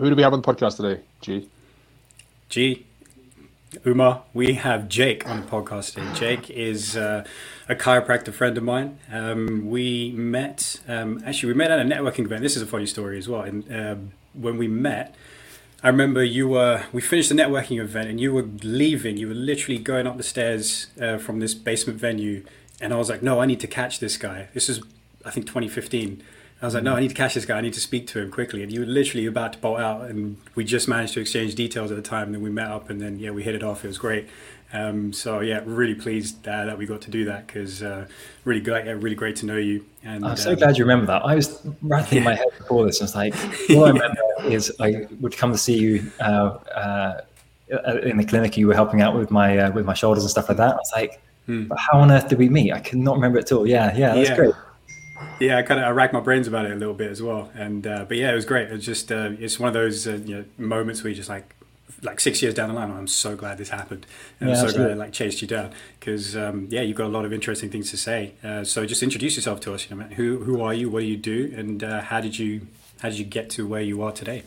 Who do we have on the podcast today, G? G. Umar, we have Jake on the podcast today. Jake is uh, a chiropractor friend of mine. Um, we met, um, actually, we met at a networking event. This is a funny story as well. And uh, when we met, I remember you were, we finished the networking event and you were leaving. You were literally going up the stairs uh, from this basement venue. And I was like, no, I need to catch this guy. This is, I think, 2015. I was like, no, I need to catch this guy. I need to speak to him quickly. And you were literally about to bolt out, and we just managed to exchange details at the time. And then we met up, and then yeah, we hit it off. It was great. Um, so yeah, really pleased uh, that we got to do that because uh, really great, yeah, really great to know you. And I'm so um, glad you remember that. I was rattling my head before this. I was like, all I remember is I would come to see you uh, uh in the clinic. You were helping out with my uh, with my shoulders and stuff like that. I was like, hmm. but how on earth did we meet? I cannot remember it at all. Yeah, yeah, that's yeah. great yeah, I kind of I racked my brains about it a little bit as well, and uh, but yeah, it was great. It's just uh, it's one of those uh, you know moments where you just like like six years down the line, I'm so glad this happened, and yeah, I'm so absolutely. glad it like chased you down because um, yeah, you've got a lot of interesting things to say. Uh, so just introduce yourself to us. You know, who who are you? What do you do? And uh, how did you how did you get to where you are today?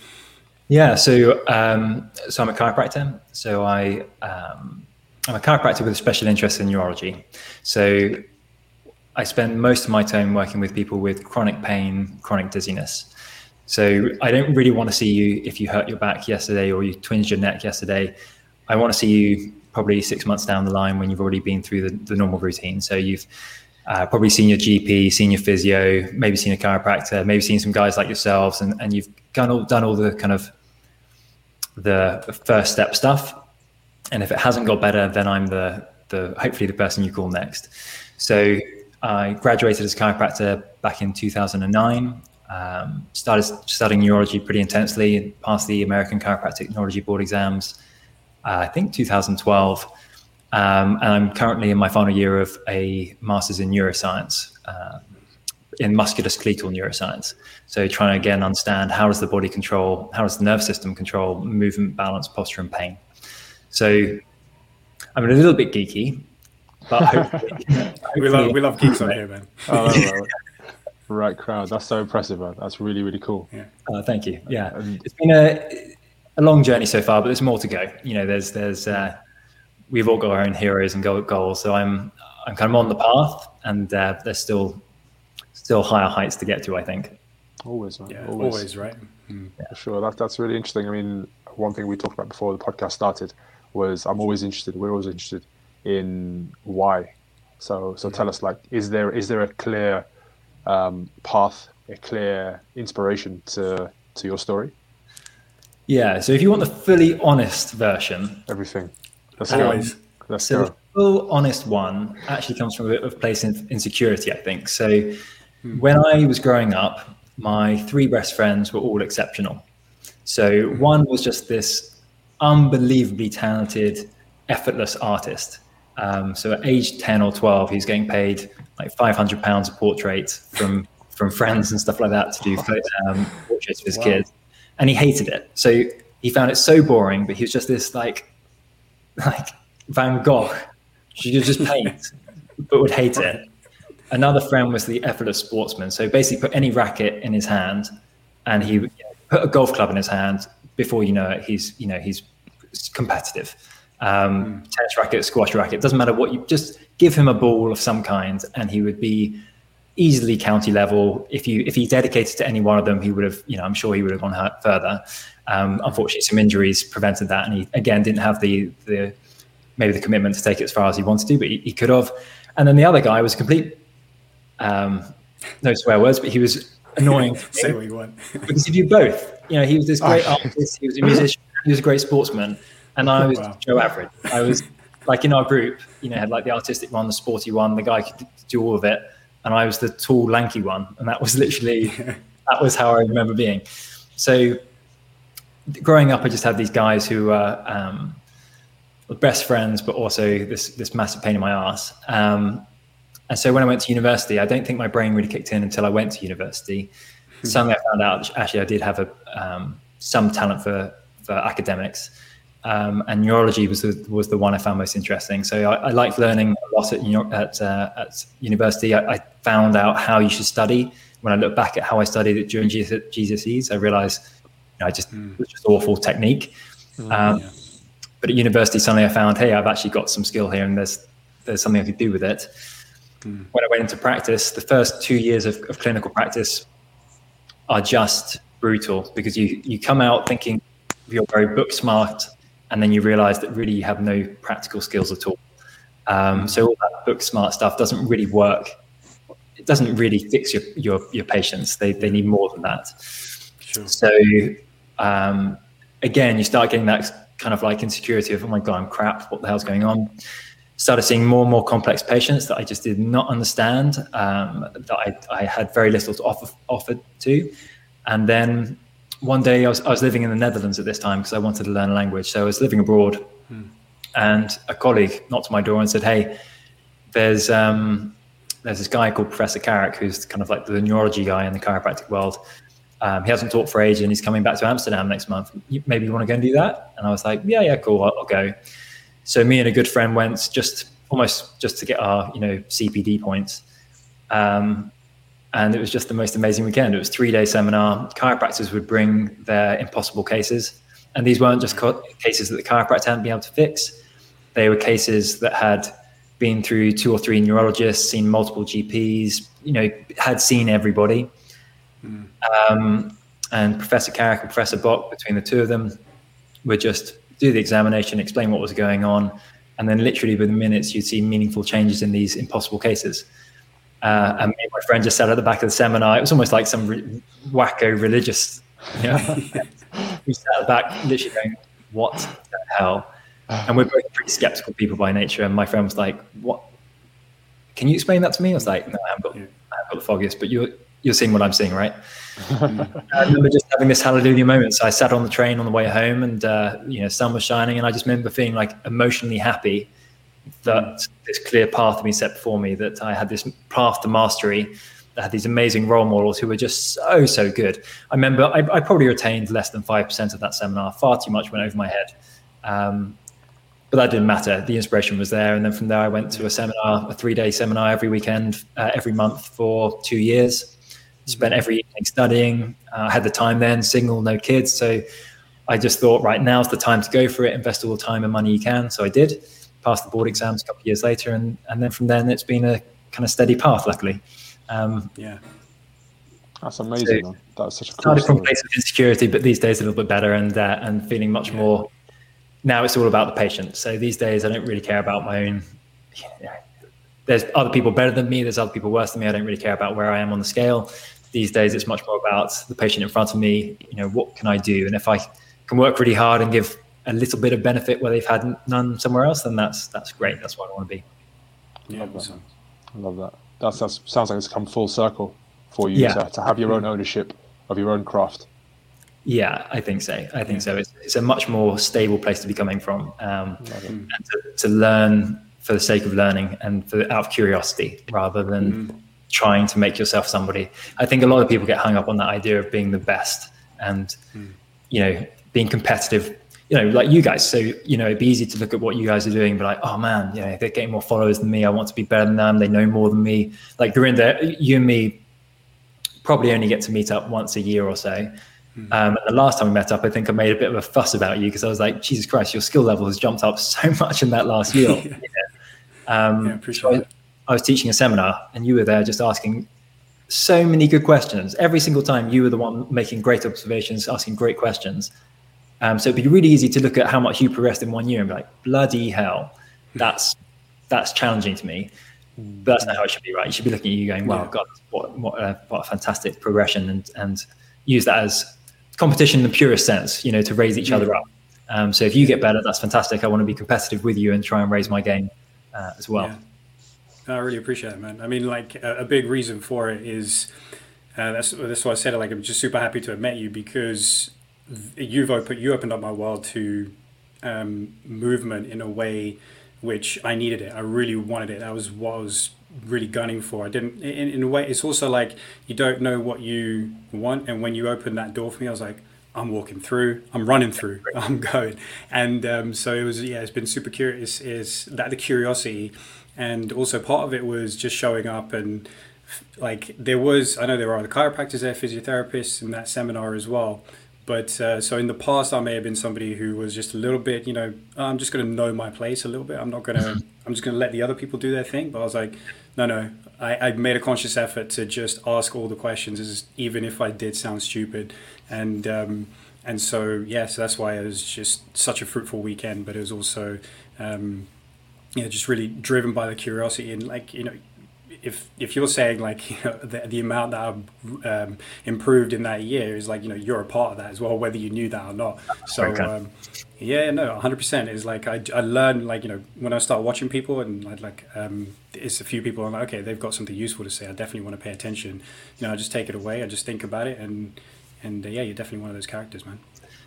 Yeah, so um, so I'm a chiropractor. So I um, I'm a chiropractor with a special interest in neurology. So I spend most of my time working with people with chronic pain, chronic dizziness. So I don't really want to see you if you hurt your back yesterday or you twinged your neck yesterday. I want to see you probably six months down the line when you've already been through the, the normal routine. So you've uh, probably seen your GP, seen your physio, maybe seen a chiropractor, maybe seen some guys like yourselves, and, and you've done all, done all the kind of the first step stuff. And if it hasn't got better, then I'm the the hopefully the person you call next. So I graduated as a chiropractor back in 2009. Um, started studying neurology pretty intensely and passed the American Chiropractic Neurology Board exams, uh, I think 2012. Um, and I'm currently in my final year of a master's in neuroscience, uh, in musculoskeletal neuroscience. So trying to again understand how does the body control, how does the nervous system control movement, balance, posture, and pain. So I'm a little bit geeky, but hopefully, we love we love geeks on here, man. Oh, right crowd. That's so impressive, man. That's really really cool. Yeah. Uh, thank you. Yeah, it's been a a long journey so far, but there's more to go. You know, there's there's uh, we've all got our own heroes and goals. So I'm I'm kind of on the path, and uh, there's still still higher heights to get to. I think. Always, man. Yeah, always, always right. Mm. Yeah. For sure. That, that's really interesting. I mean, one thing we talked about before the podcast started was I'm always interested. We're always interested in why. So so tell us like is there is there a clear um, path, a clear inspiration to to your story? Yeah. So if you want the fully honest version, everything. Let's um, go. Let's so go. the full honest one actually comes from a bit of place in insecurity, I think. So hmm. when I was growing up, my three best friends were all exceptional. So one was just this unbelievably talented, effortless artist. Um, so at age 10 or 12, he's getting paid like 500 pounds a portrait from, from friends and stuff like that to do um, portraits of his wow. kids. And he hated it. So he found it so boring, but he was just this like, like Van Gogh. She could just paint, but would hate it. Another friend was the effortless sportsman. So basically put any racket in his hand and he put a golf club in his hand before you know it, he's, you know, he's competitive um, mm. tennis racket, squash racket, doesn't matter what you just give him a ball of some kind, and he would be easily county level. If you if he dedicated to any one of them, he would have, you know, I'm sure he would have gone further. Um, unfortunately, some injuries prevented that, and he again didn't have the the maybe the commitment to take it as far as he wanted to, but he, he could have. And then the other guy was complete um, no swear words, but he was annoying. Say what you want. because he did both. You know, he was this great oh. artist, he was a musician, he was a great sportsman, and I was wow. Joe Average. I was like in our group, you know, had like the artistic one, the sporty one, the guy could do all of it, and I was the tall, lanky one, and that was literally that was how I remember being. So, growing up, I just had these guys who were um, best friends, but also this this massive pain in my ass. Um, and so when I went to university, I don't think my brain really kicked in until I went to university. Hmm. Suddenly, I found out actually I did have a um, some talent for for academics um, and neurology was the, was the one I found most interesting. So I, I liked learning a lot at at, uh, at university. I, I, found out how you should study. When I look back at how I studied it during GCSEs, I realized you know, I just mm. was just awful technique. Mm, um, yeah. But at university, suddenly I found, hey, I've actually got some skill here, and there's there's something I could do with it. Mm. When I went into practice, the first two years of, of clinical practice are just brutal because you you come out thinking you're very book smart, and then you realize that really you have no practical skills at all. Um, so all that book smart stuff doesn't really work. It doesn't really fix your your, your patients. They they need more than that. Sure. So um, again, you start getting that kind of like insecurity of oh my god, I'm crap. What the hell's going on? Started seeing more and more complex patients that I just did not understand. Um, that I, I had very little to offer offer to, and then one day I was, I was living in the Netherlands at this time because I wanted to learn a language. So I was living abroad, hmm. and a colleague knocked on my door and said, "Hey, there's um, there's this guy called Professor Carrick who's kind of like the neurology guy in the chiropractic world. Um, he hasn't taught for ages, and he's coming back to Amsterdam next month. Maybe you want to go and do that?" And I was like, "Yeah, yeah, cool, I'll, I'll go." So me and a good friend went just almost just to get our you know CPD points. Um, and it was just the most amazing weekend. It was three day seminar. Chiropractors would bring their impossible cases, and these weren't just co- cases that the chiropractor hadn't been able to fix. They were cases that had been through two or three neurologists, seen multiple GPs, you know, had seen everybody. Mm. Um, and Professor Carrick and Professor Bock, between the two of them, would just do the examination, explain what was going on, and then literally within minutes, you'd see meaningful changes in these impossible cases. Uh, and me and my friend just sat at the back of the seminar. It was almost like some re- wacko religious. You know? we sat at the back, literally going, "What the hell?" And we're both pretty skeptical people by nature. And my friend was like, "What? Can you explain that to me?" I was like, "No, I haven't got, I haven't got the foggiest, but you're you're seeing what I'm seeing, right?" I remember just having this hallelujah moment. So I sat on the train on the way home, and uh, you know, sun was shining, and I just remember feeling like emotionally happy that this clear path had been set before me, that I had this path to mastery. I had these amazing role models who were just so, so good. I remember I, I probably retained less than 5% of that seminar. Far too much went over my head. Um, but that didn't matter. The inspiration was there. And then from there, I went to a seminar, a three day seminar every weekend, uh, every month for two years. Spent every evening studying. Uh, I had the time then, single, no kids. So I just thought, right, now's the time to go for it, invest all the time and money you can. So I did passed the board exams a couple of years later, and and then from then it's been a kind of steady path. Luckily, um, yeah, that's amazing. So That's such a cool started from a place of insecurity, but these days a little bit better, and uh, and feeling much yeah. more. Now it's all about the patient. So these days I don't really care about my own. there's other people better than me. There's other people worse than me. I don't really care about where I am on the scale. These days it's much more about the patient in front of me. You know, what can I do? And if I can work really hard and give a little bit of benefit where they've had none somewhere else, then that's that's great. That's what I want to be. Yeah, love that. I love that. That sounds like it's come full circle for you yeah. to, to, have your own ownership of your own craft. Yeah, I think so. I think so. It's, it's a much more stable place to be coming from, um, and to, to, learn for the sake of learning and for out of curiosity rather than mm. trying to make yourself somebody. I think a lot of people get hung up on that idea of being the best and mm. you know being competitive you know, like you guys. So, you know, it'd be easy to look at what you guys are doing, but like, oh man, you know, they're getting more followers than me. I want to be better than them. They know more than me. Like they're in there. You and me probably only get to meet up once a year or so. Hmm. Um, and the last time we met up, I think I made a bit of a fuss about you because I was like, Jesus Christ, your skill level has jumped up so much in that last year. yeah. Um, yeah, appreciate so I, I was teaching a seminar and you were there just asking so many good questions. Every single time you were the one making great observations, asking great questions. Um, so it'd be really easy to look at how much you progressed in one year and be like, bloody hell, that's that's challenging to me. But that's not how it should be, right? You should be looking at you going, wow, yeah. God, what what a, what a fantastic progression, and and use that as competition in the purest sense, you know, to raise each yeah. other up. Um, so if you get better, that's fantastic. I want to be competitive with you and try and raise my game uh, as well. Yeah. I really appreciate it, man. I mean, like a, a big reason for it is uh, that's that's why I said it. Like I'm just super happy to have met you because you've opened you opened up my world to um, movement in a way which I needed it. I really wanted it. That was what I was really gunning for. I didn't. In, in a way, it's also like you don't know what you want, and when you opened that door for me, I was like. I'm walking through. I'm running through. I'm going, and um, so it was. Yeah, it's been super curious. Is that the curiosity, and also part of it was just showing up and like there was. I know there were other chiropractors there, physiotherapists in that seminar as well, but uh, so in the past, I may have been somebody who was just a little bit, you know, I'm just going to know my place a little bit. I'm not going to, I'm just going to let the other people do their thing. But I was like, no, no, I, I made a conscious effort to just ask all the questions, even if I did sound stupid. And, um, and so, yeah, so that's why it was just such a fruitful weekend. But it was also, um, yeah, just really driven by the curiosity and like, you know, if if you're saying like you know, the, the amount that I've um, improved in that year is like you know you're a part of that as well, whether you knew that or not. So okay. um, yeah, no, 100 percent is like I, I learned like you know when I start watching people and I'd like um, it's a few people I'm like okay they've got something useful to say. I definitely want to pay attention. You know, I just take it away. I just think about it and and uh, yeah, you're definitely one of those characters, man.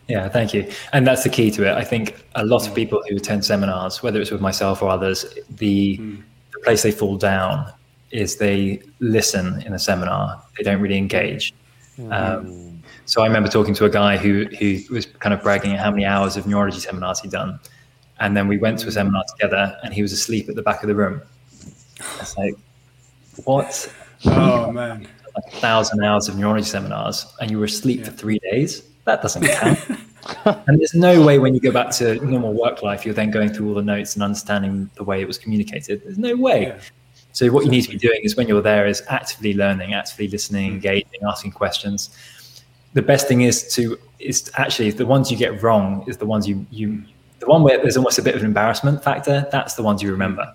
Yeah, thank you. And that's the key to it. I think a lot of people who attend seminars, whether it's with myself or others, the, mm. the place they fall down is they listen in a seminar. They don't really engage. Mm. Um, so I remember talking to a guy who who was kind of bragging at how many hours of neurology seminars he'd done, and then we went to a seminar together, and he was asleep at the back of the room. It's like, what? Oh man! a thousand hours of neurology seminars, and you were asleep yeah. for three days. That doesn't count. and there's no way when you go back to normal work life, you're then going through all the notes and understanding the way it was communicated. There's no way. Yeah. So what you need to be doing is when you're there is actively learning, actively listening, mm. engaging, asking questions. The best thing is to is actually the ones you get wrong is the ones you you the one where there's almost a bit of an embarrassment factor. That's the ones you remember.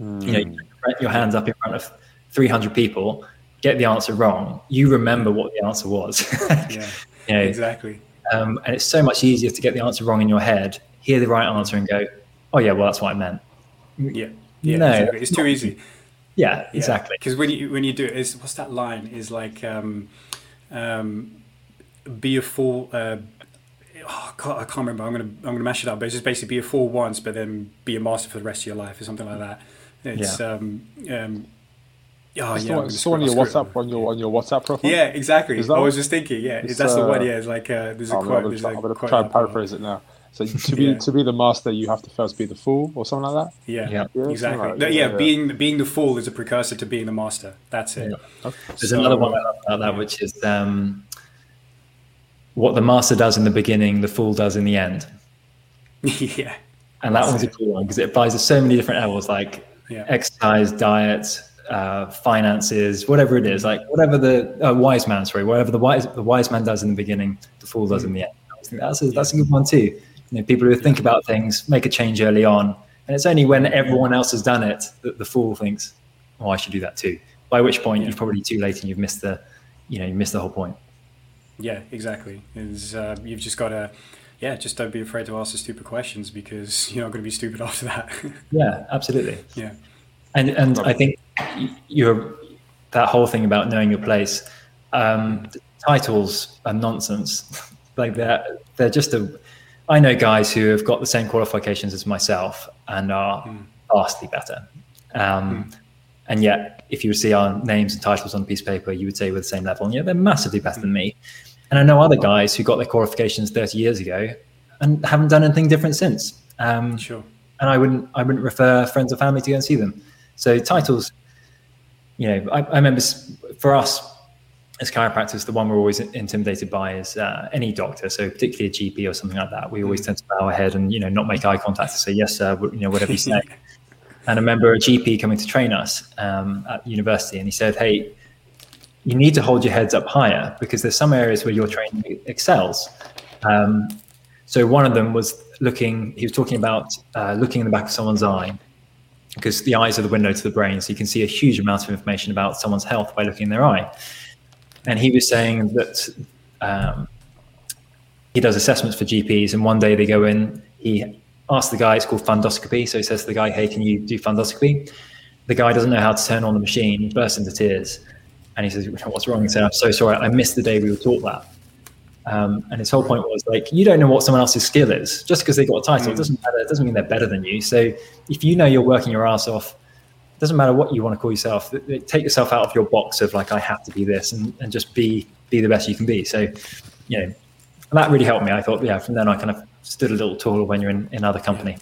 Mm. You know, you put your hands up in front of 300 people, get the answer wrong. You remember what the answer was. yeah, you know, exactly. Um, and it's so much easier to get the answer wrong in your head, hear the right answer, and go, "Oh yeah, well that's what I meant." Yeah, yeah, no, exactly. it's too easy. Yeah, exactly. Because yeah. when you when you do it, is what's that line? Is like um, um, be a fool. Uh, oh, God, I can't remember. I'm gonna I'm gonna mash it up. But it's just basically be a fool once, but then be a master for the rest of your life, or something like that. It's yeah. um, um, Oh, it's yeah, on, it's on your WhatsApp on your on your WhatsApp profile. Yeah, exactly. I was just thinking. Yeah, that's uh, the one. Yeah, it's like uh, there's a I'm quote. Gonna, I'm going to try and paraphrase it now. So to be yeah. to be the master, you have to first be the fool, or something like that. Yeah, yeah, yeah exactly. Like, yeah, yeah, being being the fool is a precursor to being the master. That's it. Okay. There's so, another one I love about that, which is um, what the master does in the beginning, the fool does in the end. yeah, and that one's it. a cool one because it applies to so many different levels, like exercise, diet, uh, finances, whatever it is, like whatever the uh, wise man, sorry, whatever the wise the wise man does in the beginning, the fool does in the end. I think that's a, that's a good one too you know, people who think about things make a change early on, and it's only when everyone else has done it that the fool thinks, "Oh, I should do that too." By which point, yeah. you're probably too late and you've missed the, you know, you missed the whole point. Yeah, exactly. Is uh, you've just got to, yeah, just don't be afraid to ask the stupid questions because you're not going to be stupid after that. yeah, absolutely. Yeah, and and I think you're that whole thing about knowing your place. Um, titles are nonsense. like they're they're just a I know guys who have got the same qualifications as myself and are mm. vastly better. Um, mm. And yet, if you see our names and titles on a piece of paper, you would say we're the same level. And yeah, they're massively better mm. than me. And I know other guys who got their qualifications 30 years ago and haven't done anything different since. Um, sure. And I wouldn't, I wouldn't refer friends or family to go and see them. So titles, you know, I, I remember for us, as chiropractors, the one we're always intimidated by is uh, any doctor. So particularly a GP or something like that, we always mm. tend to bow our head and you know not make eye contact and say yes, sir, you know whatever you say. and I remember a GP coming to train us um, at university, and he said, "Hey, you need to hold your heads up higher because there's some areas where your training excels." Um, so one of them was looking. He was talking about uh, looking in the back of someone's eye because the eyes are the window to the brain, so you can see a huge amount of information about someone's health by looking in their eye and he was saying that um, he does assessments for GPs, and one day they go in. He asks the guy; it's called fundoscopy. So he says to the guy, "Hey, can you do fundoscopy?" The guy doesn't know how to turn on the machine. He bursts into tears, and he says, "What's wrong?" He said, "I'm so sorry. I missed the day we were taught that." Um, and his whole point was like, you don't know what someone else's skill is. Just because they got a title, mm. doesn't matter. It doesn't mean they're better than you. So if you know you're working your ass off doesn't matter what you want to call yourself. Take yourself out of your box of like I have to be this, and, and just be be the best you can be. So, you know, that really helped me. I thought, yeah, from then I kind of stood a little taller when you're in, in other company.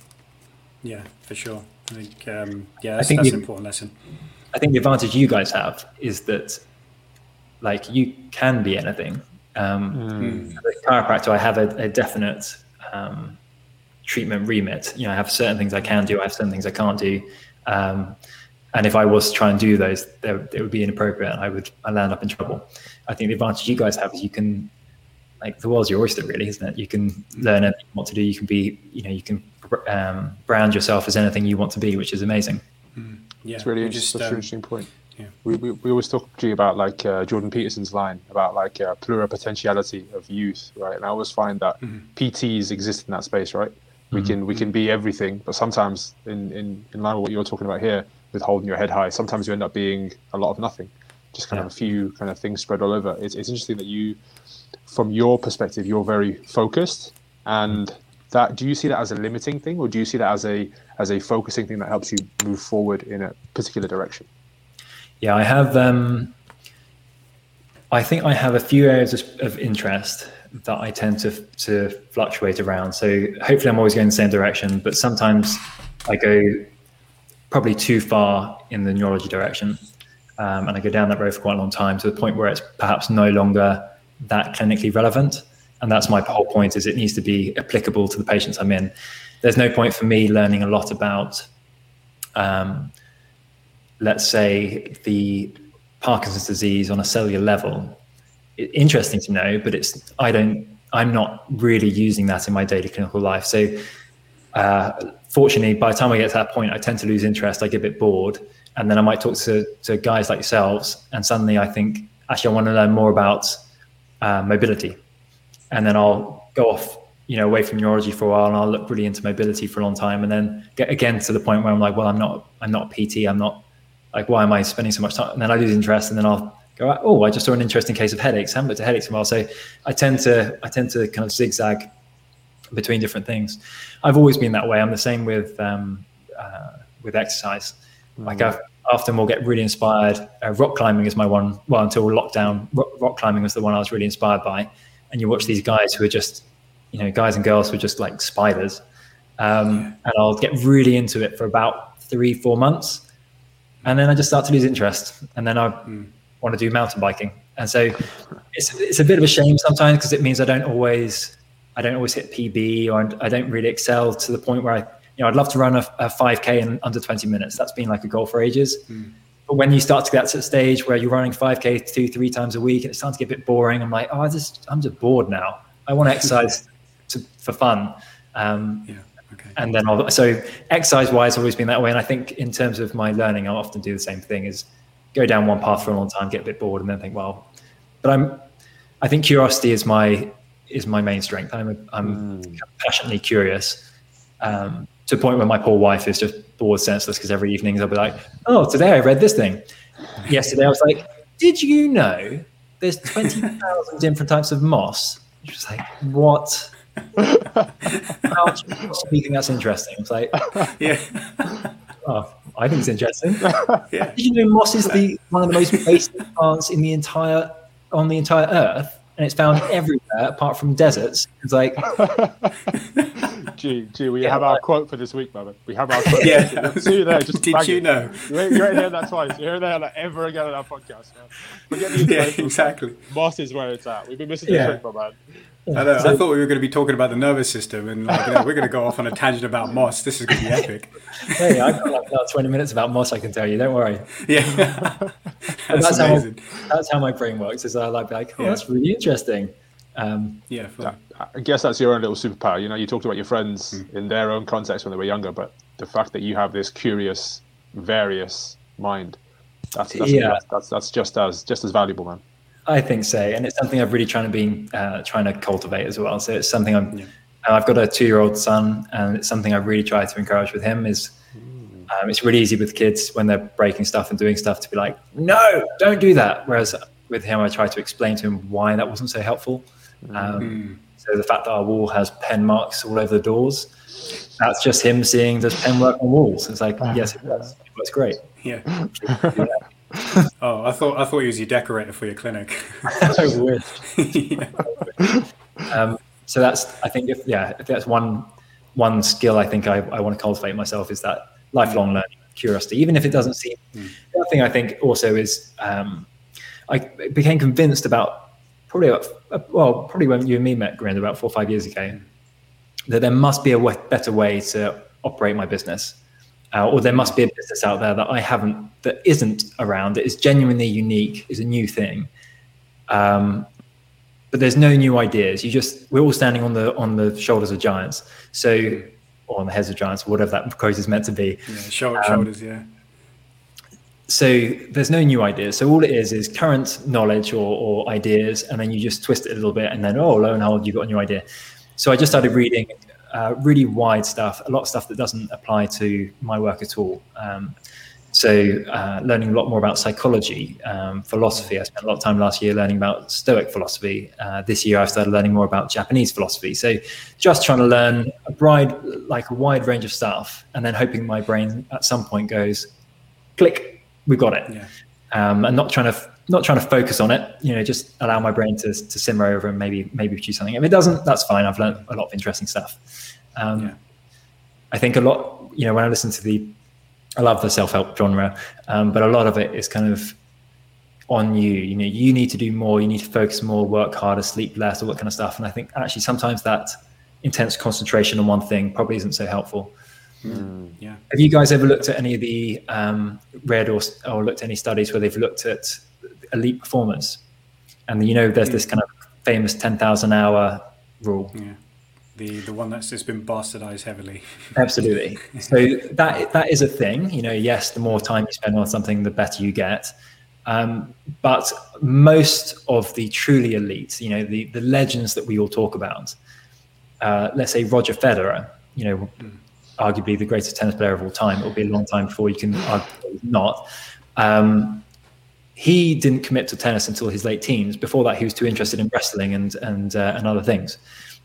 Yeah, yeah for sure. I think um, yeah, that's, I think that's an important lesson. I think the advantage you guys have is that like you can be anything. Um, mm. As a chiropractor, I have a, a definite um, treatment remit. You know, I have certain things I can do, I have certain things I can't do. Um, and if I was to try and do those, it would be inappropriate. And I would I land up in trouble. I think the advantage you guys have is you can, like the world's your oyster, really, isn't it? You can learn anything what to do. You can be, you know, you can um, brand yourself as anything you want to be, which is amazing. Mm. Yeah, it's really interesting. Just, um, interesting point. Yeah. We, we, we always talk to you about like uh, Jordan Peterson's line about like uh, pluripotentiality of youth, right? And I always find that mm-hmm. PTs exist in that space, right? We mm-hmm. can we can be everything, but sometimes in, in, in line with what you're talking about here, with holding your head high, sometimes you end up being a lot of nothing, just kind yeah. of a few kind of things spread all over. It's, it's interesting that you, from your perspective, you're very focused, and that do you see that as a limiting thing, or do you see that as a as a focusing thing that helps you move forward in a particular direction? Yeah, I have. Um, I think I have a few areas of, of interest that I tend to to fluctuate around. So hopefully I'm always going the same direction, but sometimes I go probably too far in the neurology direction, um, and I go down that road for quite a long time to the point where it's perhaps no longer that clinically relevant. And that's my whole point: is it needs to be applicable to the patients I'm in. There's no point for me learning a lot about, um, let's say, the Parkinson's disease on a cellular level interesting to know, but it's I don't I'm not really using that in my daily clinical life. So uh, fortunately, by the time I get to that point, I tend to lose interest. I get a bit bored, and then I might talk to to guys like yourselves, and suddenly I think actually I want to learn more about uh, mobility, and then I'll go off you know away from neurology for a while and I'll look really into mobility for a long time and then get again to the point where I'm like well I'm not I'm not a PT I'm not like why am I spending so much time and then I lose interest and then I'll go, oh, I just saw an interesting case of headaches. I haven't looked at headaches in a while. So I tend to I tend to kind of zigzag between different things. I've always been that way. I'm the same with um, uh, with exercise. Mm. Like I've often will get really inspired. Uh, rock climbing is my one. Well, until lockdown, rock, rock, climbing was the one I was really inspired by. And you watch these guys who are just, you know, guys and girls who are just like spiders. Um, and I'll get really into it for about three, four months, and then I just start to lose interest. And then I mm want to do mountain biking. And so it's, it's a bit of a shame sometimes because it means I don't always I don't always hit PB or I don't really excel to the point where I you know I'd love to run a, a 5k in under 20 minutes. That's been like a goal for ages. Mm. But when you start to get to a stage where you're running 5k two three times a week and it's starting to get a bit boring, I'm like oh I just I'm just bored now. I want to exercise to, for fun. Um, yeah. Okay. And then I'll, so exercise wise, always been that way. And I think in terms of my learning, I often do the same thing: is go down one path for a long time, get a bit bored, and then think, well, but I'm, I think curiosity is my is my main strength. I'm a, I'm mm. passionately curious um, to the point where my poor wife is just bored senseless because every evening I'll be like, oh, today I read this thing. Yesterday I was like, did you know there's twenty thousand different types of moss? She's like, what? How do you think that's interesting? It's like, yeah. Oh, I think it's interesting. yeah. Did you know moss is the one of the most basic plants in the entire on the entire earth, and it's found everywhere apart from deserts. It's like, gee, gee, we yeah, have our like, quote for this week, brother. We have our quote. yeah. See you there. Just Did you know? You ain't, you ain't heard that twice. You heard that like, ever again on our podcast. Man. Forget yeah, exactly. Moss is where it's at. We've been missing yeah. trick, my man. I, know, I, thought we were going to be talking about the nervous system, and like, you know, we're going to go off on a tangent about moss. This is going to be epic. hey, I've got like about twenty minutes about moss. I can tell you. Don't worry. Yeah, that's, that's amazing. How, that's how my brain works. Is I like like, oh, yeah. that's really interesting. Um, yeah, I guess that's your own little superpower. You know, you talked about your friends mm. in their own context when they were younger, but the fact that you have this curious, various mind, that's that's, yeah. that's, that's, that's just as just as valuable, man. I think so, and it's something I've really trying to be uh, trying to cultivate as well. So it's something I'm. Yeah. I've got a two-year-old son, and it's something I really try to encourage with him. Is um, it's really easy with kids when they're breaking stuff and doing stuff to be like, no, don't do that. Whereas with him, I try to explain to him why that wasn't so helpful. Um, mm. So the fact that our wall has pen marks all over the doors, that's just him seeing there's pen work on walls. It's like, yes, it does. It works great. Yeah. oh, I thought I thought he was your decorator for your clinic. I wish. yeah. um, so that's I think if yeah if that's one one skill I think I, I want to cultivate myself is that lifelong learning curiosity even if it doesn't seem mm. the other thing I think also is um, I became convinced about probably about, well, probably when you and me met, Grind, about four or five years ago, that there must be a better way to operate my business. Uh, or there must be a business out there that I haven't, that isn't around, that is genuinely unique, is a new thing. Um, but there's no new ideas. You just, we're all standing on the on the shoulders of giants. So, or on the heads of giants, whatever that quote is meant to be. Yeah, shoulders, um, shoulders, yeah so there's no new ideas. So all it is is current knowledge or, or, ideas, and then you just twist it a little bit, and then oh, lo and behold, you've got a new idea. So I just started reading uh, really wide stuff, a lot of stuff that doesn't apply to my work at all. Um, so uh, learning a lot more about psychology, um, philosophy. I spent a lot of time last year learning about Stoic philosophy. Uh, this year, I've started learning more about Japanese philosophy. So just trying to learn a wide, like a wide range of stuff, and then hoping my brain at some point goes, click, we got it. Yeah. Um, and not trying to not trying to focus on it. You know, just allow my brain to to simmer over and maybe maybe produce something. If it doesn't, that's fine. I've learned a lot of interesting stuff. Um, yeah. I think a lot. You know, when I listen to the, I love the self help genre, um, but a lot of it is kind of on you. You know, you need to do more. You need to focus more, work harder, sleep less, all that kind of stuff. And I think actually sometimes that intense concentration on one thing probably isn't so helpful. Mm, yeah. Have you guys ever looked at any of the um, read or, or looked at any studies where they've looked at elite performers? And you know, there's this kind of famous 10,000 hour rule. Yeah. The, the one that's just been bastardized heavily. Absolutely. So that that is a thing. You know, yes, the more time you spend on something, the better you get. Um, but most of the truly elite, you know, the the legends that we all talk about, uh, let's say Roger Federer, you know, mm arguably the greatest tennis player of all time. It'll be a long time before you can argue not. Um, he didn't commit to tennis until his late teens. Before that, he was too interested in wrestling and and uh, and other things.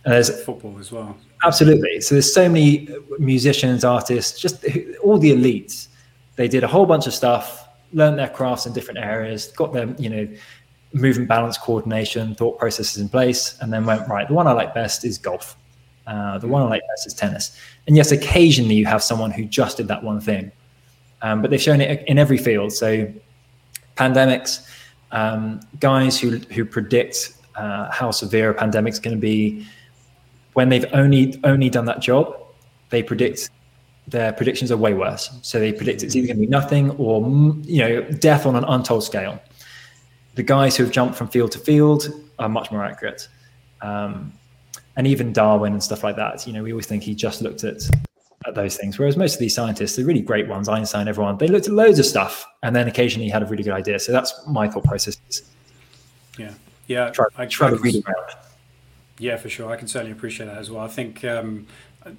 And there's football as well. Absolutely. So there's so many musicians, artists, just all the elites. They did a whole bunch of stuff, learned their crafts in different areas, got their you know movement balance coordination, thought processes in place, and then went right. The one I like best is golf. Uh, the one I like best is tennis. And yes, occasionally you have someone who just did that one thing, um, but they've shown it in every field. So pandemics, um, guys who who predict uh, how severe a pandemic is going to be, when they've only only done that job, they predict their predictions are way worse. So they predict it's either going to be nothing or you know death on an untold scale. The guys who have jumped from field to field are much more accurate. Um, and even Darwin and stuff like that. You know, we always think he just looked at at those things. Whereas most of these scientists, the really great ones, Einstein, everyone, they looked at loads of stuff and then occasionally had a really good idea. So that's my thought process. Yeah, yeah. Try, I try to read around. Yeah, for sure. I can certainly appreciate that as well. I think um,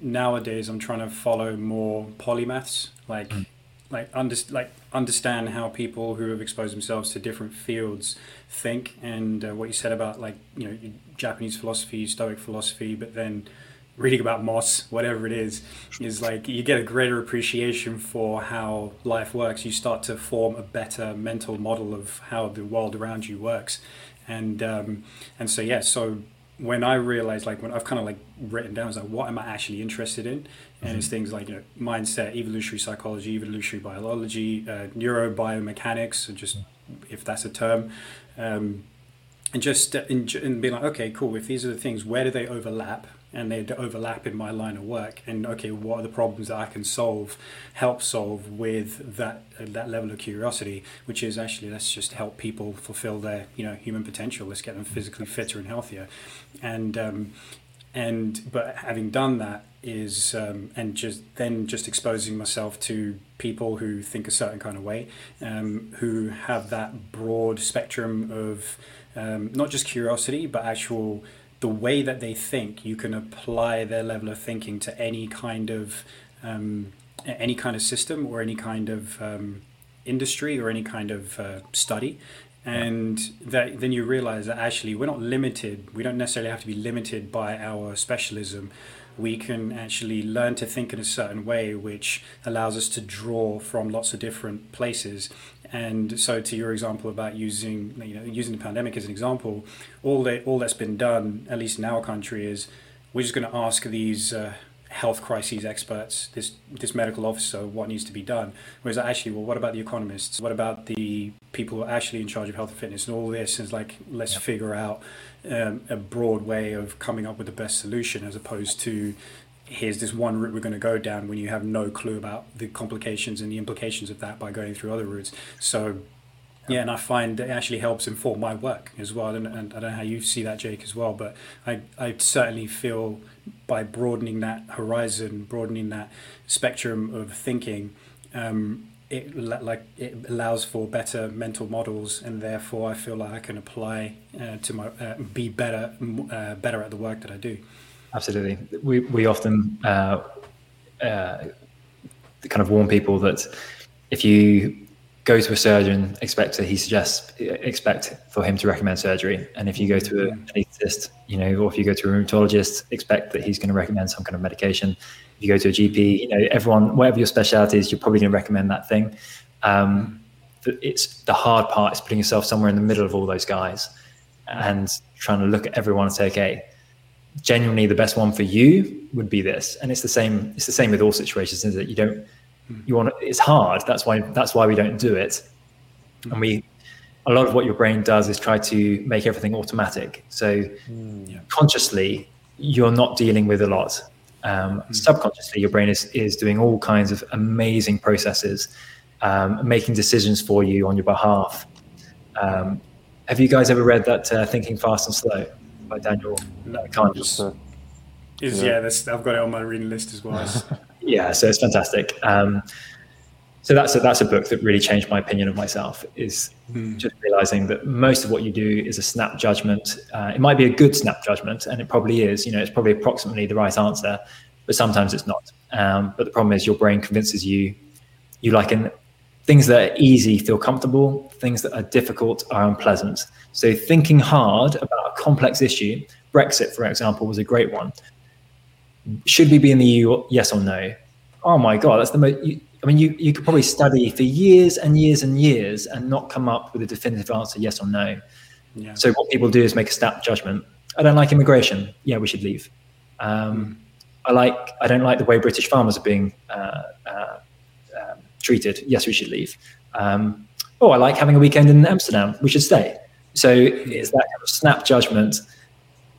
nowadays I'm trying to follow more polymaths, like. Mm like under, like understand how people who have exposed themselves to different fields think and uh, what you said about like you know Japanese philosophy, Stoic philosophy, but then reading about Moss, whatever it is, is like you get a greater appreciation for how life works. You start to form a better mental model of how the world around you works, and um, and so yeah, so when I realized, like, when I've kind of like written down, was like, what am I actually interested in? And mm-hmm. it's things like, you know, mindset, evolutionary psychology, evolutionary biology, uh, neurobiomechanics, just if that's a term, um, and just and, and being like, okay, cool. If these are the things, where do they overlap? And they overlap in my line of work. And okay what are the problems that i can solve help solve with that uh, that level of curiosity which is actually let's just help people fulfill their you know human potential. Let's get them physically fitter and healthier. And um, and but having done that is um, and just then just exposing myself to people who think a certain kind of way um, who have that broad spectrum of um, not just curiosity but actual the way that they think, you can apply their level of thinking to any kind of um, any kind of system or any kind of um, industry or any kind of uh, study. And that, then you realize that actually we're not limited. We don't necessarily have to be limited by our specialism. We can actually learn to think in a certain way, which allows us to draw from lots of different places and so, to your example about using you know using the pandemic as an example, all that all that's been done, at least in our country, is we're just going to ask these uh, health crises experts, this this medical officer, what needs to be done. Whereas actually, well, what about the economists? What about the people actually in charge of health and fitness? And all this is like, let's yeah. figure out um, a broad way of coming up with the best solution, as opposed to here's this one route we're going to go down when you have no clue about the complications and the implications of that by going through other routes. So yeah, and I find it actually helps inform my work as well. And, and I don't know how you see that, Jake, as well, but I, I certainly feel by broadening that horizon, broadening that spectrum of thinking, um, it like it allows for better mental models, and therefore I feel like I can apply uh, to my uh, be better uh, better at the work that I do. Absolutely, we we often uh, uh, kind of warn people that if you go to a surgeon, expect to, he suggests, expect for him to recommend surgery. And if you go to an anaesthetist, you know, or if you go to a rheumatologist, expect that he's going to recommend some kind of medication. If you go to a GP, you know, everyone, whatever your specialty is, you're probably going to recommend that thing. Um, it's the hard part is putting yourself somewhere in the middle of all those guys and trying to look at everyone and say, okay, genuinely the best one for you would be this. And it's the same, it's the same with all situations, is that you don't, you want it's hard. That's why that's why we don't do it. And we a lot of what your brain does is try to make everything automatic. So mm, yeah. consciously you're not dealing with a lot. Um, mm. subconsciously your brain is is doing all kinds of amazing processes um, making decisions for you on your behalf. Um, have you guys ever read that uh, thinking fast and slow by daniel kahneman is yeah, yeah I've got it on my reading list as well. yeah, so it's fantastic. Um, so that's a, that's a book that really changed my opinion of myself. Is mm. just realizing that most of what you do is a snap judgment. Uh, it might be a good snap judgment, and it probably is. You know, it's probably approximately the right answer, but sometimes it's not. Um, but the problem is, your brain convinces you you like in things that are easy feel comfortable. Things that are difficult are unpleasant. So thinking hard about a complex issue, Brexit, for example, was a great one should we be in the EU? Yes or no? Oh my God, that's the most. You, I mean, you, you could probably study for years and years and years and not come up with a definitive answer, yes or no. Yeah. So what people do is make a snap judgment. I don't like immigration. Yeah, we should leave. Um, mm. I like. I don't like the way British farmers are being uh, uh, um, treated. Yes, we should leave. Um, oh, I like having a weekend in Amsterdam. We should stay. So it's that kind of snap judgment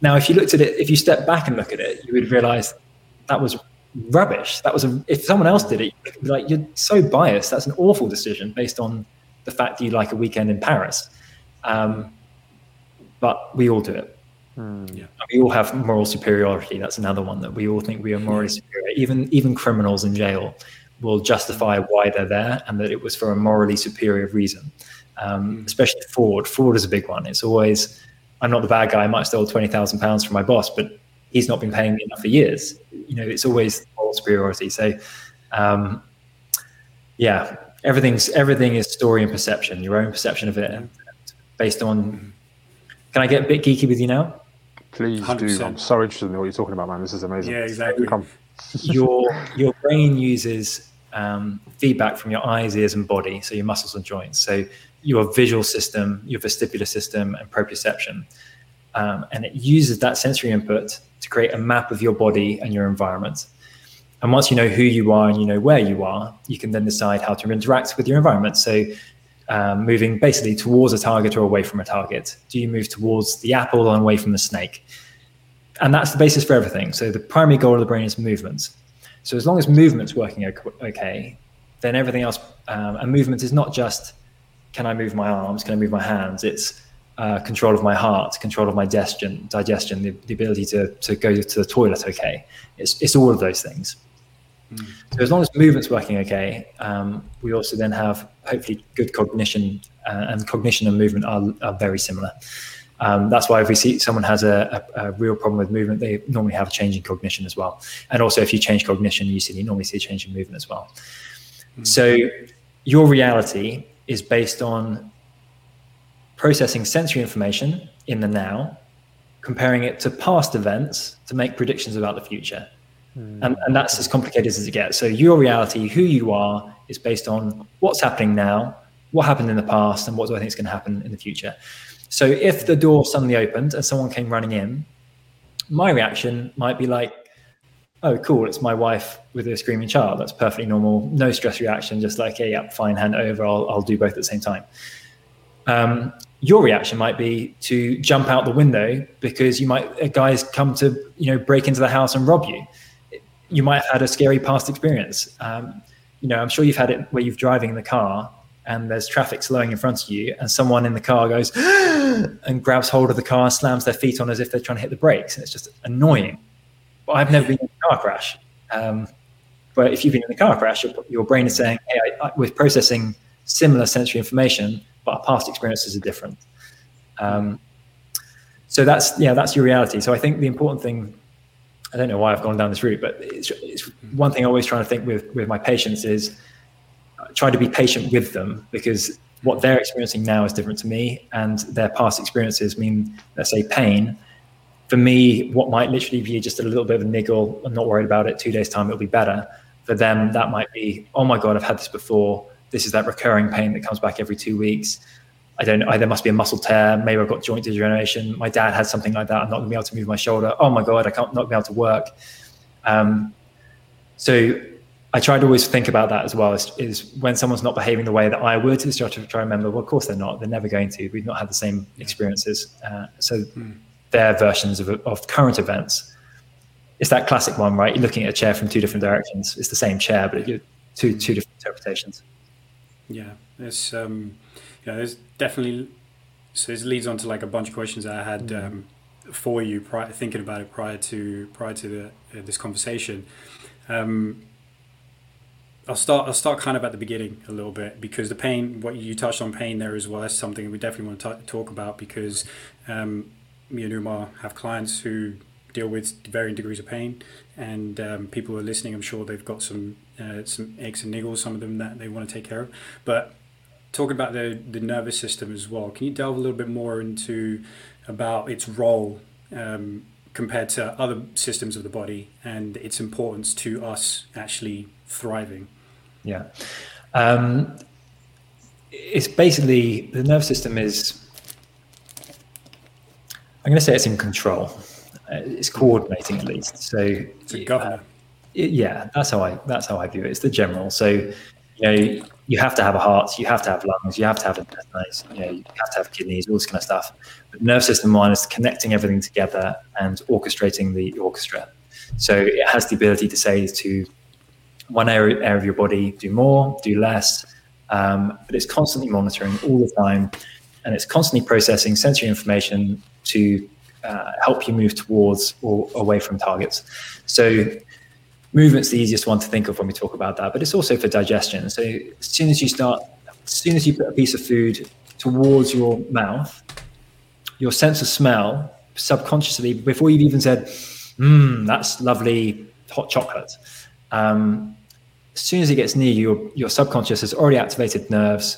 now, if you looked at it, if you step back and look at it, you would realize that was rubbish. That was a, if someone else did it, you'd be like you're so biased. That's an awful decision based on the fact that you like a weekend in Paris. Um, but we all do it. Mm. Yeah. We all have moral superiority. That's another one that we all think we are morally superior. Even even criminals in jail will justify why they're there and that it was for a morally superior reason. Um, hmm. especially fraud. Fraud is a big one. It's always I'm not the bad guy. I might steal twenty thousand pounds from my boss, but he's not been paying me enough for years. You know, it's always moral superiority. So, um, yeah, everything's everything is story and perception. Your own perception of it, and based on. Can I get a bit geeky with you now? Please 100%. do. I'm so interested in what you're talking about, man. This is amazing. Yeah, exactly. Come. your your brain uses um, feedback from your eyes, ears, and body, so your muscles and joints. So your visual system, your vestibular system, and proprioception. Um, and it uses that sensory input to create a map of your body and your environment. And once you know who you are and you know where you are, you can then decide how to interact with your environment. So, um, moving basically towards a target or away from a target. Do you move towards the apple and away from the snake? And that's the basis for everything. So, the primary goal of the brain is movement. So, as long as movement's working okay, then everything else, um, and movement is not just can I move my arms? Can I move my hands? It's uh, control of my heart, control of my digestion, digestion, the, the, ability to, to go to the toilet. Okay, it's it's all of those things. Mm. So as long as movement's working okay, um, we also then have hopefully good cognition, uh, and cognition and movement are, are very similar. Um, that's why if we see someone has a, a, a, real problem with movement, they normally have a change in cognition as well. And also, if you change cognition, you see you normally see a change in movement as well. Mm. So your reality is based on processing sensory information in the now, comparing it to past events to make predictions about the future. Mm. And, and that's as complicated as it gets. So, your reality, who you are, is based on what's happening now, what happened in the past, and what do I think is going to happen in the future. So, if the door suddenly opened and someone came running in, my reaction might be like, oh, cool, it's my wife with a screaming child. That's perfectly normal. No stress reaction, just like, hey, yeah, fine, hand over. I'll, I'll do both at the same time. Um, your reaction might be to jump out the window because you might guys come to you know break into the house and rob you. You might have had a scary past experience. Um, you know, I'm sure you've had it where you're driving in the car and there's traffic slowing in front of you, and someone in the car goes and grabs hold of the car, slams their feet on as if they're trying to hit the brakes, and it's just annoying. I've never been in a car crash. Um, but if you've been in a car crash, your, your brain is saying, "Hey, I, I, we're processing similar sensory information, but our past experiences are different." Um, so that's yeah, that's your reality. So I think the important thing. I don't know why I've gone down this route, but it's, it's one thing I always try to think with with my patients is try to be patient with them because what they're experiencing now is different to me, and their past experiences mean, let's say, pain for me, what might literally be just a little bit of a niggle, I'm not worried about it. Two days' time, it'll be better. For them, that might be, oh my God, I've had this before. This is that recurring pain that comes back every two weeks. I don't know. There must be a muscle tear. Maybe I've got joint degeneration. My dad had something like that. I'm not going to be able to move my shoulder. Oh my God, I can't not be able to work. Um, so I try to always think about that as well. Is, is, when someone's not behaving the way that I would, is try to try to remember. Well, of course they're not. They're never going to. We've not had the same experiences. Uh, so. Hmm their versions of, of current events. It's that classic one, right? You're looking at a chair from two different directions. It's the same chair, but you're two two different interpretations. Yeah, there's um, yeah, there's definitely. So this leads on to like a bunch of questions I had mm. um, for you, prior, thinking about it prior to prior to the, uh, this conversation. Um, I'll start. I'll start kind of at the beginning a little bit because the pain. What you touched on pain there as well. That's something we definitely want to t- talk about because um, me and Umar have clients who deal with varying degrees of pain, and um, people who are listening, I'm sure they've got some uh, some aches and niggles, some of them that they want to take care of. But talking about the the nervous system as well, can you delve a little bit more into about its role um, compared to other systems of the body and its importance to us actually thriving? Yeah. Um, it's basically the nervous system is I'm going to say it's in control. Uh, it's coordinating at least. So it's a governor. Uh, yeah, that's how I that's how I view it. It's the general. So you know, you have to have a heart, you have to have lungs, you have to have intestines, you know, you have to have kidneys, all this kind of stuff. But nerve system one is connecting everything together and orchestrating the orchestra. So it has the ability to say to one area, area of your body, do more, do less, um, but it's constantly monitoring all the time, and it's constantly processing sensory information to uh, help you move towards or away from targets. So movement's the easiest one to think of when we talk about that, but it's also for digestion. So as soon as you start, as soon as you put a piece of food towards your mouth, your sense of smell subconsciously, before you've even said, "Mmm, that's lovely hot chocolate," um, as soon as it gets near you, your, your subconscious has already activated nerves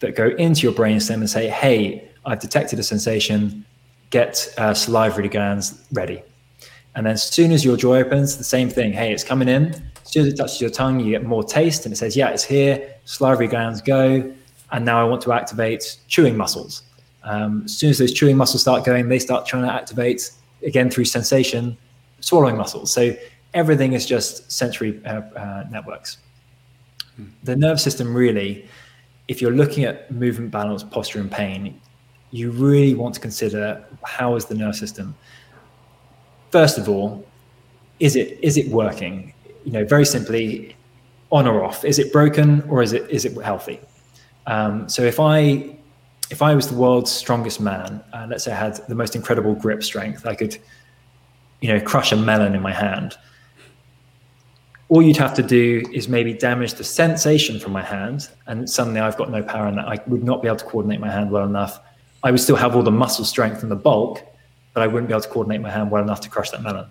that go into your brainstem and say, "Hey, I've detected a sensation get uh, salivary glands ready. And then as soon as your jaw opens, the same thing. Hey, it's coming in. As soon as it touches your tongue, you get more taste and it says, yeah, it's here. Salivary glands go. And now I want to activate chewing muscles. Um, as soon as those chewing muscles start going, they start trying to activate, again, through sensation, swallowing muscles. So everything is just sensory uh, uh, networks. Hmm. The nerve system really, if you're looking at movement, balance, posture, and pain, you really want to consider how is the nerve system. First of all, is it is it working? You know, very simply, on or off. Is it broken or is it is it healthy? Um, so if I if I was the world's strongest man, uh, let's say I had the most incredible grip strength, I could, you know, crush a melon in my hand. All you'd have to do is maybe damage the sensation from my hand, and suddenly I've got no power, and I would not be able to coordinate my hand well enough I would still have all the muscle strength and the bulk, but I wouldn't be able to coordinate my hand well enough to crush that melon.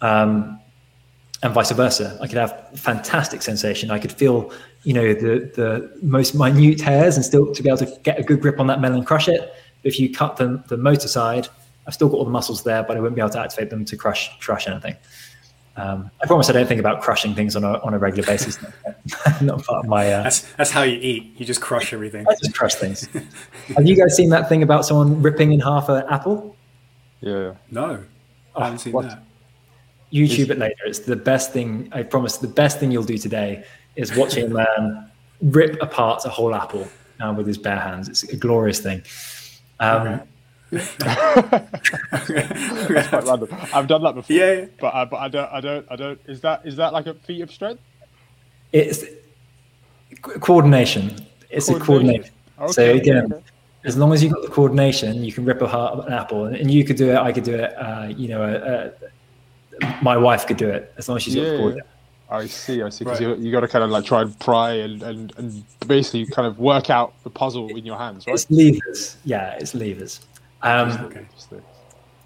Um, and vice versa. I could have fantastic sensation. I could feel, you know, the the most minute hairs and still to be able to get a good grip on that melon and crush it. If you cut the, the motor side, I've still got all the muscles there, but I wouldn't be able to activate them to crush crush anything. Um, I promise I don't think about crushing things on a, on a regular basis. Not part of my. Uh, that's, that's how you eat. You just crush everything. I just crush things. Have you guys seen that thing about someone ripping in half an apple? Yeah. No, I haven't seen what? that. YouTube it later. It's the best thing. I promise. The best thing you'll do today is watching a man rip apart a whole apple uh, with his bare hands. It's a glorious thing. Um, okay. I've done that before. Yeah, but I, but I don't, I don't, I don't. Is that is that like a feat of strength? It's coordination. It's coordination. a coordination. Okay, so again, okay. as long as you've got the coordination, you can rip apart an apple, and you could do it. I could do it. Uh, you know, uh, uh, my wife could do it as long as she's yeah, got the coordination. I see, I see. Because right. you, you got to kind of like try and pry and, and, and basically kind of work out the puzzle in your hands, right? It's levers. Yeah, it's levers. Um, okay.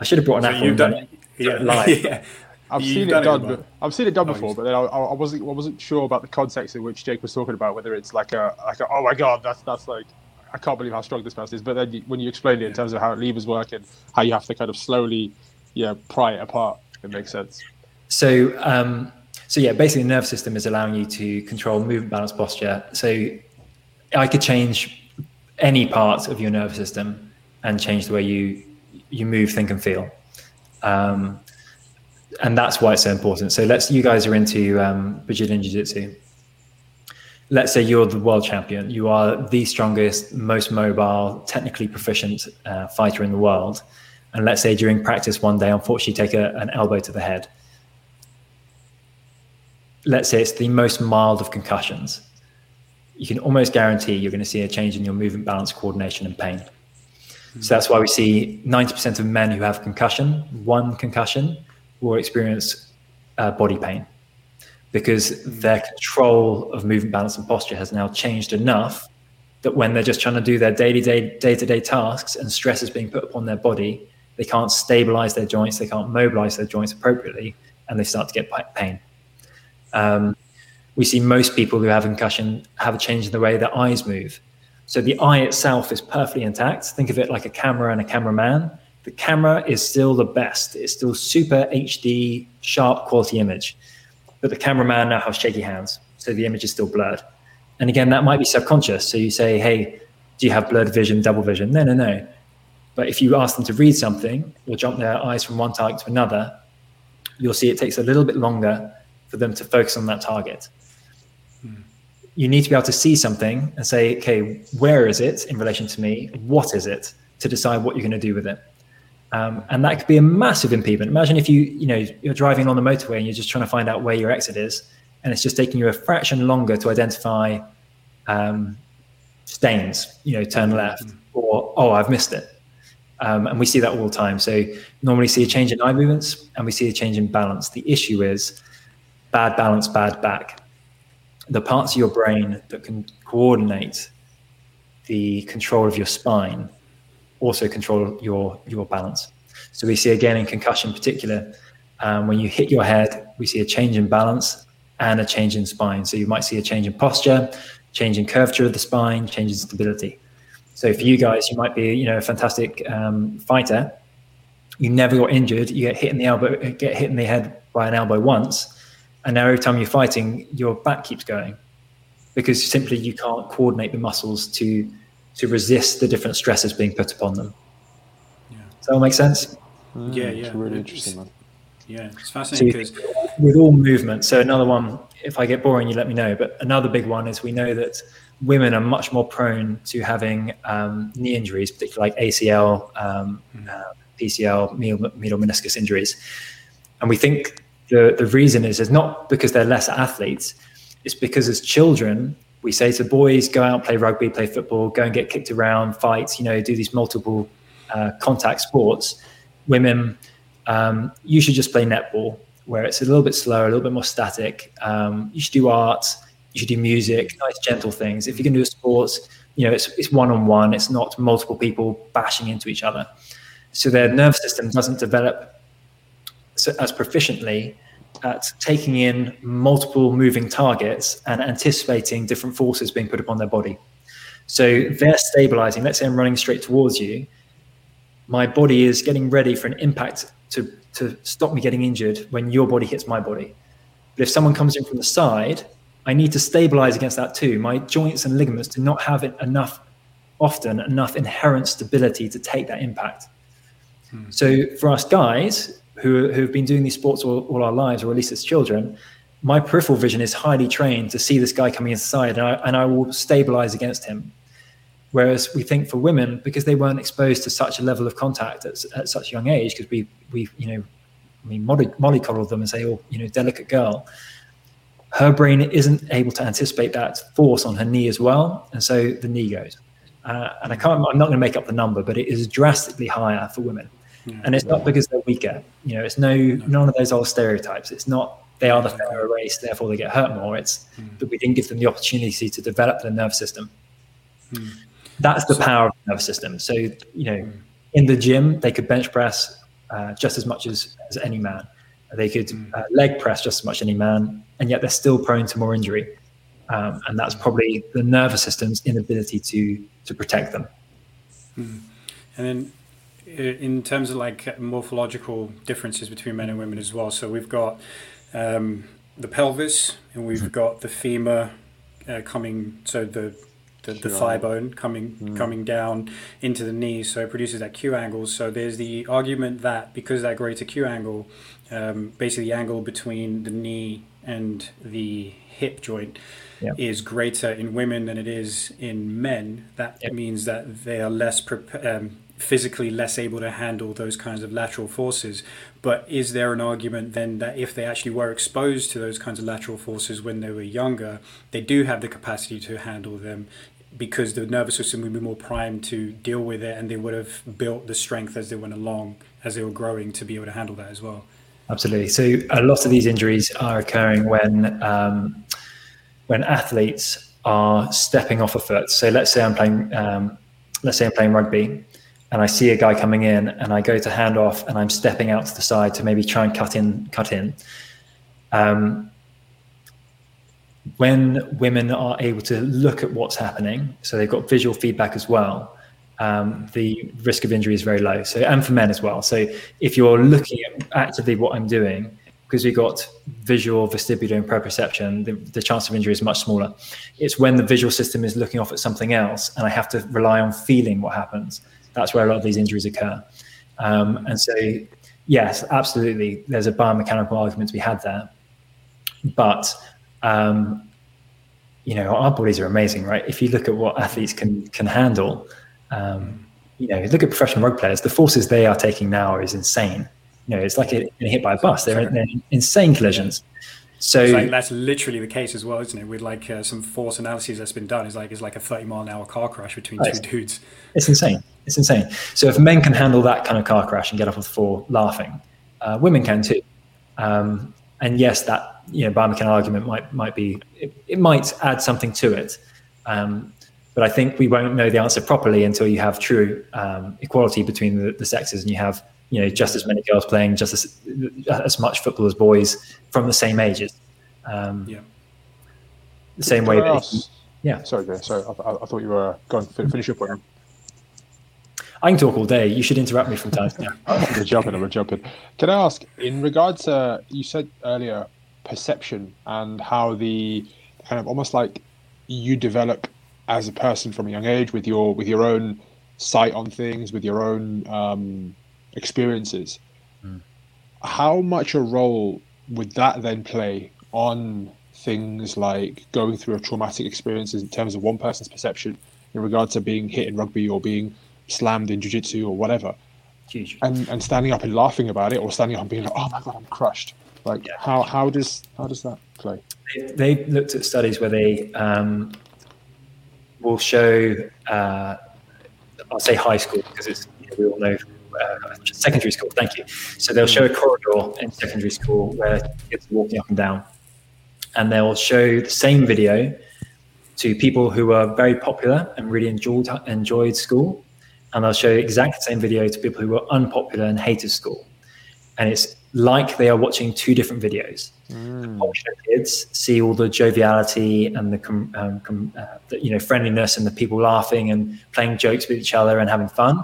I should have brought an so apple. You've done, yeah, live. yeah. I've You've seen it done. It, but, I've seen it done oh, before, but then I, I, wasn't. I wasn't sure about the context in which Jake was talking about. Whether it's like a, like a, oh my god, that's that's like, I can't believe how strong this person is. But then you, when you explain it in terms of how levers work and how you have to kind of slowly, yeah, pry it apart, it makes sense. So, um, so yeah, basically, the nervous system is allowing you to control movement, balance, posture. So, I could change any part of your nervous system and change the way you you move, think, and feel. Um, and that's why it's so important. So let's you guys are into um, Brazilian Jiu Jitsu. Let's say you're the world champion. You are the strongest, most mobile, technically proficient uh, fighter in the world. And let's say during practice one day, unfortunately, take a, an elbow to the head. Let's say it's the most mild of concussions. You can almost guarantee you're going to see a change in your movement, balance, coordination, and pain. So that's why we see 90% of men who have concussion, one concussion, will experience uh, body pain because their control of movement, balance, and posture has now changed enough that when they're just trying to do their daily day, day-to-day tasks and stress is being put upon their body, they can't stabilize their joints, they can't mobilize their joints appropriately, and they start to get pain. Um, we see most people who have concussion have a change in the way their eyes move. So the eye itself is perfectly intact. Think of it like a camera and a cameraman. The camera is still the best. It's still super HD, sharp quality image. But the cameraman now has shaky hands. So the image is still blurred. And again, that might be subconscious. So you say, hey, do you have blurred vision, double vision? No, no, no. But if you ask them to read something or jump their eyes from one target to another, you'll see it takes a little bit longer for them to focus on that target you need to be able to see something and say, okay, where is it in relation to me? What is it to decide what you're going to do with it? Um, and that could be a massive impediment. Imagine if you, you know, you're driving on the motorway and you're just trying to find out where your exit is, and it's just taking you a fraction longer to identify um, stains. You know, turn left, or oh, I've missed it. Um, and we see that all the time. So normally see a change in eye movements, and we see a change in balance. The issue is bad balance, bad back the parts of your brain that can coordinate the control of your spine also control your your balance. So we see again in concussion in particular, um, when you hit your head, we see a change in balance and a change in spine. So you might see a change in posture, change in curvature of the spine, change in stability. So for you guys, you might be you know a fantastic um, fighter. You never got injured. You get hit in the elbow, get hit in the head by an elbow once, and now every time you're fighting, your back keeps going because simply you can't coordinate the muscles to to resist the different stresses being put upon them. Yeah. Does that all make sense? Mm, yeah, yeah. It's really interesting, man. Yeah, it's fascinating so with all movement. So another one, if I get boring, you let me know. But another big one is we know that women are much more prone to having um, knee injuries, particularly like ACL, um, mm. uh, PCL, medial, medial meniscus injuries. And we think the, the reason is is not because they're less athletes, it's because as children, we say to boys, go out, play rugby, play football, go and get kicked around, fight, you know, do these multiple uh, contact sports. Women, um, you should just play netball, where it's a little bit slower, a little bit more static. Um, you should do art, you should do music, nice, gentle things. If you can do a sports, you know, it's, it's one-on-one, it's not multiple people bashing into each other. So their nervous system doesn't develop as proficiently at taking in multiple moving targets and anticipating different forces being put upon their body. So they're stabilizing. Let's say I'm running straight towards you. My body is getting ready for an impact to, to stop me getting injured when your body hits my body. But if someone comes in from the side, I need to stabilize against that too. My joints and ligaments do not have enough, often enough inherent stability to take that impact. Hmm. So for us guys, who, who have been doing these sports all, all our lives, or at least as children, my peripheral vision is highly trained to see this guy coming inside, and I, and I will stabilize against him. Whereas we think for women, because they weren't exposed to such a level of contact at, at such a young age, because we we you know, I mean, Molly, Molly them and say, "Oh, you know, delicate girl." Her brain isn't able to anticipate that force on her knee as well, and so the knee goes. Uh, and I can't. I'm not going to make up the number, but it is drastically higher for women. Yeah, and it's not because they're weaker. You know, it's no none of those old stereotypes. It's not they are the fairer race, therefore they get hurt more. It's mm. that we didn't give them the opportunity to develop their nervous system. Mm. That's the so, power of the nervous system. So, you know, mm. in the gym, they could bench press uh, just as much as, as any man. They could hmm. uh, leg press just as much as any man, and yet they're still prone to more injury. Um, and that's probably the nervous system's inability to to protect them. Hmm. And then in terms of like morphological differences between men and women as well. So we've got um, the pelvis and we've mm-hmm. got the femur uh, coming, so the the, the thigh bone coming mm. coming down into the knee, so it produces that Q angle. So there's the argument that because that greater Q angle, um, basically the angle between the knee and the hip joint yep. is greater in women than it is in men. That yep. means that they are less prepared. Um, physically less able to handle those kinds of lateral forces. But is there an argument then that if they actually were exposed to those kinds of lateral forces when they were younger, they do have the capacity to handle them because the nervous system would be more primed to deal with it and they would have built the strength as they went along, as they were growing to be able to handle that as well? Absolutely. So a lot of these injuries are occurring when um, when athletes are stepping off a foot. So let's say I'm playing um, let's say I'm playing rugby and I see a guy coming in and I go to hand off and I'm stepping out to the side to maybe try and cut in, cut in. Um, when women are able to look at what's happening, so they've got visual feedback as well, um, the risk of injury is very low. So, and for men as well. So, if you're looking at actively what I'm doing, because we've got visual, vestibular, and proprioception, the, the chance of injury is much smaller. It's when the visual system is looking off at something else, and I have to rely on feeling what happens that's where a lot of these injuries occur. Um, and so, yes, absolutely, there's a biomechanical argument to be had there. But um, you know, our bodies are amazing, right? If you look at what athletes can can handle, um, you know, look at professional rugby players. The forces they are taking now is insane. You know, it's like getting hit by a bus. They're, they're insane collisions. So like that's literally the case as well, isn't it? With like uh, some force analyses that's been done, is like it's like a thirty mile an hour car crash between two dudes. It's insane. It's insane. So if men can handle that kind of car crash and get off the floor laughing, uh, women can too. Um, and yes, that you know biomechanical argument might might be it, it might add something to it. Um, but I think we won't know the answer properly until you have true um, equality between the, the sexes and you have you know just as many girls playing just as as much football as boys from the same ages. Um, yeah. The same way. That, yeah. Sorry, Sorry, I, I, thought you were going to finish your point. I can talk all day. You should interrupt me from time to time. I'm jumping. I'm jumping. Can I ask, in regards to you said earlier, perception and how the kind of almost like you develop as a person from a young age with your with your own sight on things, with your own um, experiences. Mm. How much a role would that then play on things like going through a traumatic experiences in terms of one person's perception in regard to being hit in rugby or being slammed in jiu-jitsu or whatever Huge. and and standing up and laughing about it or standing up and being like oh my god i'm crushed like yeah. how how does how does that play they, they looked at studies where they um, will show uh, i'll say high school because it's you know, we all know uh, secondary school. Thank you. So they'll show a corridor in secondary school where kids are walking up and down, and they'll show the same video to people who are very popular and really enjoyed enjoyed school, and they'll show exactly the same video to people who were unpopular and hated school, and it's like they are watching two different videos. Mm. The popular kids see all the joviality and the, um, com, uh, the, you know friendliness and the people laughing and playing jokes with each other and having fun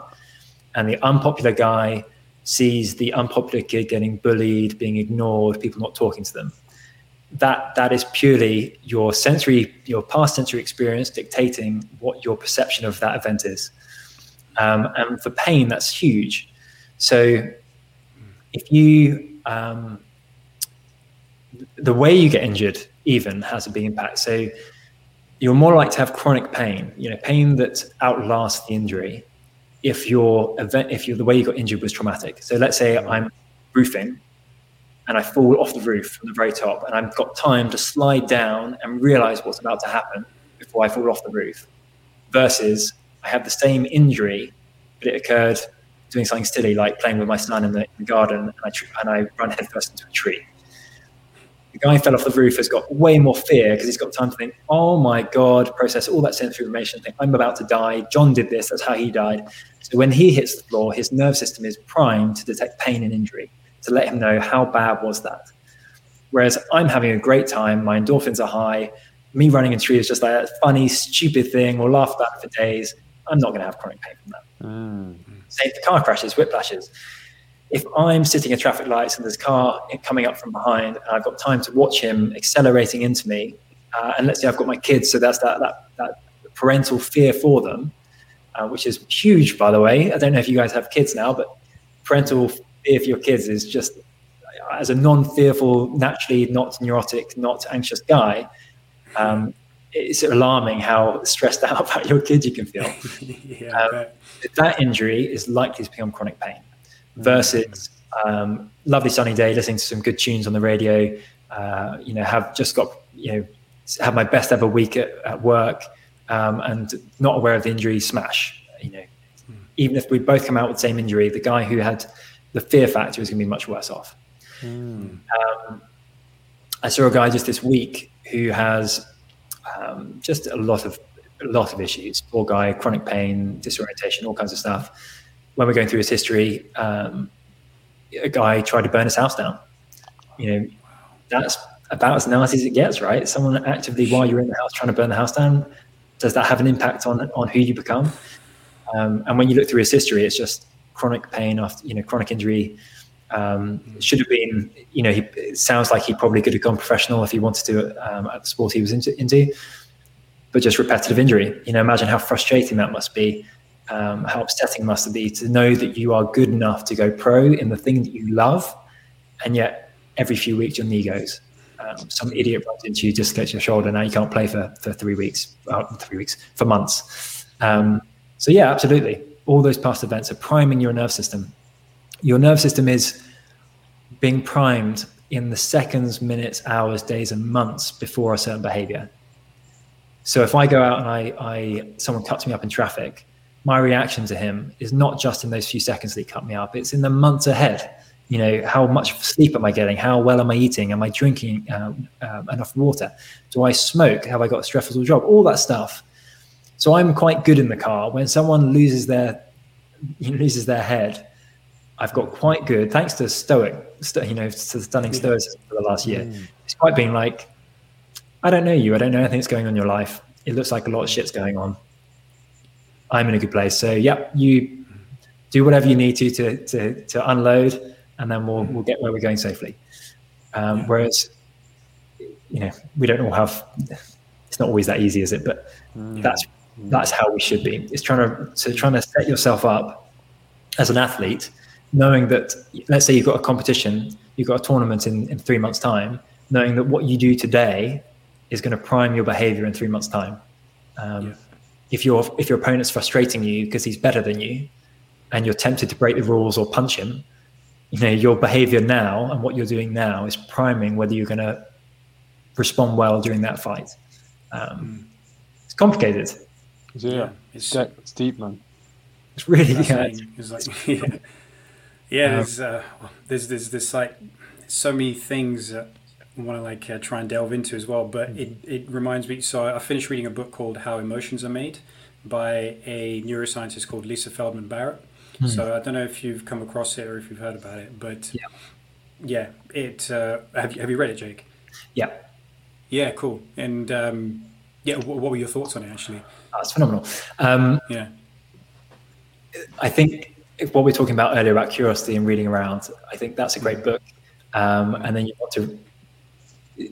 and the unpopular guy sees the unpopular kid getting bullied, being ignored, people not talking to them. That that is purely your sensory, your past sensory experience dictating what your perception of that event is. Um, and for pain, that's huge. So if you um, the way you get injured even has a big impact. So you're more likely to have chronic pain, you know, pain that outlasts the injury. If your event, if you the way you got injured was traumatic. So let's say mm. I'm roofing and I fall off the roof from the very top, and I've got time to slide down and realize what's about to happen before I fall off the roof, versus I have the same injury, but it occurred doing something silly like playing with my son in the, in the garden, and I, and I run headfirst into a tree. The guy fell off the roof has got way more fear because he's got time to think, oh my God, process all that sensory information, think, I'm about to die. John did this, that's how he died. So when he hits the floor, his nerve system is primed to detect pain and injury to let him know how bad was that. Whereas I'm having a great time, my endorphins are high. Me running in tree is just like a funny, stupid thing. We'll laugh about it for days. I'm not going to have chronic pain from that. Mm. Same for car crashes, whiplashes. If I'm sitting at traffic lights and there's a car coming up from behind, and I've got time to watch him accelerating into me, uh, and let's say I've got my kids, so that's that that, that parental fear for them, uh, which is huge, by the way. I don't know if you guys have kids now, but parental fear for your kids is just as a non-fearful, naturally not neurotic, not anxious guy. Um, it's alarming how stressed out about your kids you can feel. yeah, um, that injury is likely to become chronic pain versus um, lovely sunny day, listening to some good tunes on the radio. Uh, you know, have just got you know have my best ever week at, at work, um, and not aware of the injury. Smash. You know, mm. even if we both come out with the same injury, the guy who had the fear factor is going to be much worse off. Mm. Um, I saw a guy just this week who has um, just a lot of a lot of issues. Poor guy, chronic pain, disorientation, all kinds of stuff. When we're going through his history, um, a guy tried to burn his house down. You know, that's about as nasty as it gets, right? Someone actively, while you're in the house, trying to burn the house down. Does that have an impact on on who you become? Um, and when you look through his history, it's just chronic pain after you know chronic injury. Um, should have been, you know, he, it sounds like he probably could have gone professional if he wanted to um, at the sport he was into, into, but just repetitive injury. You know, imagine how frustrating that must be, um, how upsetting must it be to know that you are good enough to go pro in the thing that you love, and yet every few weeks your knee goes. Um, some idiot runs into you, just dislocates your shoulder. Now you can't play for, for three weeks, well, three weeks, for months. Um, so yeah, absolutely all those past events are priming your nerve system. Your nerve system is being primed in the seconds, minutes, hours, days, and months before a certain behavior. So if I go out and I, I someone cuts me up in traffic, my reaction to him is not just in those few seconds that he cut me up; it's in the months ahead. You know, how much sleep am I getting? How well am I eating? Am I drinking uh, uh, enough water? Do I smoke? Have I got a stressful job? All that stuff so I'm quite good in the car. When someone loses their loses their head, I've got quite good, thanks to Stoic, you know, to stunning stoicism for the last year. Mm. It's quite been like, I don't know you. I don't know anything that's going on in your life. It looks like a lot of shit's going on. I'm in a good place. So, yeah you do whatever you need to to to, to unload, and then we'll we'll get where we're going safely. Um. Whereas, you know, we don't all have. It's not always that easy, is it? But mm. that's that's how we should be. It's trying to, to trying to set yourself up as an athlete, knowing that let's say you've got a competition, you've got a tournament in, in three months' time, knowing that what you do today is going to prime your behavior in three months' time. Um, yeah. If your if your opponent's frustrating you because he's better than you, and you're tempted to break the rules or punch him, you know your behavior now and what you're doing now is priming whether you're going to respond well during that fight. Um, it's complicated. Yeah, yeah it's, it's deep, man. It's really yeah. It's like, yeah, yeah. Um, there's, uh, there's there's there's like so many things that I want to like uh, try and delve into as well. But it it reminds me. So I finished reading a book called How Emotions Are Made by a neuroscientist called Lisa Feldman Barrett. Mm. So I don't know if you've come across it or if you've heard about it, but yeah, yeah. It uh, have you have you read it, Jake? Yeah. Yeah, cool. And um, yeah, what, what were your thoughts on it actually? it's phenomenal. Um, yeah. I think what we are talking about earlier about curiosity and reading around, I think that's a great mm. book. Um, and then you want to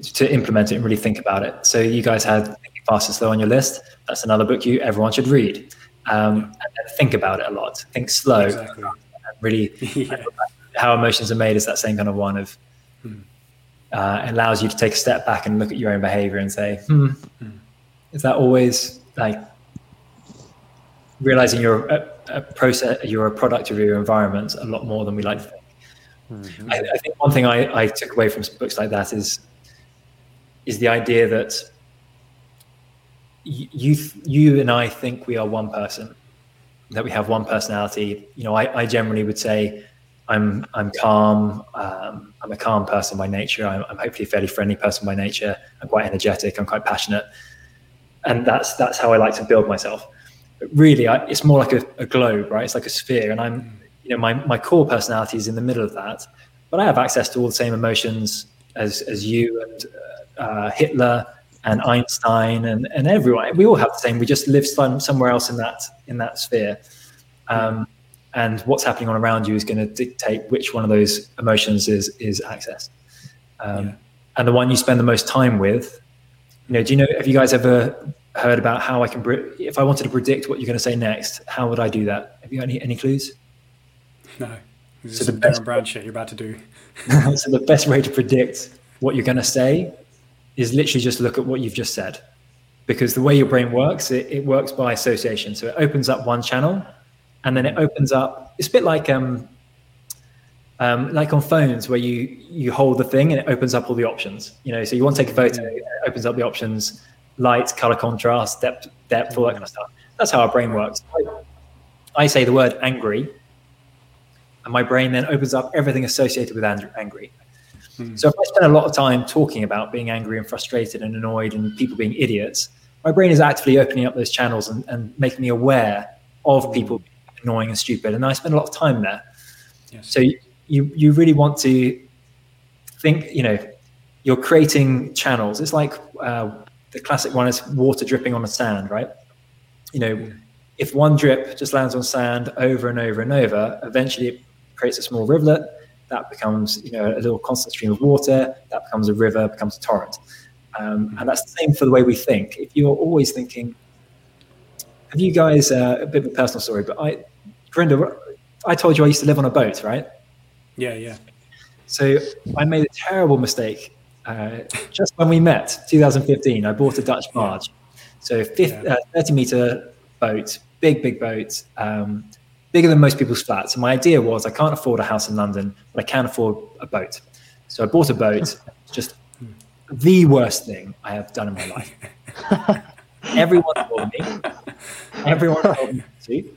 to implement it and really think about it. So you guys had Fast and Slow on your list. That's another book you everyone should read. Um, and think about it a lot. Think slow. Exactly. Really yeah. how emotions are made is that same kind of one of hmm. uh, allows you to take a step back and look at your own behavior and say, hmm, hmm. is that always like realizing you're a, a, process, you're a product of your environment a lot more than we like to think. Mm-hmm. I, I, think one thing I, I took away from books like that is is the idea that you you and I think we are one person, that we have one personality. You know, I, I generally would say I'm I'm calm. Um, I'm a calm person by nature. I'm, I'm, hopefully a fairly friendly person by nature. I'm quite energetic. I'm quite passionate, and that's that's how I like to build myself. But really, I, it's more like a, a, globe, right? It's like a sphere, and I'm you know my my core personality is in the middle of that, but I have access to all the same emotions as as you and uh, Hitler and Einstein and, and everyone. We all have the same. We just live some, somewhere else in that in that sphere. Um, and what's happening on around you is going to dictate which one of those emotions is is accessed. Um, yeah. And the one you spend the most time with, you know, do you know? Have you guys ever heard about how I can, if I wanted to predict what you're going to say next, how would I do that? Have you got any any clues? No. This so the best, Brown shit you're about to do. so the best way to predict what you're going to say is literally just look at what you've just said, because the way your brain works, it, it works by association. So it opens up one channel and then it opens up. It's a bit like um, um, like on phones where you you hold the thing and it opens up all the options. You know, so you want to take a photo, it opens up the options, light, color contrast, depth, depth, all that kind of stuff. That's how our brain works. I, I say the word angry, and my brain then opens up everything associated with angry. So if I spend a lot of time talking about being angry and frustrated and annoyed and people being idiots, my brain is actively opening up those channels and, and making me aware of people being annoying and stupid. And I spend a lot of time there. Yes. So you, you, really want to think, you know, you're creating channels. It's like uh, the classic one is water dripping on a sand, right? You know, mm. if one drip just lands on sand over and over and over, eventually it creates a small rivulet. That becomes, you know, a little constant stream of water. That becomes a river, becomes a torrent. Um, and that's the same for the way we think. If you're always thinking, have you guys uh, a bit of a personal story? But I, Brenda, I told you I used to live on a boat, right? Yeah, yeah. So I made a terrible mistake uh, just when we met, 2015. I bought a Dutch barge, so 50, yeah. uh, 30 meter boat, big, big boat, um, bigger than most people's flats. And my idea was I can't afford a house in London, but I can afford a boat. So I bought a boat, It's just the worst thing I have done in my life. Everyone told me. Everyone told me to.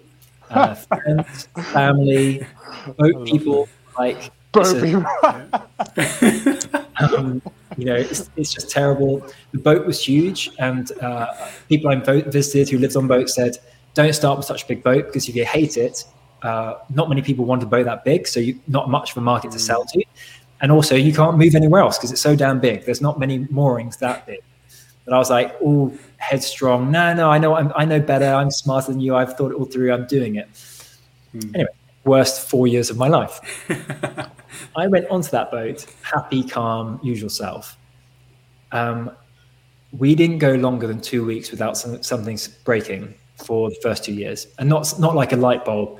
Uh, friends, family, boat people, like boat people. um, you know, it's, it's, just terrible. The boat was huge, and uh, people I visited who lived on boats said, "Don't start with such a big boat because if you hate it, uh, not many people want a boat that big, so you not much of a market to sell to." And also, you can't move anywhere else because it's so damn big. There's not many moorings that big. But I was like, oh, headstrong. No, no, I know, I'm, i know better. I'm smarter than you. I've thought it all through. I'm doing it. Hmm. Anyway, worst four years of my life. I went onto that boat, happy, calm, usual self. Um, we didn't go longer than two weeks without some, something breaking for the first two years, and not not like a light bulb,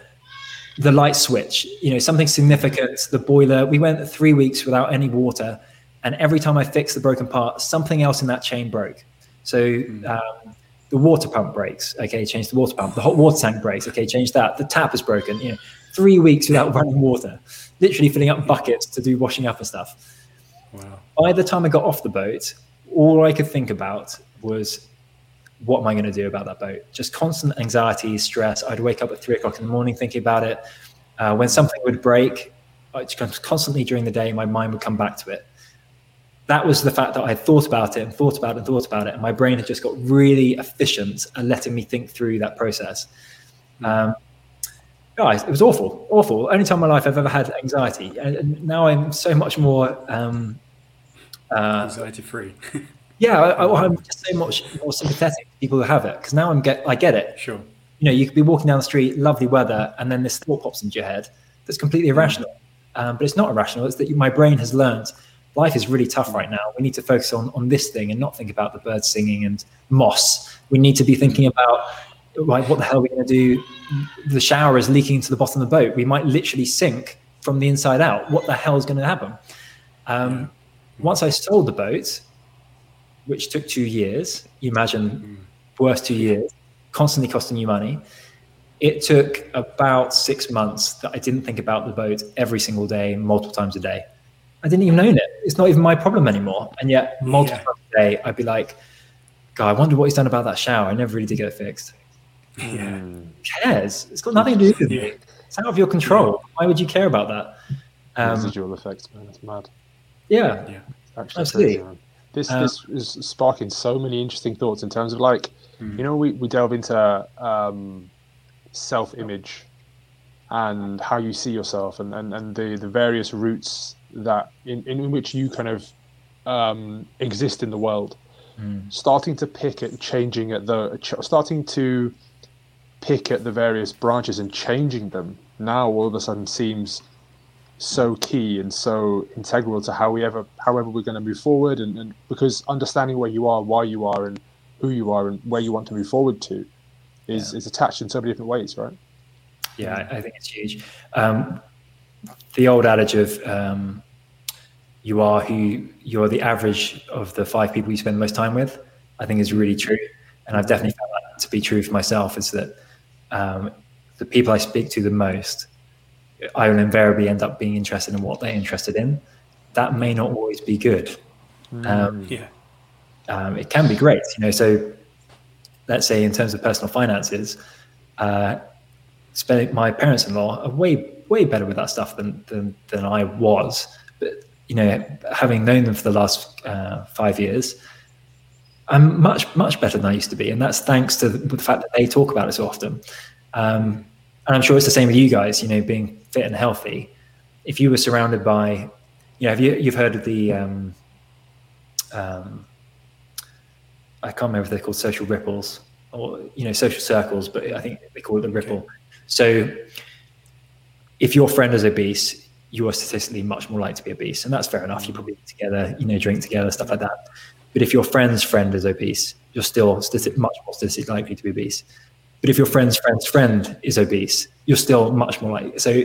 the light switch. You know, something significant. The boiler. We went three weeks without any water, and every time I fixed the broken part, something else in that chain broke. So hmm. um, the water pump breaks. Okay, change the water pump. The hot water tank breaks. Okay, change that. The tap is broken. You know, three weeks without running water, literally filling up buckets to do washing up and stuff. Wow. By the time I got off the boat, all I could think about was what am I going to do about that boat? Just constant anxiety, stress. I'd wake up at three o'clock in the morning thinking about it. Uh, when something would break, constantly during the day, my mind would come back to it that was the fact that I thought about it and thought about it and thought about it, and my brain had just got really efficient at letting me think through that process. Um, guys, it was awful, awful. Only time in my life I've ever had anxiety, and now I'm so much more um, uh, anxiety free. yeah, I, am just so much more sympathetic to people who have it because now I'm get I get it. Sure. You know, you could be walking down the street, lovely weather, and then this thought pops into your head that's completely irrational. Um, but it's not irrational. It's that my brain has learned life is really tough right now. We need to focus on on this thing and not think about the birds singing and moss. We need to be thinking about like what the hell are we going to do? The shower is leaking into the bottom of the boat. We might literally sink from the inside out. What the hell is going to happen? Um. Once I sold the boat, which took two years, you imagine mm. worst two years, constantly costing you money. It took about six months that I didn't think about the boat every single day, multiple times a day. I didn't even own it. It's not even my problem anymore. And yet, multiple yeah. times a day, I'd be like, God, I wonder what he's done about that shower. I never really did get it fixed. Yeah. Who cares? It's got nothing to do with yeah. me. It's out of your control. Why would you care about that? Um, Residual effects, man. It's mad. Yeah. Yeah. Actually, Absolutely. Crazy, this um, this is sparking so many interesting thoughts in terms of like, mm. you know, we, we delve into um, self image and how you see yourself and, and, and the, the various routes that in, in which you kind of um, exist in the world. Mm. Starting to pick at changing at the starting to pick at the various branches and changing them now all of a sudden seems so key and so integral to how we ever however we're going to move forward and, and because understanding where you are why you are and who you are and where you want to move forward to is, yeah. is attached in so many different ways right? Yeah i, think it's huge. Um, the old adage of um, you are who you're the average of the five people you spend the most time with i think is really true. And i've definitely found that to be true for myself is that um, the people i speak to the most I will invariably end up being interested in what they're interested in. That may not always be good. Mm, um, yeah. Um, it can be great, you know. So, let's say in terms of personal finances, uh, spending, my parents-in-law are way way better with that stuff than than than I was. But you know, having known them for the last uh, five years, I'm much much better than I used to be, and that's thanks to the, the fact that they talk about it so often. Um, and I'm sure it's the same with you guys. You know, being fit and healthy. If you were surrounded by, you know, have you you've heard of the, um, um, I can't remember if they're called social ripples or you know social circles, but I think they call it the ripple. Okay. So, if your friend is obese, you are statistically much more likely to be obese, and that's fair enough. You probably eat together, you know, drink together, stuff like that. But if your friend's friend is obese, you're still much more statistically likely to be obese. But if your friend's friend's friend is obese, you're still much more likely. So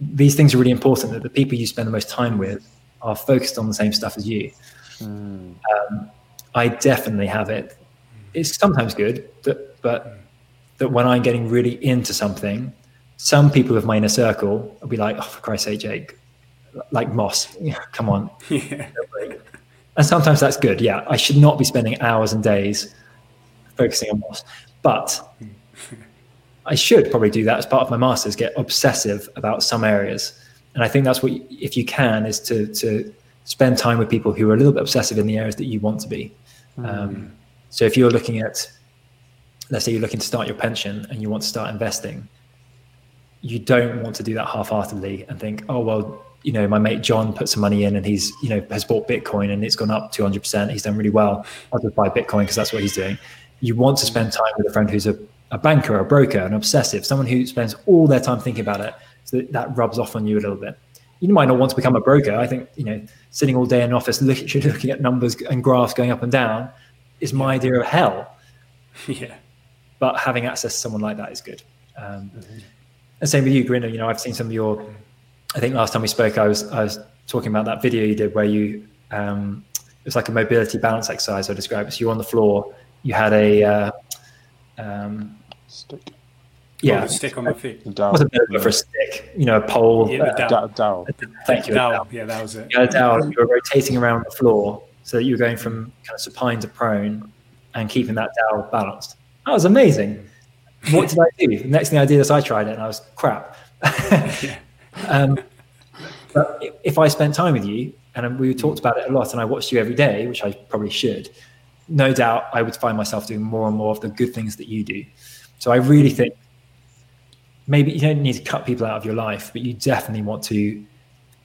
these things are really important that the people you spend the most time with are focused on the same stuff as you. Mm. Um, I definitely have it. It's sometimes good, that, but that when I'm getting really into something, some people of my inner circle will be like, "Oh, for Christ's sake, Jake, like Moss, come on." Yeah. And sometimes that's good. Yeah, I should not be spending hours and days focusing on Moss. But I should probably do that as part of my masters, get obsessive about some areas. And I think that's what, if you can, is to, to spend time with people who are a little bit obsessive in the areas that you want to be. Mm. Um, so if you're looking at, let's say you're looking to start your pension and you want to start investing, you don't want to do that half-heartedly and think, oh well, you know, my mate John put some money in and he's, you know, has bought Bitcoin and it's gone up 200%. He's done really well. I'll just buy Bitcoin because that's what he's doing you want to spend time with a friend who's a, a banker, a broker, an obsessive, someone who spends all their time thinking about it. So that, that rubs off on you a little bit. You might not want to become a broker. I think, you know, sitting all day in an office looking, looking at numbers and graphs going up and down is my idea of hell. Yeah. But having access to someone like that is good. Um, mm-hmm. And same with you, Gurinder. You know, I've seen some of your. I think last time we spoke, I was I was talking about that video you did where you um, it was like a mobility balance exercise. I described. So you're on the floor you had a uh, um, stick. Yeah, oh, stick on my feet. It was a bit of a stick, you know, a pole. Yeah, uh, dowel. dowel. Thank you. Dowel. Yeah, that was it. You had a dowel. You were rotating around the floor so that you were going from kind of supine to prone and keeping that dowel balanced. That was amazing. What did I do? The next thing I did is I tried it and I was crap. um, but if I spent time with you and we talked about it a lot and I watched you every day, which I probably should, no doubt I would find myself doing more and more of the good things that you do. So I really think maybe you don't need to cut people out of your life, but you definitely want to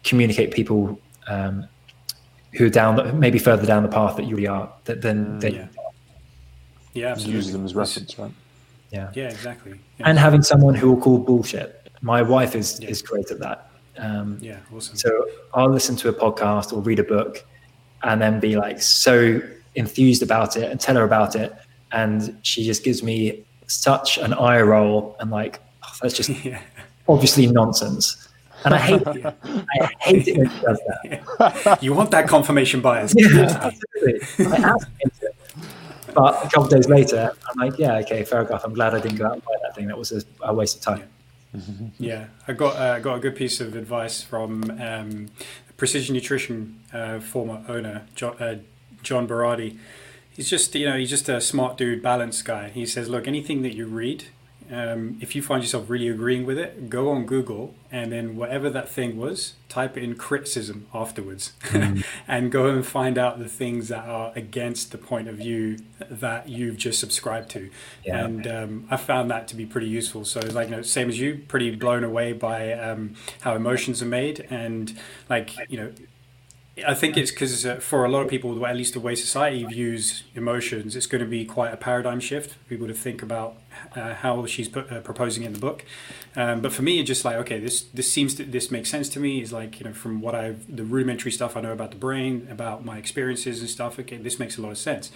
communicate people um, who are down, maybe further down the path that you really are, that then mm, yeah. Yeah, absolutely. Use them as reference, right? Yeah. Yeah, exactly. Yeah. And having someone who will call bullshit. My wife is yeah. is great at that. Um, yeah, awesome. So I'll listen to a podcast or read a book, and then be like so enthused about it and tell her about it. And she just gives me such an eye roll and like, oh, that's just yeah. obviously nonsense. And I hate it. I hate it when he does that. you want that confirmation bias. yeah, absolutely. I absolutely it. But a couple of days later, I'm like, yeah, okay, fair enough. I'm glad I didn't go out and buy that thing. That was a, a waste of time. Yeah, I got uh, got a good piece of advice from um, Precision Nutrition uh, former owner John, uh, John Berardi. He's just you know he's just a smart dude, balanced guy. He says, look, anything that you read, um, if you find yourself really agreeing with it, go on Google and then whatever that thing was, type in criticism afterwards mm. and go and find out the things that are against the point of view that you've just subscribed to. Yeah. And um, I found that to be pretty useful. So, like, you know, same as you, pretty blown away by um, how emotions are made and, like, you know, I think it's because uh, for a lot of people, at least the way society views emotions, it's going to be quite a paradigm shift for people to think about uh, how she's put, uh, proposing in the book. Um, but for me, it's just like okay, this this seems to this makes sense to me. Is like you know from what I the rudimentary stuff I know about the brain, about my experiences and stuff. Okay, this makes a lot of sense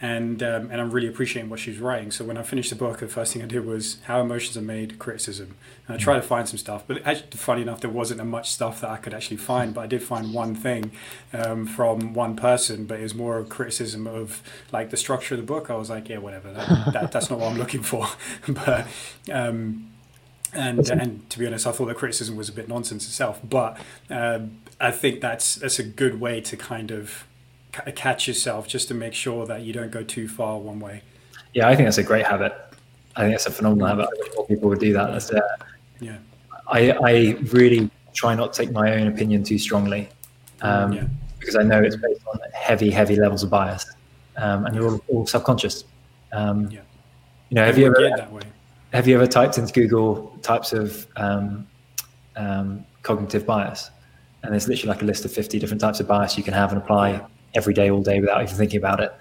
and um, and I'm really appreciating what she's writing. So when I finished the book, the first thing I did was how emotions are made, criticism. And I tried to find some stuff, but actually, funny enough, there wasn't much stuff that I could actually find. But I did find one thing um, from one person, but it was more a criticism of like the structure of the book. I was like, yeah, whatever, that, that that's not what I'm looking for. but um, and and to be honest, I thought the criticism was a bit nonsense itself. But uh, I think that's that's a good way to kind of catch yourself just to make sure that you don't go too far one way. Yeah, I think that's a great habit. I think that's a phenomenal habit. More people would do that. That's uh, yeah. I I really try not to take my own opinion too strongly, um, yeah. because I know it's based on heavy, heavy levels of bias, um, and you're all, all subconscious. Um, yeah. You know, have you ever have you ever typed into Google types of um, um, cognitive bias? And there's literally like a list of 50 different types of bias you can have and apply every day, all day without even thinking about it.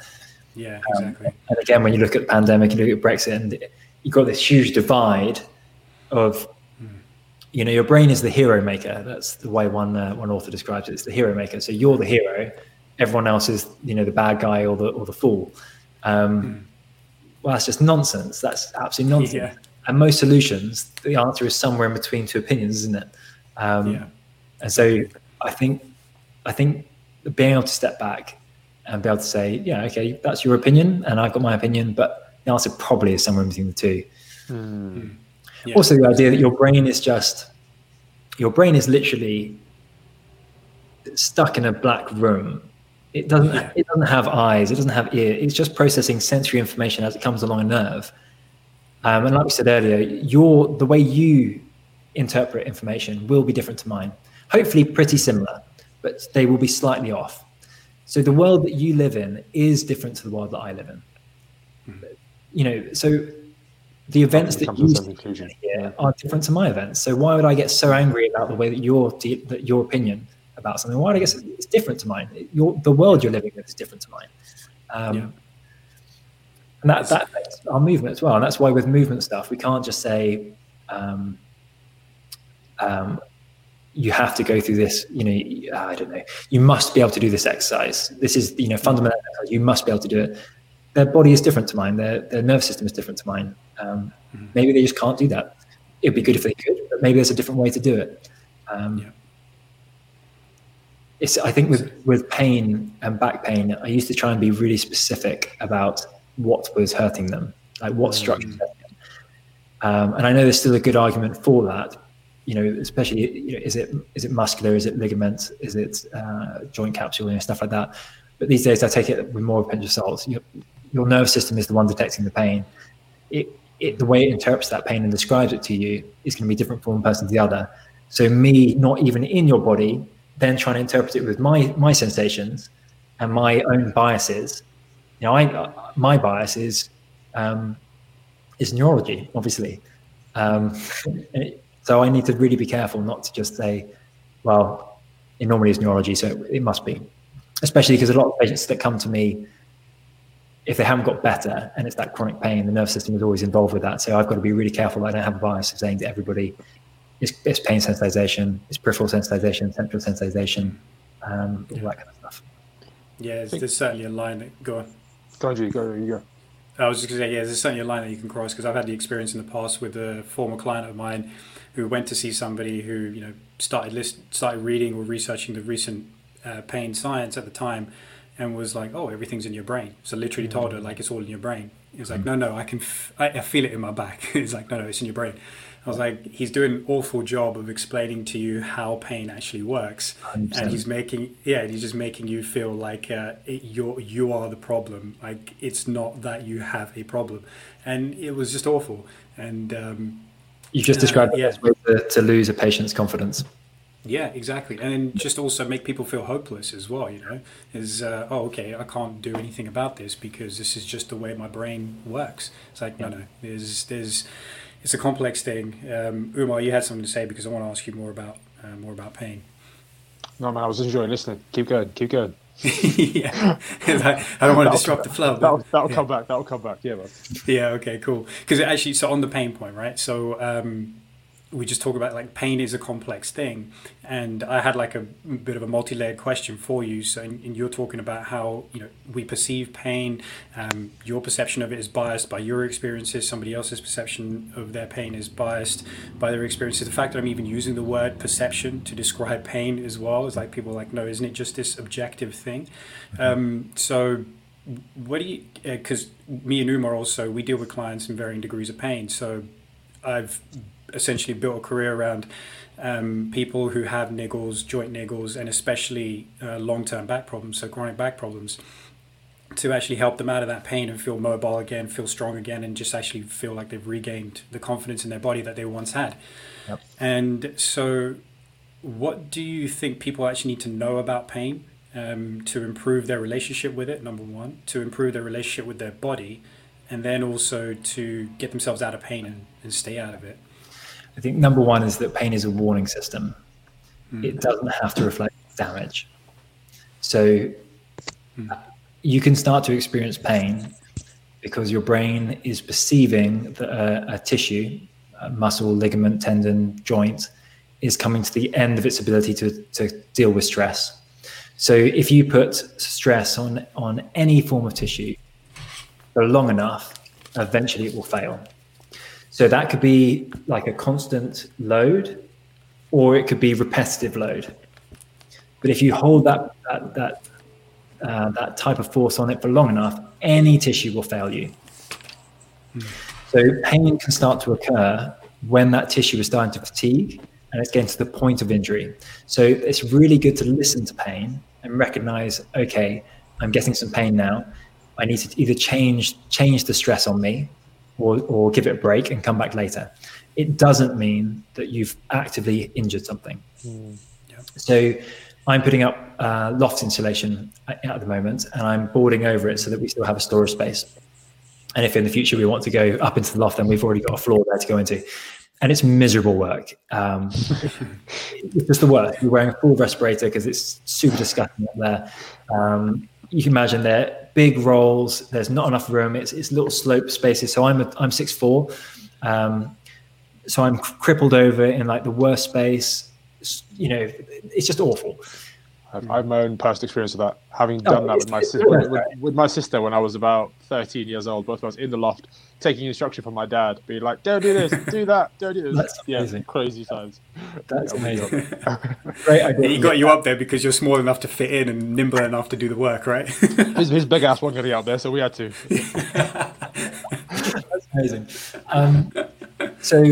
Yeah, um, exactly. Um, and again, when you look at the pandemic, you look at Brexit, and you've got this huge divide of, you know, your brain is the hero maker. That's the way one uh, one author describes it. It's the hero maker. So you're the hero. Everyone else is, you know, the bad guy or the or the fool. Um, mm. Well, that's just nonsense. That's absolutely nonsense. Yeah. And most solutions, the answer is somewhere in between two opinions, isn't it? Um, yeah. And so I think, I think being able to step back and be able to say, yeah, okay, that's your opinion, and I've got my opinion, but the answer probably is somewhere between the two. Mm. Yeah. Also, the idea that your brain is just your brain is literally stuck in a black room. It doesn't. Yeah. It doesn't have eyes. It doesn't have ear. It's just processing sensory information as it comes along a nerve. Um, and like we said earlier, your the way you interpret information will be different to mine. Hopefully, pretty similar but they will be slightly off. So the world that you live in is different to the world that I live in. Mm-hmm. You know, so the events that you see here are different to my events. So why would I get so angry about the way that your that your opinion about something? Why would I guess it's different to mine? Your the world you're living in is different to mine. Um, yeah. And that that affects our movement as well. And that's why with movement stuff, we can't just say, um, um, you have to go through this you know i don't know you must be able to do this exercise this is you know fundamental exercise. you must be able to do it their body is different to mine their, their nervous system is different to mine um, mm-hmm. maybe they just can't do that it'd be good if they could but maybe there's a different way to do it um, yeah. it's i think with with pain and back pain i used to try and be really specific about what was hurting them like what mm-hmm. structure um, and i know there's still a good argument for that you know, especially you know, is it is it muscular, is it ligament, is it uh, joint capsule, and stuff like that. But these days, I take it with more of a pinch of salt. Your, your nervous system is the one detecting the pain. It, it, the way it interprets that pain and describes it to you is going to be different from one person to the other. So me, not even in your body, then trying to interpret it with my my sensations and my own biases. You know, I my bias is um, is neurology, obviously. Um, So I need to really be careful not to just say, well, it normally is neurology, so it, it must be. Especially because a lot of patients that come to me, if they haven't got better and it's that chronic pain, the nervous system is always involved with that. So I've got to be really careful that I don't have a bias of saying to everybody, it's, it's pain sensitization, it's peripheral sensitization, central sensitization, um, all that kind of stuff. Yeah, there's certainly a line that go on. Go on, G, go, you go. I was just going to say, yeah, there's certainly a line that you can cross because I've had the experience in the past with a former client of mine who went to see somebody who you know started list started reading or researching the recent uh, pain science at the time and was like, "Oh, everything's in your brain." So literally told her like it's all in your brain. He was like, "No, no, I can, f- I, I feel it in my back." He's like, "No, no, it's in your brain." I was like, he's doing an awful job of explaining to you how pain actually works, 100%. and he's making yeah, he's just making you feel like uh, it, you're you are the problem. Like it's not that you have a problem, and it was just awful. And um, you just described uh, yeah. way to, to lose a patient's confidence. Yeah, exactly, and just also make people feel hopeless as well. You know, is uh, oh okay, I can't do anything about this because this is just the way my brain works. It's like no, no, there's there's it's a complex thing. Um, Umar, you had something to say because I want to ask you more about uh, more about pain. No, man, I was enjoying listening. Keep going, keep going. yeah, I don't want to disrupt the flow. that'll, that'll yeah. come back. That'll come back. Yeah, man. Yeah. Okay. Cool. Because actually, so on the pain point, right? So um, we just talk about like pain is a complex thing. And i had like a bit of a multi-layered question for you. So and, you're talking about how you know we perceive pain. Um, your perception of it is biased by your experiences. Somebody else's perception of their pain is biased by their experiences. The fact that i'm even using the word perception to describe pain as well is like people are like no isn't it just this objective thing? Um, so what do you because uh, me and umar also we deal with clients in varying degrees of pain. So i've essentially built a career around um, people who have niggles, joint niggles, and especially uh, long-term back problems, so chronic back problems, to actually help them out of that pain and feel mobile again, feel strong again, and just actually feel like they've regained the confidence in their body that they once had. Yep. And so, what do you think people actually need to know about pain um, to improve their relationship with it? Number one, to improve their relationship with their body, and then also to get themselves out of pain and, and stay out of it. I think number one is that pain is a warning system. Mm. It doesn't have to reflect damage. So mm. you can start to experience pain because your brain is perceiving that a, a tissue, a muscle, ligament, tendon, joint is coming to the end of its ability to, to deal with stress. So if you put stress on, on any form of tissue for long enough, eventually it will fail. So that could be like a constant load, or it could be repetitive load. But if you hold that that that, uh, that type of force on it for long enough, any tissue will fail you. Hmm. So pain can start to occur when that tissue is starting to fatigue and it's getting to the point of injury. So it's really good to listen to pain and recognize, okay, I'm getting some pain now. I need to either change change the stress on me or, or give it a break and come back later. It doesn't mean that you've actively injured something. Mm. Yeah. So I'm putting up uh, loft insulation at the moment and I'm boarding over it so that we still have a storage space. And if in the future we want to go up into the loft, then we've already got a floor there to go into. And it's miserable work. Um, it's just the worst. You're wearing a full respirator because it's super disgusting up there. Um, you can imagine they're big rolls. There's not enough room. It's, it's little slope spaces. So I'm a, I'm six four, um, so I'm crippled over in like the worst space. You know, it's just awful. I have my own personal experience of that. Having done oh, that with my sister, with, with, my sister when I was about 13 years old, both of us in the loft, taking instruction from my dad, being like, "Don't do this, do that, don't do this." That's yeah, amazing. crazy times. That's yeah, amazing. Great idea. He got you up there because you're small enough to fit in and nimble enough to do the work, right? his, his big ass wasn't going to get out there, so we had to. That's amazing. Um, so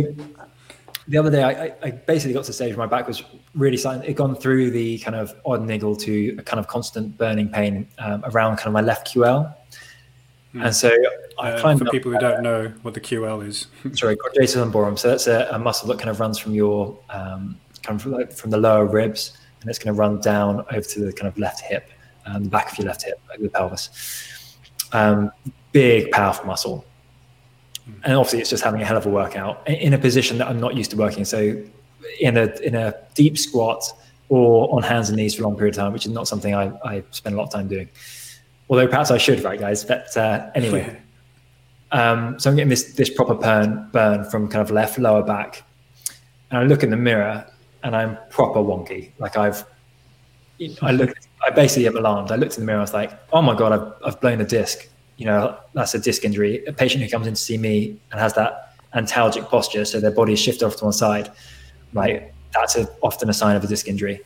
the other day, I, I, basically got to the stage where my back was really starting. It gone through the kind of odd niggle to a kind of constant burning pain um, around kind of my left QL, mm. and so I uh. For people who don't know what the QL is, sorry, quadratus lumborum. So that's a, a, muscle that kind of runs from your um, kind of from, like, from the lower ribs, and it's going to run down over to the kind of left hip, um, the back of your left hip, like the pelvis. Um, big, powerful muscle and obviously it's just having a hell of a workout in a position that I'm not used to working. So in a in a deep squat or on hands and knees for a long period of time, which is not something I, I spend a lot of time doing. Although perhaps I should, right, guys? But uh, anyway, um, so I'm getting this this proper burn burn from kind of left lower back, and I look in the mirror and I'm proper wonky. Like I've I look, I basically am alarmed. I looked in the mirror. I was like, oh my god, I've I've blown a disc you know, that's a disc injury. A patient who comes in to see me and has that antalgic posture, so their body is shifted off to one side, right? That's a, often a sign of a disc injury.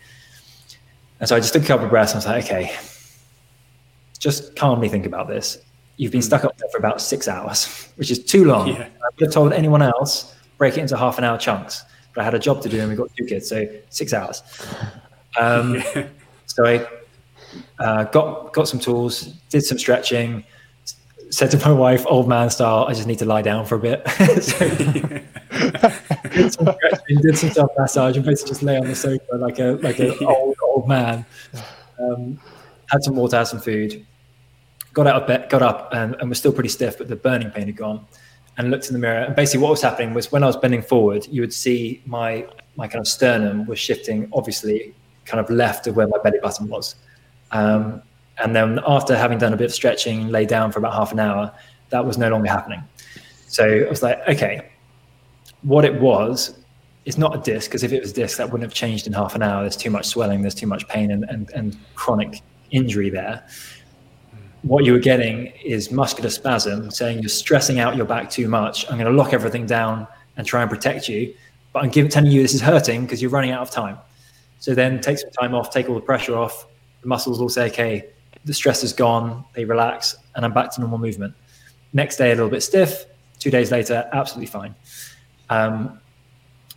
And so I just took a couple of breaths and I was like, okay, just calmly think about this. You've been stuck up there for about six hours, which is too long. Yeah. I would have told anyone else, break it into half an hour chunks. But I had a job to do and we got two kids, so six hours. Um, yeah. So I uh, got got some tools, did some stretching, said to my wife, old man style, I just need to lie down for a bit. so, did some stretching, did some self massage, and basically just lay on the sofa like a like an old old man. Um, had some water, had some food, got out of bed, got up, and, and was still pretty stiff, but the burning pain had gone. And looked in the mirror, and basically what was happening was when I was bending forward, you would see my my kind of sternum was shifting, obviously, kind of left of where my belly button was. Um, and then after having done a bit of stretching, lay down for about half an hour, that was no longer happening. So I was like, okay, what it was is not a disc, because if it was a disc, that wouldn't have changed in half an hour. There's too much swelling, there's too much pain and, and, and chronic injury there. What you were getting is muscular spasm, saying you're stressing out your back too much. I'm going to lock everything down and try and protect you. But I'm giving, telling you this is hurting because you're running out of time. So then take some time off, take all the pressure off. The muscles will say, okay, the stress is gone, they relax, and I'm back to normal movement. Next day, a little bit stiff. Two days later, absolutely fine. Um,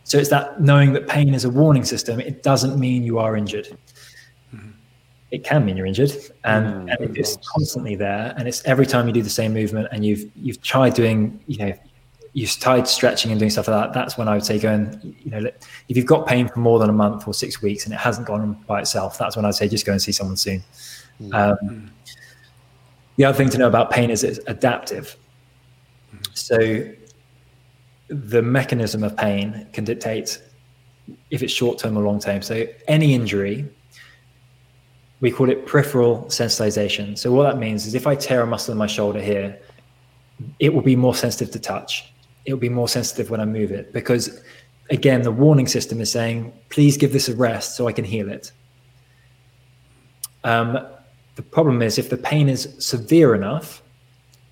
so it's that knowing that pain is a warning system. It doesn't mean you are injured. Mm-hmm. It can mean you're injured, and, mm-hmm. and it's constantly there, and it's every time you do the same movement, and you've you've tried doing, you know, you've tried stretching and doing stuff like that. That's when I would say going, you know, if you've got pain for more than a month or six weeks and it hasn't gone by itself, that's when I'd say just go and see someone soon. Mm. Um, the other thing to know about pain is it's adaptive. So the mechanism of pain can dictate if it's short term or long term. So any injury, we call it peripheral sensitization. So what that means is if I tear a muscle in my shoulder here, it will be more sensitive to touch. It will be more sensitive when I move it because again, the warning system is saying, please give this a rest so I can heal it. Um, the problem is if the pain is severe enough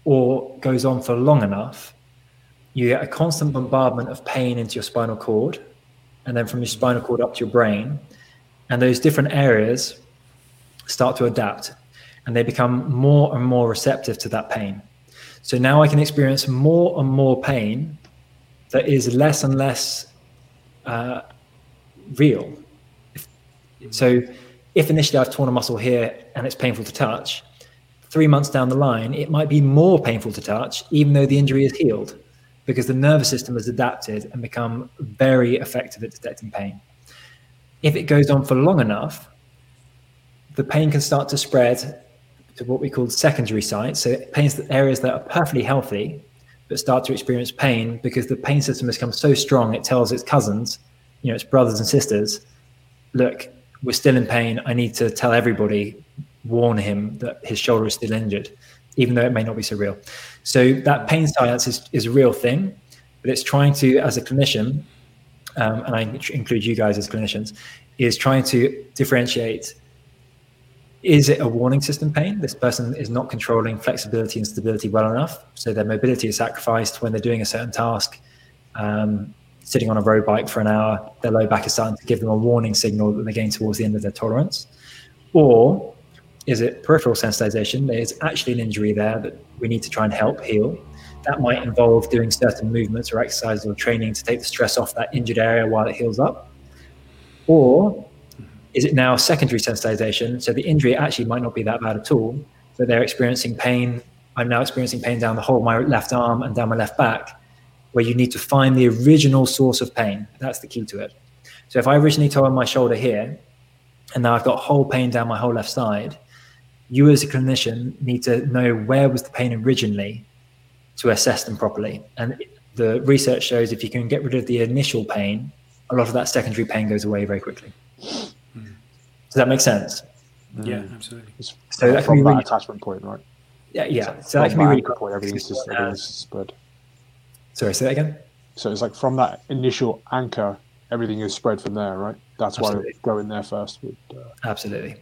or goes on for long enough, you get a constant bombardment of pain into your spinal cord and then from your spinal cord up to your brain. And those different areas start to adapt and they become more and more receptive to that pain. So now I can experience more and more pain that is less and less uh, real. So if initially I've torn a muscle here and it's painful to touch, three months down the line, it might be more painful to touch, even though the injury is healed, because the nervous system has adapted and become very effective at detecting pain. If it goes on for long enough, the pain can start to spread to what we call secondary sites. So pains areas that are perfectly healthy, but start to experience pain because the pain system has become so strong, it tells its cousins, you know, its brothers and sisters, look, we're still in pain. I need to tell everybody, warn him that his shoulder is still injured, even though it may not be so real. So that pain science is, is a real thing, but it's trying to, as a clinician, um, and I include you guys as clinicians, is trying to differentiate is it a warning system pain? This person is not controlling flexibility and stability well enough. So their mobility is sacrificed when they're doing a certain task. Um, sitting on a road bike for an hour, their low back is starting to give them a warning signal that they're getting towards the end of their tolerance? Or is it peripheral sensitization? There's actually an injury there that we need to try and help heal. That might involve doing certain movements or exercises or training to take the stress off that injured area while it heals up. Or is it now secondary sensitization? So the injury actually might not be that bad at all, but they're experiencing pain. I'm now experiencing pain down the whole of my left arm and down my left back where you need to find the original source of pain. That's the key to it. So if I originally tore my shoulder here, and now I've got whole pain down my whole left side, you as a clinician need to know where was the pain originally to assess them properly. And the research shows if you can get rid of the initial pain, a lot of that secondary pain goes away very quickly. Mm. Does that make sense? Yeah, absolutely. so that from that really, attachment point, right? Yeah, yeah. So, so that can be really point. Everything's just spread. Sorry, say that again. So it's like from that initial anchor everything is spread from there, right? That's Absolutely. why go in there first. Would, uh... Absolutely.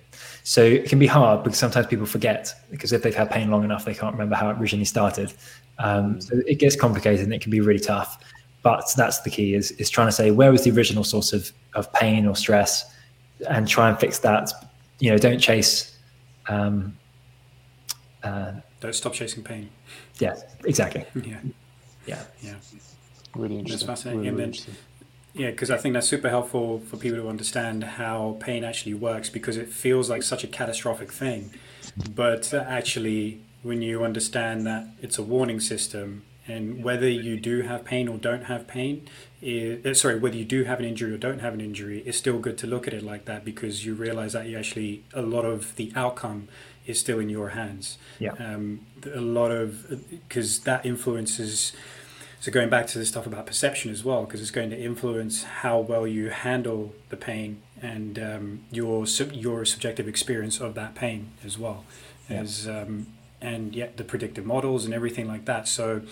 So it can be hard because sometimes people forget because if they've had pain long enough, they can't remember how it originally started. Um, so it gets complicated and it can be really tough. But that's the key is, is trying to say where was the original source of, of pain or stress and try and fix that. You know, don't chase. Um, uh, don't stop chasing pain. Yeah, exactly. Yeah. Yeah. Yeah. Really interesting. That's fascinating. Really, really then, yeah, because I think that's super helpful for people to understand how pain actually works because it feels like such a catastrophic thing. But actually, when you understand that it's a warning system and whether you do have pain or don't have pain, is, uh, sorry, whether you do have an injury or don't have an injury, it's still good to look at it like that because you realize that you actually, a lot of the outcome is still in your hands. Yeah. Um, a lot of, because that influences so going back to the stuff about perception as well, because it's going to influence how well you handle the pain and um, your your subjective experience of that pain as well, yeah. as um, and yet the predictive models and everything like that. So,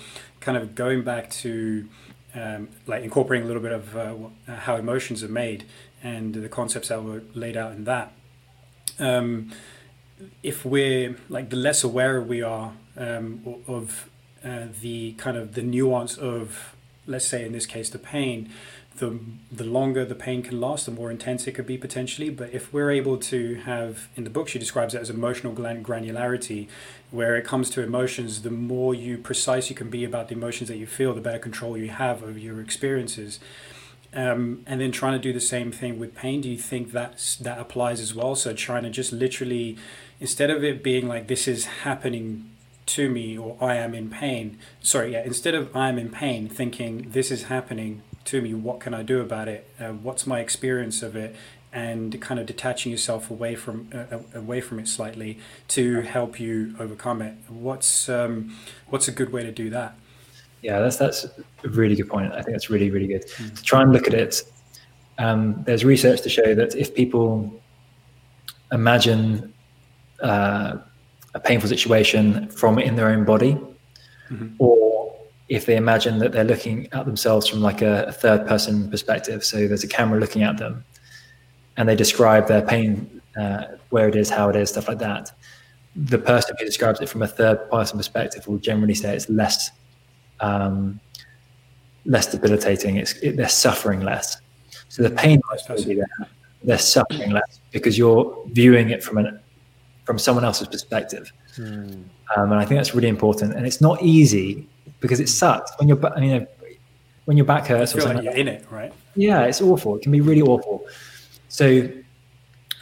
kind of going back to um, like incorporating a little bit of uh, how emotions are made and the concepts that were laid out in that. Um, if we're like the less aware we are um, of uh, the kind of the nuance of, let's say in this case, the pain, the the longer the pain can last, the more intense it could be potentially. But if we're able to have, in the book, she describes it as emotional granularity, where it comes to emotions, the more you precise you can be about the emotions that you feel, the better control you have over your experiences. Um, and then trying to do the same thing with pain. Do you think that that applies as well? So trying to just literally, instead of it being like this is happening to me or I am in pain. Sorry, yeah, instead of I am in pain, thinking this is happening to me, what can I do about it? Uh, what's my experience of it? And kind of detaching yourself away from uh, uh, away from it slightly to help you overcome it. What's um, what's a good way to do that? Yeah, that's that's a really good point. I think that's really really good. Mm. To try and look at it, um, there's research to show that if people imagine uh, a painful situation from in their own body, mm-hmm. or if they imagine that they're looking at themselves from like a, a, third person perspective. So there's a camera looking at them, and they describe their pain, uh, where it is, how it is, stuff like that. The person who describes it from a third person perspective will generally say it's less, um, less debilitating. It's it, they're suffering less. So the pain might be there. They're suffering less because you're viewing it from an from someone else's perspective. Mm. Um, and I think that's really important. And it's not easy because it sucks when you're, I mean, when your back hurts. You feel like you're in it, right? Yeah, it's awful. It can be really awful. So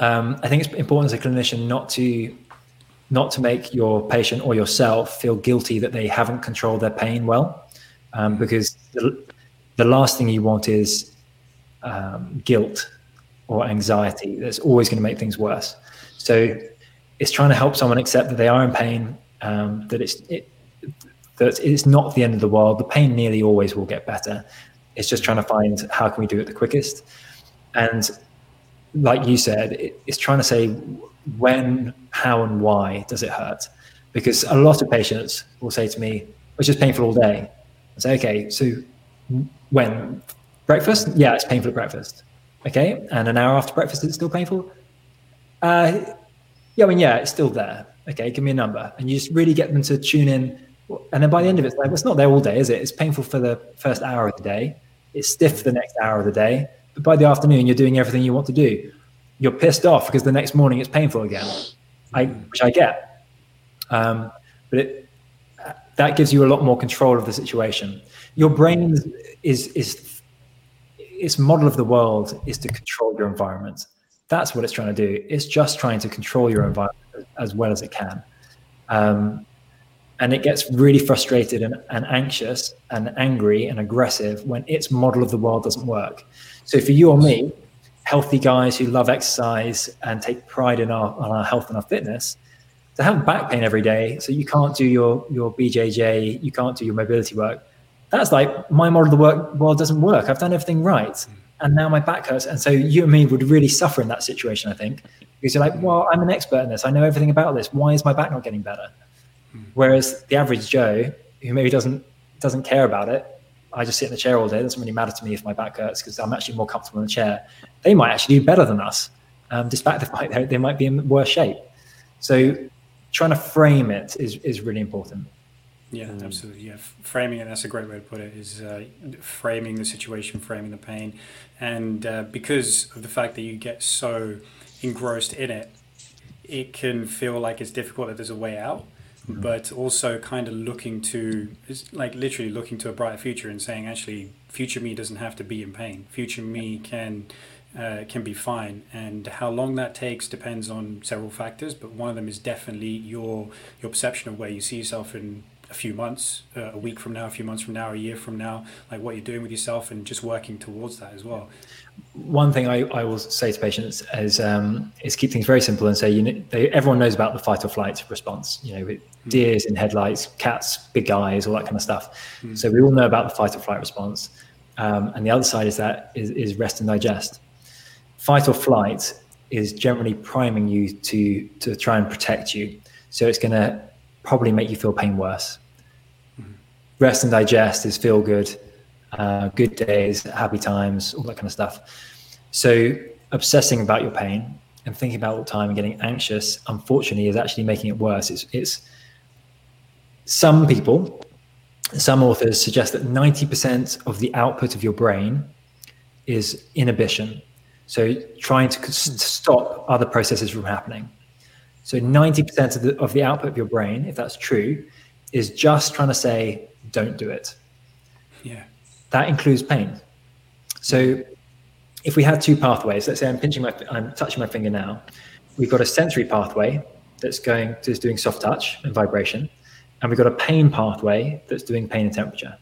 um, I think it's important as a clinician not to not to make your patient or yourself feel guilty that they haven't controlled their pain well, um, because the, the, last thing you want is um, guilt or anxiety. That's always going to make things worse. So it's trying to help someone accept that they are in pain, um, that it's it, that it's not the end of the world. The pain nearly always will get better. It's just trying to find how can we do it the quickest. And like you said, it, it's trying to say when, how, and why does it hurt? Because a lot of patients will say to me, "It's just painful all day." I say, "Okay, so when breakfast? Yeah, it's painful at breakfast. Okay, and an hour after breakfast, it's still painful." Uh, yeah, I mean, yeah, it's still there. Okay, give me a number. And you just really get them to tune in. And then by the end of it, it's like, well, it's not there all day, is it? It's painful for the first hour of the day. It's stiff for the next hour of the day. But by the afternoon, you're doing everything you want to do. You're pissed off because the next morning it's painful again, I, which I get. Um, but it, that gives you a lot more control of the situation. Your brain is, is its model of the world is to control your environment. That's what it's trying to do. It's just trying to control your environment as well as it can. Um, and it gets really frustrated and, and, anxious and angry and aggressive when its model of the world doesn't work. So for you or me, healthy guys who love exercise and take pride in our, on our health and our fitness, to have back pain every day, so you can't do your your BJJ, you can't do your mobility work. That's like my model of the work world doesn't work. I've done everything right and now my back hurts. And so you and me would really suffer in that situation, I think, because you're like, well, I'm an expert in this. I know everything about this. Why is my back not getting better? Hmm. Whereas the average Joe, who maybe doesn't doesn't care about it, I just sit in the chair all day. It doesn't really matter to me if my back hurts because I'm actually more comfortable in the chair. They might actually do better than us, um, despite the fact that they might be in worse shape. So trying to frame it is, is really important. Yeah, mm. absolutely. Yeah, framing it, that's a great way to put it, is uh, framing the situation, framing the pain. And uh, because of the fact that you get so engrossed in it, it can feel like it's difficult that there's a way out mm-hmm. but also kind of looking to like literally looking to a brighter future and saying actually future me doesn't have to be in pain future me can uh, can be fine and how long that takes depends on several factors but one of them is definitely your your perception of where you see yourself in a few months uh, a week from now a few months from now a year from now like what you're doing with yourself and just working towards that as well one thing I, I will say to patients is um, is keep things very simple and say you know, they, everyone knows about the fight or flight response. You know, mm. deers in headlights, cats, big eyes, all that kind of stuff. Mm. So we all know about the fight or flight response. Um, and the other side is that is, is rest and digest. Fight or flight is generally priming you to to try and protect you. So it's going to probably make you feel pain worse. Mm. Rest and digest is feel good uh, good days, happy times, all that kind of stuff. So obsessing about your pain and thinking about all the time and getting anxious, unfortunately, is actually making it worse. It's, it's some people, some authors suggest that 90% of the output of your brain is inhibition. So trying to stop other processes from happening. So 90% of the, of the output of your brain, if that's true, is just trying to say, don't do it. Yeah that includes pain. So if we have two pathways, let's say I'm pinching my, I'm touching my finger now, we've got a sensory pathway that's going to doing soft touch and vibration, and we've got a pain pathway that's doing pain and temperature.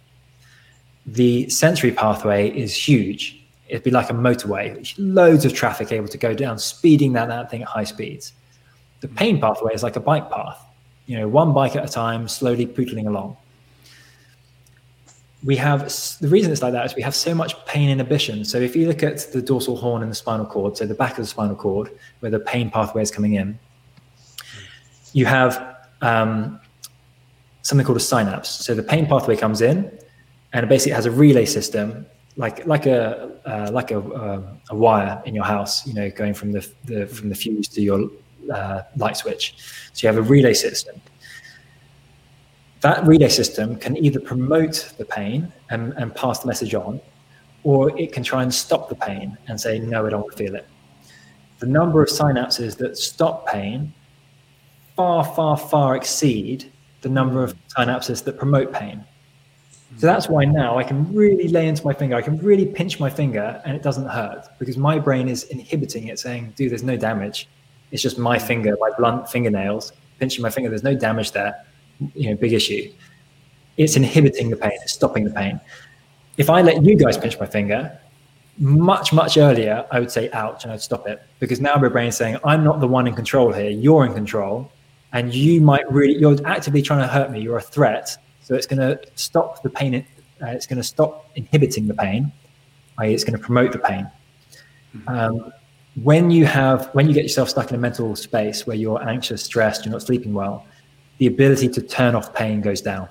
The sensory pathway is huge. It'd be like a motorway, loads of traffic able to go down, speeding that, that thing at high speeds. The pain pathway is like a bike path, you know, one bike at a time, slowly pootling along we have the reason it's like that is we have so much pain inhibition. So if you look at the dorsal horn and the spinal cord, so the back of the spinal cord where the pain pathway is coming in, you have um, something called a synapse. So the pain pathway comes in, and it basically has a relay system, like like a uh, like a, uh, a wire in your house, you know, going from the, the from the fuse to your uh, light switch. So you have a relay system that relay system can either promote the pain and, and pass the message on, or it can try and stop the pain and say, no, I don't feel it. The number of synapses that stop pain far, far, far exceed the number of synapses that promote pain. So that's why now I can really lay into my finger, I can really pinch my finger and it doesn't hurt because my brain is inhibiting it, saying, dude, there's no damage. It's just my finger, my blunt fingernails, pinching my finger, there's no damage there you know big issue. It's inhibiting the pain. It's stopping the pain. If I let you guys pinch my finger, much much earlier, I would say ouch and I'd stop it because now my brain's saying I'm not the one in control here. You're in control, and you might really you're actively trying to hurt me. You're a threat, so it's going to stop the pain. Uh, it's going to stop inhibiting the pain. i.e., it's going to promote the pain. Mm-hmm. Um, when you have when you get yourself stuck in a mental space where you're anxious, stressed, you're not sleeping well, the ability to turn off pain goes down.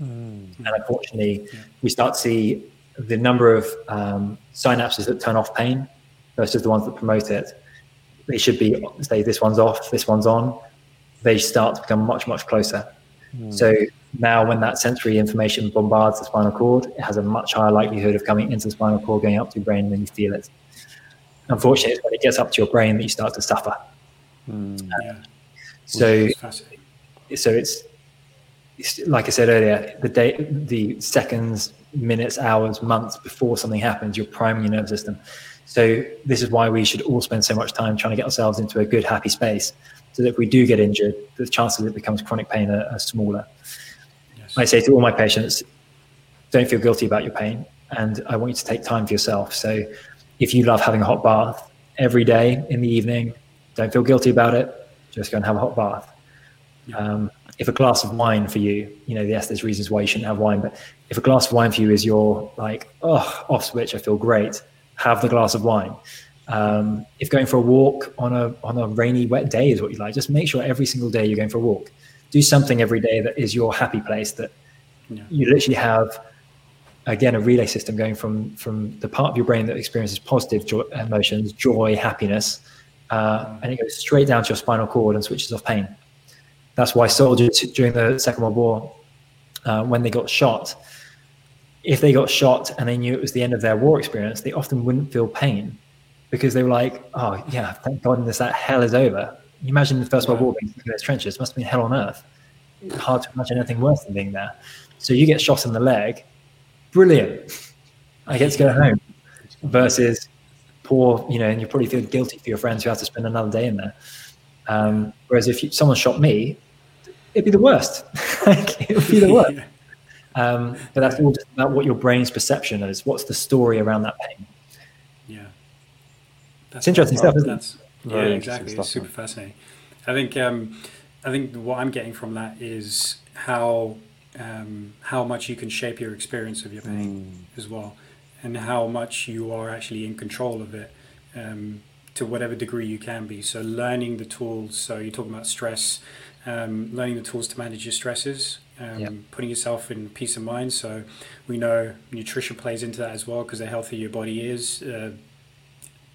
Mm. And unfortunately, yeah. we start to see the number of um, synapses that turn off pain versus the ones that promote it. They should be, say, this one's off, this one's on. They start to become much, much closer. Mm. So now, when that sensory information bombards the spinal cord, it has a much higher likelihood of coming into the spinal cord, going up to your brain, when you feel it. Unfortunately, it's when it gets up to your brain that you start to suffer. Mm. yeah. So so it's, it's like I said earlier, the day, the seconds, minutes, hours, months before something happens, you're priming your nervous system. So this is why we should all spend so much time trying to get ourselves into a good, happy space, so that if we do get injured, the chances it becomes chronic pain are, are smaller. Yes. I say to all my patients, don't feel guilty about your pain, and I want you to take time for yourself. So if you love having a hot bath every day in the evening, don't feel guilty about it. Just go and have a hot bath. Um, if a glass of wine for you, you know, yes, there's reasons why you shouldn't have wine, but if a glass of wine for you is your like, oh, off switch, I feel great, have the glass of wine. Um, if going for a walk on a on a rainy, wet day is what you like, just make sure every single day you're going for a walk. Do something every day that is your happy place. That yeah. you literally have again a relay system going from from the part of your brain that experiences positive joy, emotions, joy, happiness, uh, and it goes straight down to your spinal cord and switches off pain. That's why soldiers during the Second World War, uh, when they got shot, if they got shot and they knew it was the end of their war experience, they often wouldn't feel pain because they were like, "Oh yeah, thank God this that hell is over." You imagine the First World War being in those trenches; it must have been hell on earth. Hard to imagine anything worse than being there. So you get shot in the leg, brilliant. I get to go home. Versus poor, you know, and you probably feel guilty for your friends who have to spend another day in there. Um, whereas if you, someone shot me, it'd be the worst. like, it would be the worst. Um, but that's all just about what your brain's perception is. What's the story around that pain? Yeah, that's it's interesting stuff, isn't it? Yeah, exactly. Stuff, it's super man. fascinating. I think um, I think what I'm getting from that is how um, how much you can shape your experience of your pain mm. as well, and how much you are actually in control of it um, to whatever degree you can be. So learning the tools. So you're talking about stress, um, learning the tools to manage your stresses, um, yep. putting yourself in peace of mind. So we know nutrition plays into that as well because the healthier your body is. Uh,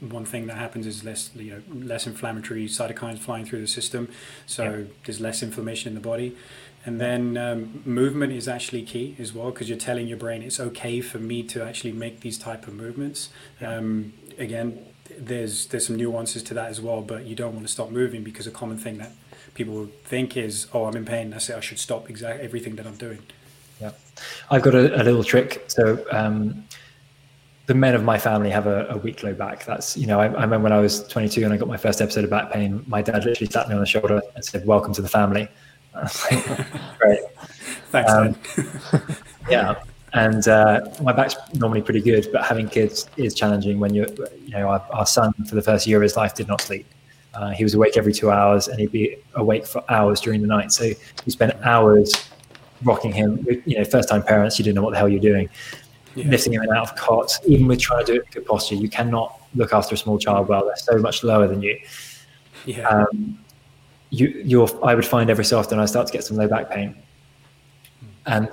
one thing that happens is less you know less inflammatory cytokines flying through the system so yep. there's less inflammation in the body and then um, movement is actually key as well because you're telling your brain it's okay for me to actually make these type of movements. Um, again, there's there's some nuances to that as well, but you don't want to stop moving because a common thing that people think is, oh, I'm in pain. That's it. I should stop exactly everything that I'm doing. Yeah, I've got a, a little trick. So um, the men of my family have a, a, weak low back. That's you know, I, I, remember when I was 22 and I got my first episode of back pain. My dad literally tapped me on the shoulder and said, "Welcome to the family." Great. Thanks, um, yeah. And uh, my back's normally pretty good, but having kids is challenging when you're, you know, our, our son for the first year of his life did not sleep. Uh, he was awake every two hours and he'd be awake for hours during the night. So we spent hours rocking him. You know, first time parents, you didn't know what the hell you're doing. Yeah. Lifting him out of cots, even with trying to do it in good posture, you cannot look after a small child well. They're so much lower than you. Yeah. Um, you, you're, I would find every so often I start to get some low back pain. And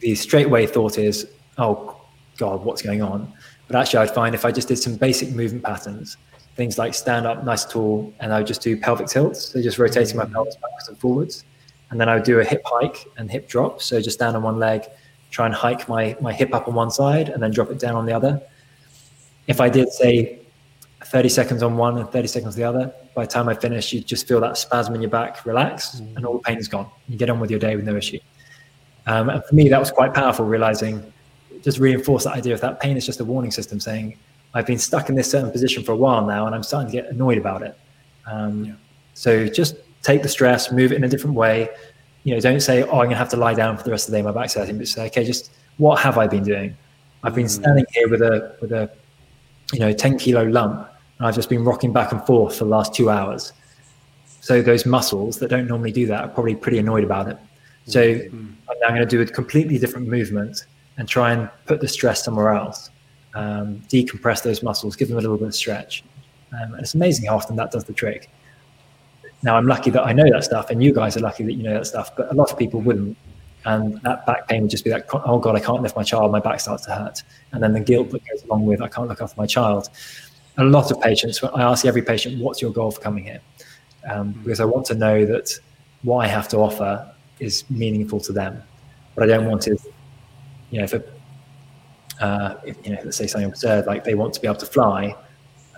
the straightway thought is, oh God, what's going on? But actually, I'd find if I just did some basic movement patterns, things like stand up nice tall, and I would just do pelvic tilts, so just rotating my mm. pelvis backwards and forwards. And then I would do a hip hike and hip drop, so just stand on one leg, try and hike my, my hip up on one side, and then drop it down on the other. If I did, say, 30 seconds on one and 30 seconds the other. By the time I finish, you just feel that spasm in your back relax mm. and all the pain is gone. You get on with your day with no issue. Um, and for me, that was quite powerful, realizing just reinforce that idea of that pain is just a warning system saying, I've been stuck in this certain position for a while now and I'm starting to get annoyed about it. Um, yeah. So just take the stress, move it in a different way. You know, don't say, oh, I'm going to have to lie down for the rest of the day, my back's hurting, but say, okay, just what have I been doing? I've been mm. standing here with a, with a, you know, 10 kilo lump and I've just been rocking back and forth for the last two hours. So those muscles that don't normally do that are probably pretty annoyed about it. So mm-hmm. I'm now going to do a completely different movement and try and put the stress somewhere else, um, decompress those muscles, give them a little bit of stretch. Um, and it's amazing how often that does the trick. Now I'm lucky that I know that stuff, and you guys are lucky that you know that stuff, but a lot of people wouldn't. And that back pain would just be like, oh God, I can't lift my child, my back starts to hurt. And then the guilt that goes along with, I can't look after my child a lot of patients, I ask every patient, what's your goal for coming here? Um, hmm. because I want to know that what I have to offer is meaningful to them. What I don't want is, you know, if, a, uh, if you know, let's say something absurd, like they want to be able to fly,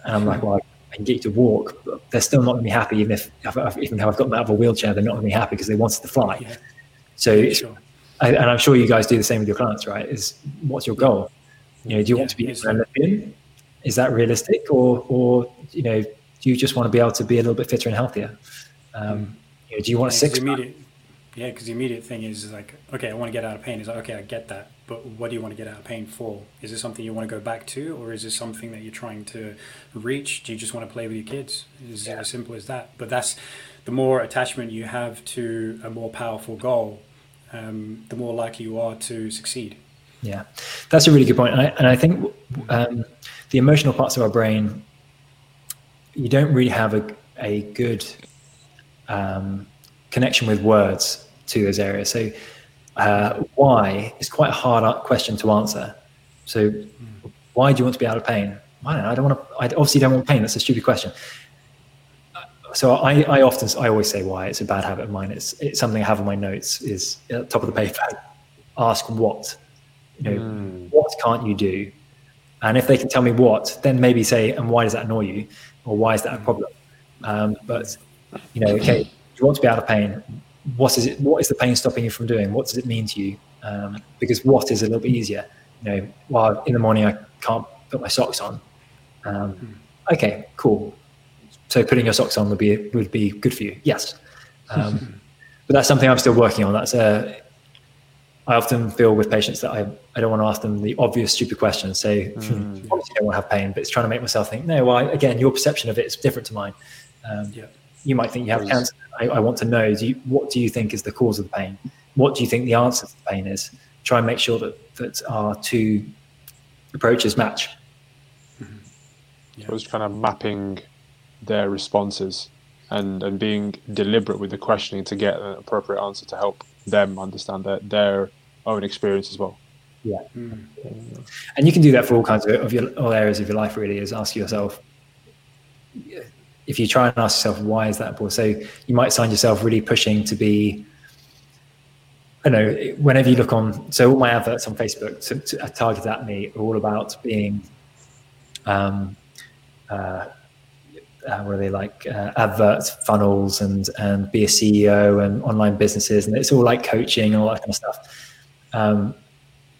and I'm like, well, I can get you to walk, but they're still not going to be happy even if, even if I've got them out of a wheelchair, they're not going to be happy because they wanted to fly. Yeah. So, sure. I, and I'm sure you guys do the same with your clients, right? Is what's your goal? You know, do you yeah, want to be an Olympian? Is that realistic? Or or you know do you just want to be able to be a little bit fitter and healthier? Um, you know, do you want a six immediate, yeah because the immediate thing is like okay i want to get out of pain. Is like okay i get that but what do you want to get out of pain for? Is this something you want to go back to or is this something that you're trying to reach? Do you just want to play with your kids? Is yeah. as simple as that. But that's the more attachment you have to a more powerful goal um, the more likely you are to succeed. Yeah. That's a really good point. And I, and I think um, the emotional parts of our brain, you don't really have a, a good um, connection with words to those areas. So Uh, why is quite a hard question to answer. So, why do you want to be out of pain? I don't know. I don't want to. I obviously don't want pain. That's a stupid question. So I, I often, I always say why. It's a bad habit of mine. It's, it's something I have on my notes. Is at the top of the paper. Ask what. You know, mm. what can't you do? And if they can tell me what, then maybe say, and why does that annoy you, or why is that a problem? Um, but you know, okay, you want to be out of pain. What is it? What is the pain stopping you from doing? What does it mean to you? Um, because what is a little bit easier. You know, well, in the morning I can't put my socks on. Um, okay, cool. So putting your socks on would be would be good for you. Yes, um, but that's something I'm still working on. That's a I often feel with patients that I, I don't want to ask them the obvious stupid questions. Say, mm. obviously, don't want to have pain, but it's trying to make myself think, no, well, again, your perception of it is different to mine. Um, yeah you might think you have cancer. I, I want to know, do you, what do you think is the cause of the pain? What do you think the answer to the pain is? Try and make sure that, that our two approaches match. Mm-hmm. Yeah. I was kind of mapping their responses and, and being deliberate with the questioning to get an appropriate answer to help them understand their, their own experience as well. Yeah. Mm. And you can do that for all kinds of, of your, all areas of your life, really, is ask yourself, if you try and ask yourself why is that important so you might find yourself really pushing to be I don't know whenever you look on so all my adverts on Facebook to, to, targeted at me are all about being um, uh, uh, what are they like uh, advert funnels and and be a CEO and online businesses and it's all like coaching and all that kind of stuff um,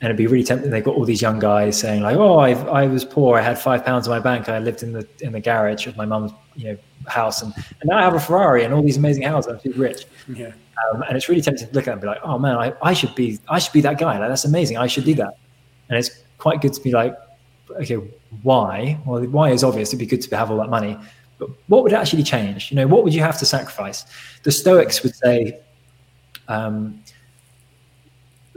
and it'd be really tempting. They've got all these young guys saying like, "Oh, I I was poor. I had five pounds in my bank. I lived in the in the garage of my mum's you know house, and, and now I have a Ferrari and all these amazing houses. I'm too rich." Yeah. Um, and it's really tempting to look at and be like, "Oh man, I, I should be I should be that guy. Like that's amazing. I should do that." And it's quite good to be like, "Okay, why? Well, why is obvious. It'd be good to have all that money, but what would actually change? You know, what would you have to sacrifice?" The Stoics would say. Um,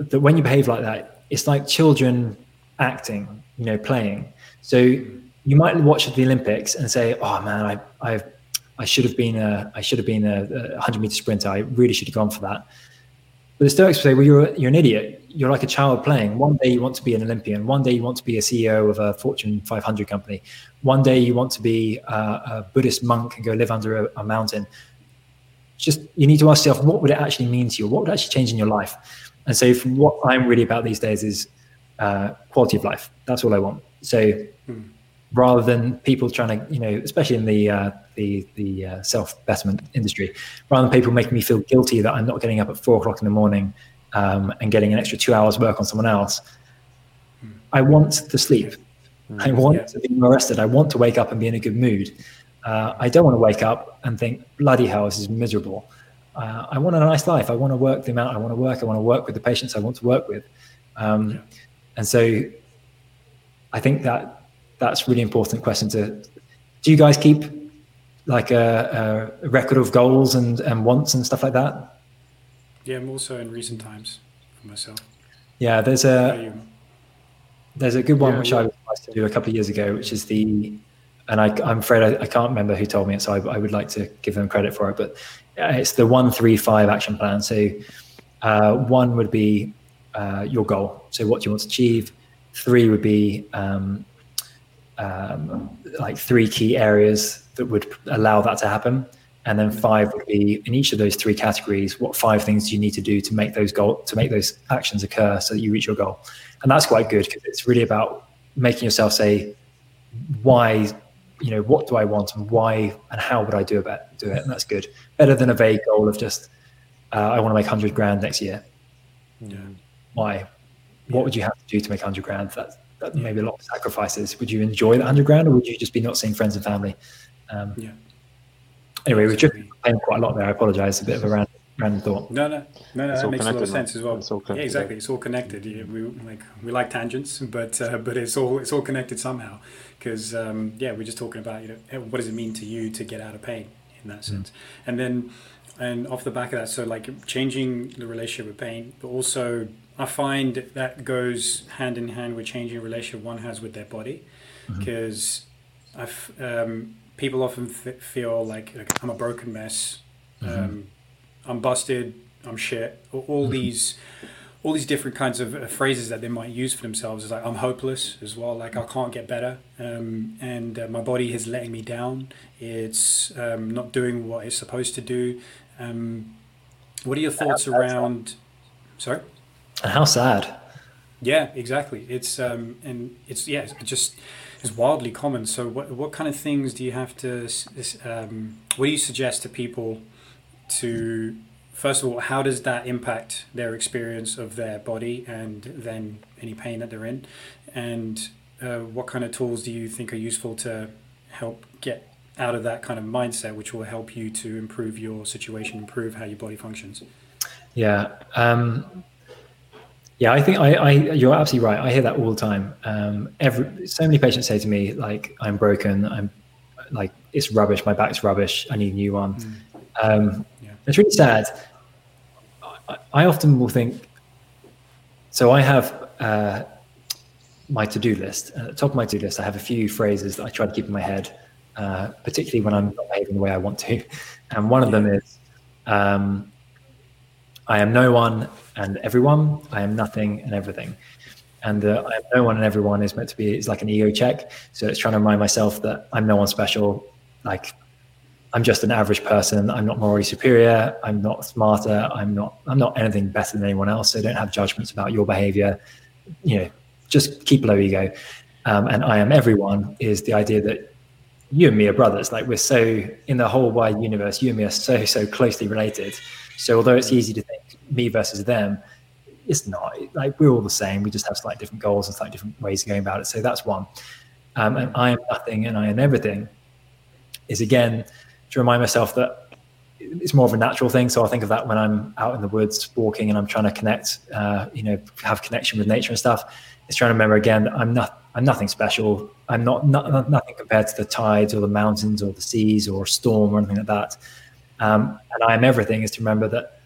that when you behave like that, it's like children acting, you know, playing. So you might watch the Olympics and say, "Oh man, I I I should have been a I should have been a, a hundred meter sprinter. I really should have gone for that." But the Stoics say, "Well, you're you're an idiot. You're like a child playing. One day you want to be an Olympian. One day you want to be a CEO of a Fortune 500 company. One day you want to be a, a Buddhist monk and go live under a, a mountain." Just you need to ask yourself, what would it actually mean to you? What would actually change in your life? And so, from what I'm really about these days is uh, quality of life. That's all I want. So, mm. rather than people trying to, you know, especially in the uh, the the uh, self betterment industry, rather than people making me feel guilty that I'm not getting up at four o'clock in the morning um, and getting an extra two hours work on someone else, mm. I want to sleep. Mm. I want yeah. to be more rested. I want to wake up and be in a good mood. Uh, I don't want to wake up and think, bloody hell, this is miserable uh, I want a nice life. I want to work the amount I want to work. I want to work with the patients I want to work with. Um, yeah. And so I think that that's really important question to, do you guys keep like a, a record of goals and, and wants and stuff like that? Yeah, more so in recent times for myself. Yeah, there's a, there's a good one yeah, which yeah. I was asked to do a couple of years ago, which is the, and I, am afraid I, I, can't remember who told me it, so I, I, would like to give them credit for it. But it's the one three five action plan. So uh, one would be uh, your goal. So what do you want to achieve? Three would be um, um, like three key areas that would allow that to happen. And then five would be in each of those three categories. What five things do you need to do to make those goal to make those actions occur so that you reach your goal? And that's quite good because it's really about making yourself say, why you know, what do I want and why and how would I do about do it? And that's good. Better than a vague goal of just uh, I want to make hundred grand next year. Yeah. Why? What would you have to do to make hundred grand? That that yeah. maybe a lot of sacrifices. Would you enjoy that hundred grand, or would you just be not seeing friends and family? Um, yeah. Anyway, we've just playing quite a lot there. I apologize. A bit of a random, random thought. No, no, no, no. That makes a lot of sense as well. yeah, exactly. It's all connected. Yeah, we like we like tangents, but uh, but it's all it's all connected somehow because um, yeah, we're just talking about you know what does it mean to you to get out of pain in that sense, mm. and then and off the back of that, so like changing the relationship with pain, but also I find that goes hand in hand with changing the relationship one has with their body, because mm-hmm. i um, people often f- feel like, like, I'm a broken mess, mm-hmm. um, I'm busted, I'm shit, all, all mm-hmm. these all these different kinds of uh, phrases that they might use for themselves is like I'm hopeless as well. Like I can't get better, um, and uh, my body is letting me down. It's um, not doing what it's supposed to do. Um, what are your thoughts around? Sorry. And how sad. Yeah, exactly. It's um, and it's yeah, it's just it's wildly common. So what what kind of things do you have to? Um, what do you suggest to people to first of all, how does that impact their experience of their body and then any pain that they're in? And uh, what kind of tools do you think are useful to help get out of that kind of mindset, which will help you to improve your situation, improve how your body functions? Yeah. Um, yeah, I think I, I, you're absolutely right. I hear that all the time. Um, every so many patients say to me like, "I'm broken. I'm like it's rubbish. My back's rubbish. I need a new one." Mm. Um, yeah. It's really sad. I often will think. So I have uh, my to-do list. At the top of my to-do list, I have a few phrases that I try to keep in my head, uh, particularly when I'm not behaving the way I want to. And one of them is, um, "I am no one and everyone. I am nothing and everything." And the I am no one and everyone is meant to be is like an ego check. So it's trying to remind myself that I'm no one special. Like I'm just an average person. I'm not morally superior. I'm not smarter. I'm not. I'm not anything better than anyone else. So don't have judgments about your behavior. You know, just keep low ego. Um, and I am everyone is the idea that you and me are brothers. Like we're so in the whole wide universe. You and me are so so closely related. So although it's easy to think me versus them, it's not. Like we're all the same. We just have slightly different goals and slightly different ways of going about it. So that's one. Um, and I am nothing and I am everything is again to remind myself that it's more of a natural thing. So I think of that when I'm out in the woods walking and I'm trying to connect, uh, you know, have connection with nature and stuff. It's trying to remember again that I'm not, I'm nothing special. I'm not, not nothing compared to the tides or the mountains or the seas or a storm or anything like that. Um, and I am everything is to remember that,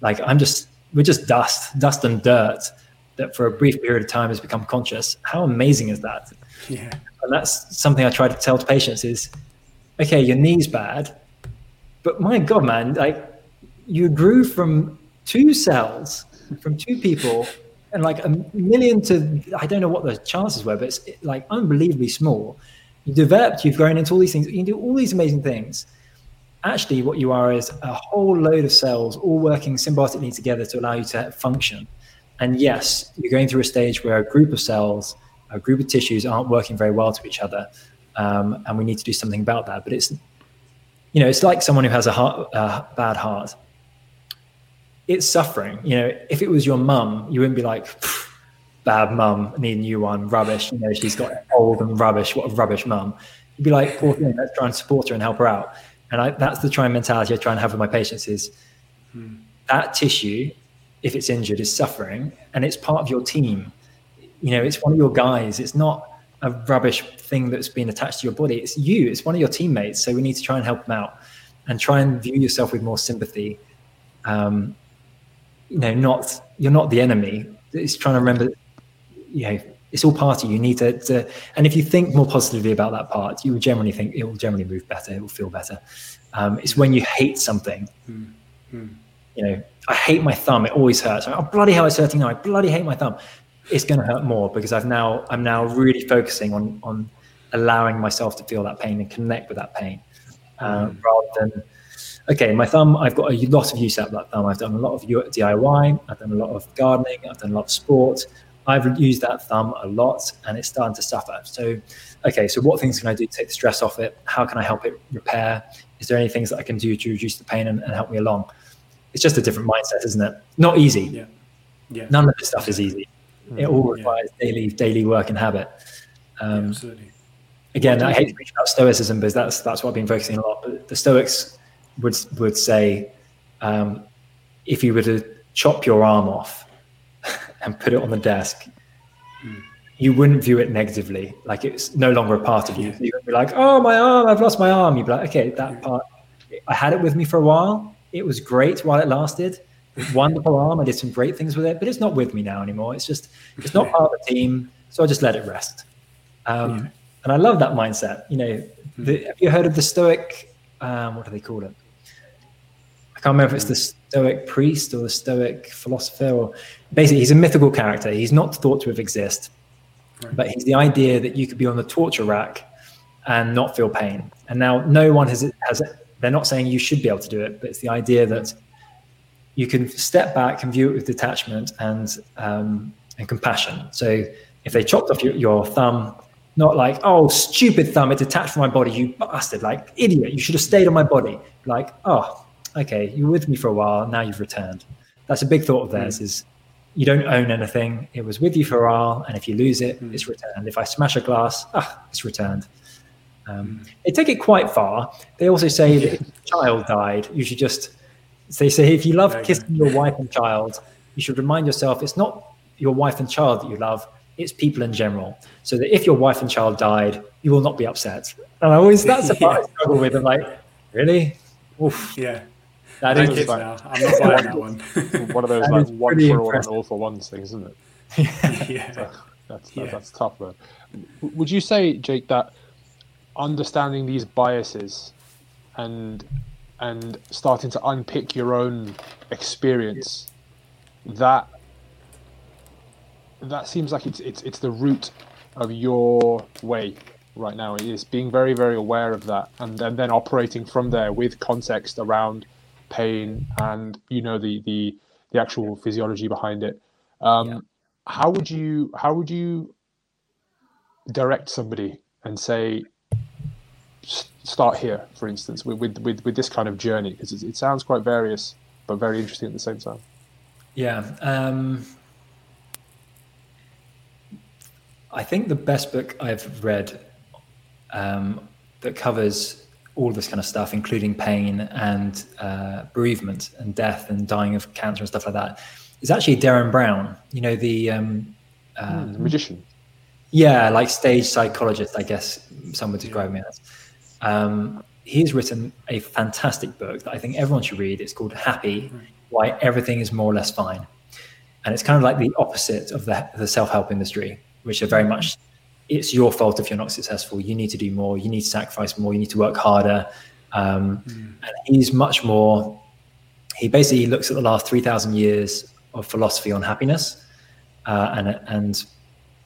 like I'm just, we're just dust, dust and dirt that for a brief period of time has become conscious. How amazing is that? Yeah. And that's something I try to tell to patients is okay, your knee's bad, but my God, man, like you grew from two cells, from two people, and like a million to I don't know what the chances were, but it's like unbelievably small. You developed, you've grown into all these things, you can do all these amazing things. Actually, what you are is a whole load of cells all working symbiotically together to allow you to function. And yes, you're going through a stage where a group of cells, a group of tissues aren't working very well to each other um, and we need to do something about that. But it's, you know, it's like someone who has a, heart, bad heart. It's suffering. You know, if it was your mum, you wouldn't be like, bad mum, need a new one, rubbish. You know, she's got old and rubbish. What a rubbish mum. You'd be like, poor thing, let's try and support her and help her out. And I, that's the trying mentality I try and have with my patients is hmm. that tissue, if it's injured, is suffering and it's part of your team. You know, it's one of your guys. It's not a rubbish thing that's been attached to your body. It's you. It's one of your teammates. So we need to try and help them out, and try and view yourself with more sympathy. Um, you know, not you're not the enemy. It's trying to remember. You know, it's all part of you. You need to, to, and if you think more positively about that part, you will generally think it will generally move better. It will feel better. Um, it's when you hate something. Mm-hmm. You know, I hate my thumb. It always hurts. Oh bloody hell, it's hurting now. I bloody hate my thumb it's going to hurt more because I've now I'm now really focusing on on allowing myself to feel that pain and connect with that pain uh, mm. rather than okay my thumb I've got a lot of use out of that thumb. I've done a lot of DIY I've done a lot of gardening I've done a lot of sport. I've used that thumb a lot and it's starting to suffer. So okay so what things can I do to take the stress off it? How can I help it repair? Is there any things that I can do to reduce the pain and, and help me along? It's just a different mindset isn't it? Not easy. Yeah. Yeah. None of this stuff is easy it all requires yeah. daily daily work and habit. Um, yeah, absolutely. Again, I hate to preach about stoicism because that's that's what I've been focusing on a lot. But the Stoics would would say, um, if you were to chop your arm off and put it on the desk, mm. you wouldn't view it negatively. Like it's no longer a part of you. You would be like, "Oh, my arm! I've lost my arm." You'd be like, "Okay, that part. I had it with me for a while. It was great while it lasted." wonderful arm. I did some great things with it, but it's not with me now anymore. It's just it's not part of the team, so I just let it rest. Um, yeah. And I love that mindset. You know, the, have you heard of the Stoic? Um, what do they call it? I can't remember if it's the Stoic priest or the Stoic philosopher, or basically he's a mythical character. He's not thought to have existed, right. but he's the idea that you could be on the torture rack and not feel pain. And now no one has has. They're not saying you should be able to do it, but it's the idea that you can step back and view it with detachment and um, and compassion. So if they chopped off your, your thumb, not like, oh, stupid thumb, it detached from my body, you bastard, like idiot, you should have stayed on my body. Like, oh, okay, you were with me for a while, now you've returned. That's a big thought of theirs mm. is you don't own anything. It was with you for a while, and if you lose it, mm. it's returned. If I smash a glass, ah, it's returned. Um, mm. They take it quite far. They also say that if a child died, you should just. They say if you love kissing your wife and child, you should remind yourself it's not your wife and child that you love; it's people in general. So that if your wife and child died, you will not be upset. And I always that's a part yeah. I struggle with. I'm like, really? Oof. Yeah. That is kids like, now. I'm not buying that one. one of those like one for all and all for one things, isn't it? yeah. So that's, uh, yeah. that's tough, though. Would you say, Jake, that understanding these biases and and starting to unpick your own experience, that that seems like it's it's it's the root of your way right now. It is being very very aware of that, and, and then operating from there with context around pain and you know the the the actual physiology behind it. Um, yeah. How would you how would you direct somebody and say start here, for instance, with with with, with this kind of journey because it, it, sounds quite various but very interesting at the same time. Yeah. Um, I think the best book I've read um, that covers all this kind of stuff, including pain and uh, bereavement and death and dying of cancer and stuff like that, is actually Derren Brown. You know the, um, mm, the magician. Yeah, like stage psychologist, I guess some would describe me as. Um, he's written a fantastic book that I think everyone should read. It's called Happy: Why Everything Is More or Less Fine, and it's kind of like the opposite of the, the self-help industry, which are very much it's your fault if you're not successful. You need to do more. You need to sacrifice more. You need to work harder. Um, mm. And he's much more. He basically looks at the last three thousand years of philosophy on happiness, uh, and and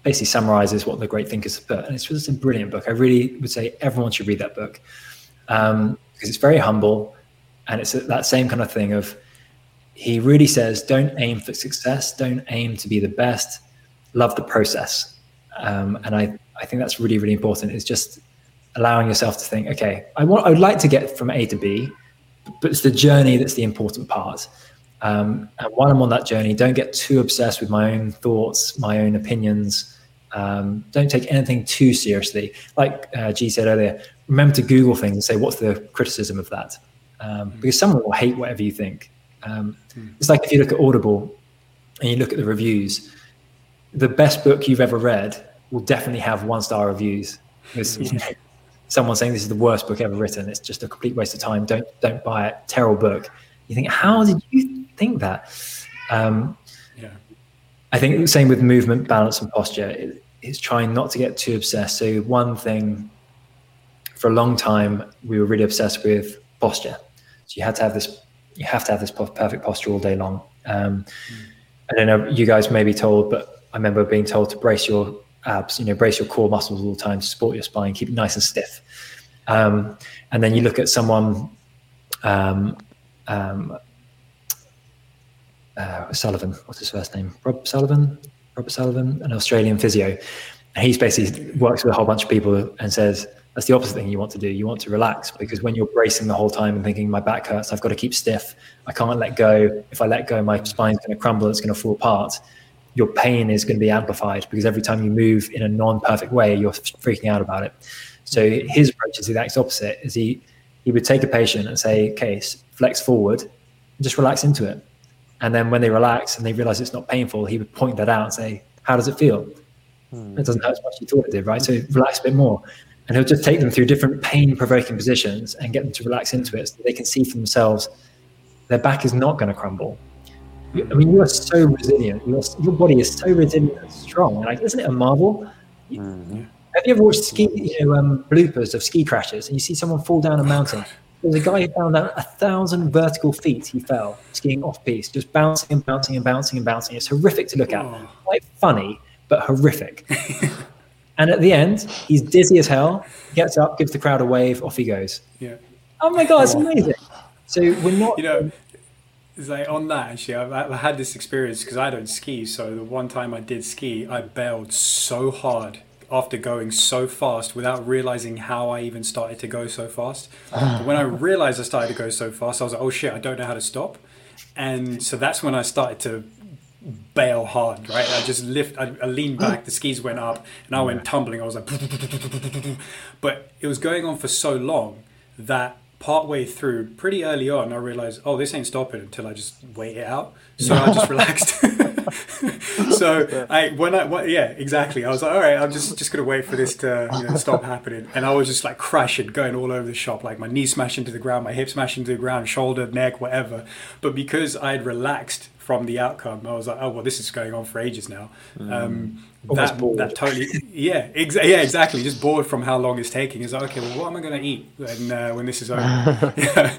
basically summarizes what the great thinkers have put. And it's just a brilliant book. I really would say everyone should read that book um, because it's very humble, and it's that same kind of thing of. He really says, don't aim for success. Don't aim to be the best. Love the process um, and I, I think that's really, really important. It's just allowing yourself to think, okay, I want, I would like to get from A to B, but it's the journey that's the important part. Um, and while I'm on that journey, don't get too obsessed with my own thoughts, my own opinions. Um, don't take anything too seriously. Like uh, G said earlier, remember to Google things and say, what's the criticism of that? Um, mm. because someone will hate whatever you think. Um, mm. It's like if you look at Audible and you look at the reviews, the best book you've ever read will definitely have one star reviews. you know, someone saying this is the worst book ever written. It's just a complete waste of time. Don't don't buy it. Terrible book. You think, how did you think that? Um, yeah. I think the same with movement, balance, and posture. It, it's trying not to get too obsessed. So one thing, for a long time, we were really obsessed with posture. So you had to have this. You have to have this perfect posture all day long. Um, mm. I don't know. You guys may be told, but I remember being told to brace your abs, you know, brace your core muscles all the time, support your spine, keep it nice and stiff. Um, and then you look at someone, um, um, uh, Sullivan, what's his first name? Rob Sullivan, Robert Sullivan, an Australian physio. And he's basically works with a whole bunch of people and says, that's the opposite thing you want to do. You want to relax because when you're bracing the whole time and thinking, my back hurts, I've got to keep stiff. I can't let go. If I let go, my spine's going to crumble. It's going to fall apart your pain is going to be amplified because every time you move in a non-perfect way, you're freaking out about it. So his approach is the exact opposite. Is he he would take a patient and say, "Okay, flex forward, and just relax into it." And then when they relax and they realize it's not painful, he would point that out and say, "How does it feel?" Hmm. It doesn't hurt as much as you thought it did, right? So relax a bit more. And he'll just take them through different pain-provoking positions and get them to relax into it, so they can see for themselves their back is not going to crumble I mean, you are so resilient. Your, your body is so resilient and strong. Like, isn't it a marvel? Mm-hmm. Have you ever watched ski, you know, um, bloopers of ski crashes, and you see someone fall down a mountain? There's a guy who found out a thousand vertical feet. He fell skiing off piste, just bouncing and bouncing and bouncing and bouncing. It's horrific to look at. Oh. Quite funny, but horrific. and at the end, he's dizzy as hell. Gets up, gives the crowd a wave, off he goes. Yeah. Oh my god, it's amazing. So we're not. You know, it's like on that actually, I've, I've had this experience because I don't ski. So the one time I did ski, I bailed so hard after going so fast without realizing how I even started to go so fast. Ah. But when I realized I started to go so fast, I was like, oh shit, I don't know how to stop. And so that's when I started to bail hard, right? I just lift, I, I leaned back, the skis went up, and I went tumbling. I was like, but it was going on for so long that partway through, pretty early on, I realized, oh, this ain't stopping until I just wait it out. So I just relaxed. so I when I when, yeah exactly. I was like all right I'm just just gonna wait for this to you know, stop happening. And I was just like crashing going all over the shop like my knee smashing to the ground my hip smashing to the ground shoulder neck whatever. But because I had relaxed from the outcome I was like oh well this is going on for ages now. Um, that, that totally yeah exa- yeah exactly just bored from how long it's taking is like okay well what am I going to eat when uh, when this is over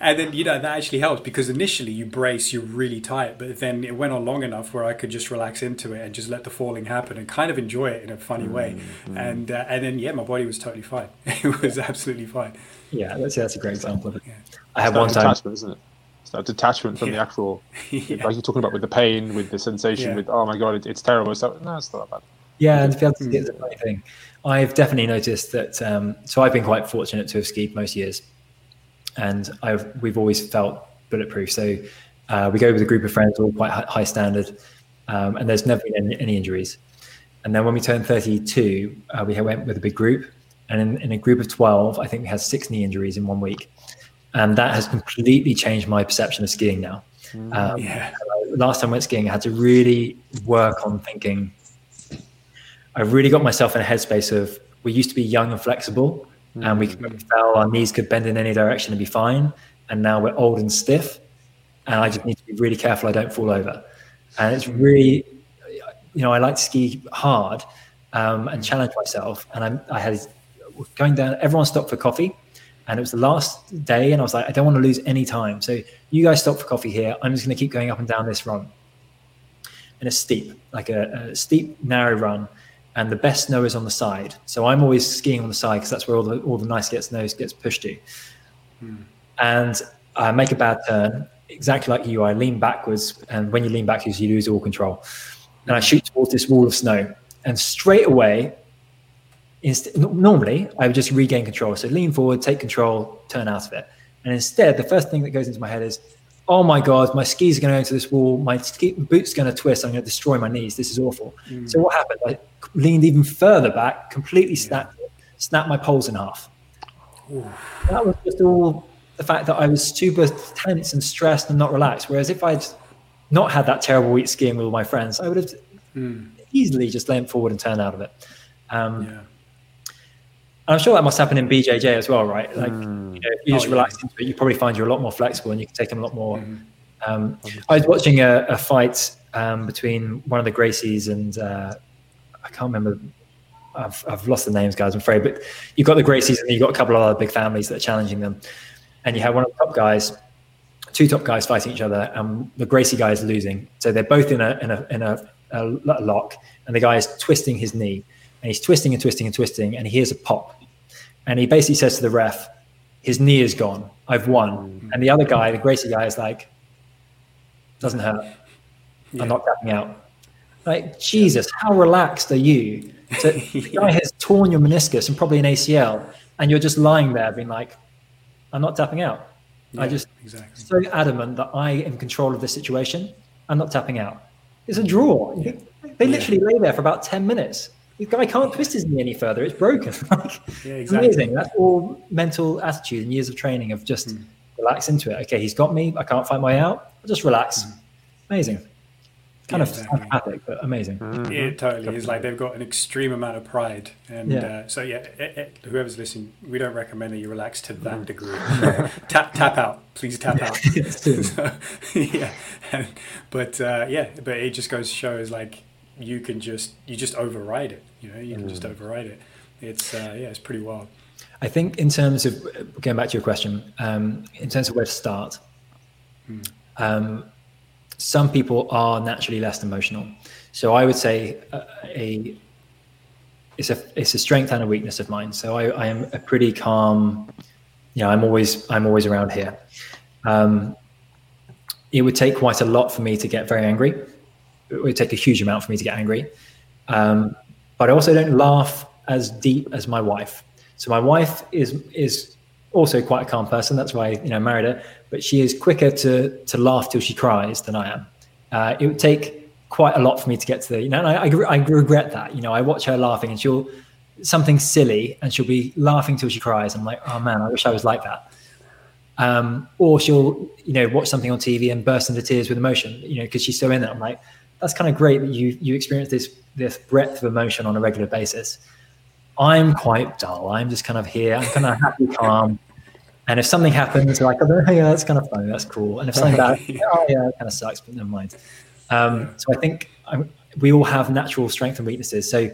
and then you know that actually helps because initially you brace you're really tight but then it went on long enough where I could just relax into it and just let the falling happen and kind of enjoy it in a funny way Mm-hmm. and uh, and then yeah my body was totally fine it was absolutely fine Yeah, that's, that's a great example of it. I had That one time. detachment, isn't it? It's that detachment from the actual, Yeah. like you're talking about with the pain, with the sensation, Yeah. with oh my god, it, it's terrible. So no, it's not that bad. Yeah, and to be able to see it's a funny thing. I've definitely noticed that. Um, so I've been quite fortunate to have skied most years, and I've we've always felt bulletproof. So uh, we go with a group of friends, all quite high standard, um, and there's never been any, any injuries. And then when we turned 32, uh, we went with a big group, and in, in a group of 12, I think we had six knee injuries in one week, and that has completely changed my perception of skiing now. Mm. Um, yeah uh, last time I went skiing, I had to really work on thinking. I really got myself in a headspace of we used to be young and flexible, and we, mm. when we fell, our knees could bend in any direction and be fine. And now we're old and stiff, and I just need to be really careful I don't fall over. And it's mm. really, you know, I like to ski hard um, and challenge myself. And I'm, I had going down. Everyone stopped for coffee, and it was the last day, and I was like, I don't want to lose any time. So you guys stop for coffee here. I'm just going to keep going up and down this run. And it's steep, like a, a steep, narrow run, and the best snow is on the side. So I'm always skiing on the side because that's where all the all the nice get snow gets pushed to. Hmm. And I make a bad turn, exactly like you. I lean backwards, and when you lean backwards, you lose all control. And I shoot towards this wall of snow, and straight away, inst- normally I would just regain control. So lean forward, take control, turn out of it. And instead, the first thing that goes into my head is, "Oh my god, my skis are going to go into this wall. My ski- boots going to twist. I'm going to destroy my knees. This is awful." So what happened? I leaned even further back, completely snapped, snapped my poles in half. That was just all the fact that I was super tense and stressed and not relaxed. Whereas if I'd not had that terrible week skiing with all my friends, I would have easily just leaned forward and turned out of it. Um, yeah I'm sure that must happen in BJJ as well, right? Like, you know, if you just Oh, yeah. relax into it, you probably find you're a lot more flexible and you can take them a lot more. Um, I was watching a, a fight um, between one of the Gracies and uh, I can't remember. I've, I've lost the names, guys. I'm afraid, but you've got the Gracies and you've got a couple of other big families that are challenging them, and you have one of the top guys, two top guys fighting each other, and the Gracie guy is losing. So they're both in a in a in a, a lock, and the guy is twisting his knee, and he's twisting and twisting and twisting, and he hears a pop, and he basically says to the ref, "His knee is gone. I've won." Mm. And the other guy, the Gracie guy, is like, "Doesn't hurt. I'm not tapping out." Like Jesus, how relaxed are you? So the guy has torn your meniscus and probably an ACL, and you're just lying there being like, "I'm not tapping out." I just exactly. so adamant that I am in control of this situation. I'm not tapping out. It's a draw. They literally lay there for about ten minutes. The guy can't twist his knee any further. It's broken. like, Yeah, exactly. Amazing. That's all mental attitude and years of training of just Hmm. relax into it. Okay, he's got me. I can't fight my way out. I'll just relax. Amazing. Kind Hmm. Yeah, of exactly. psychopathic, but amazing. It totally is like they've got an extreme amount of pride, and Yeah. uh, so yeah, eh, eh, whoever's listening, we don't recommend that you relax to that Mm. degree. tap tap out, please tap out. So, yeah, and, but uh, yeah, but it just goes to show is like you can just you just override it. You know, you can Mm. just override it. It's uh, yeah, it's pretty wild. I think in terms of going back to your question, um, in terms of where to start, mm. um, some people are naturally less emotional. So I would say a, a it's a it's a strength and a weakness of mine. So I, I am a pretty calm. You know, I'm always I'm always around here. Um, it would take quite a lot for me to get very angry. It would take a huge amount for me to get angry. Um, but I also don't laugh as deep as my wife. So my wife is is also quite a calm person. That's why you know I married her. But she is quicker to to laugh till she cries than I am. Uh, it would take quite a lot for me to get to the you know. And I, I, I regret that. You know, I watch her laughing and she'll something silly and she'll be laughing till she cries. I'm like, oh man, I wish I was like that. Um, or she'll you know watch something on TV and burst into tears with emotion. You know, because she's so in it. I'm like, that's kind of great that you you experience this this breadth of emotion on a regular basis. I'm quite dull. I'm just kind of here. I'm kind of happy, calm. And if something happens, like, oh, yeah, that's kind of funny. That's cool. And if something bad, oh, yeah, it kind of sucks, but never mind. Um, so I think I'm, we all have natural strengths and weaknesses. So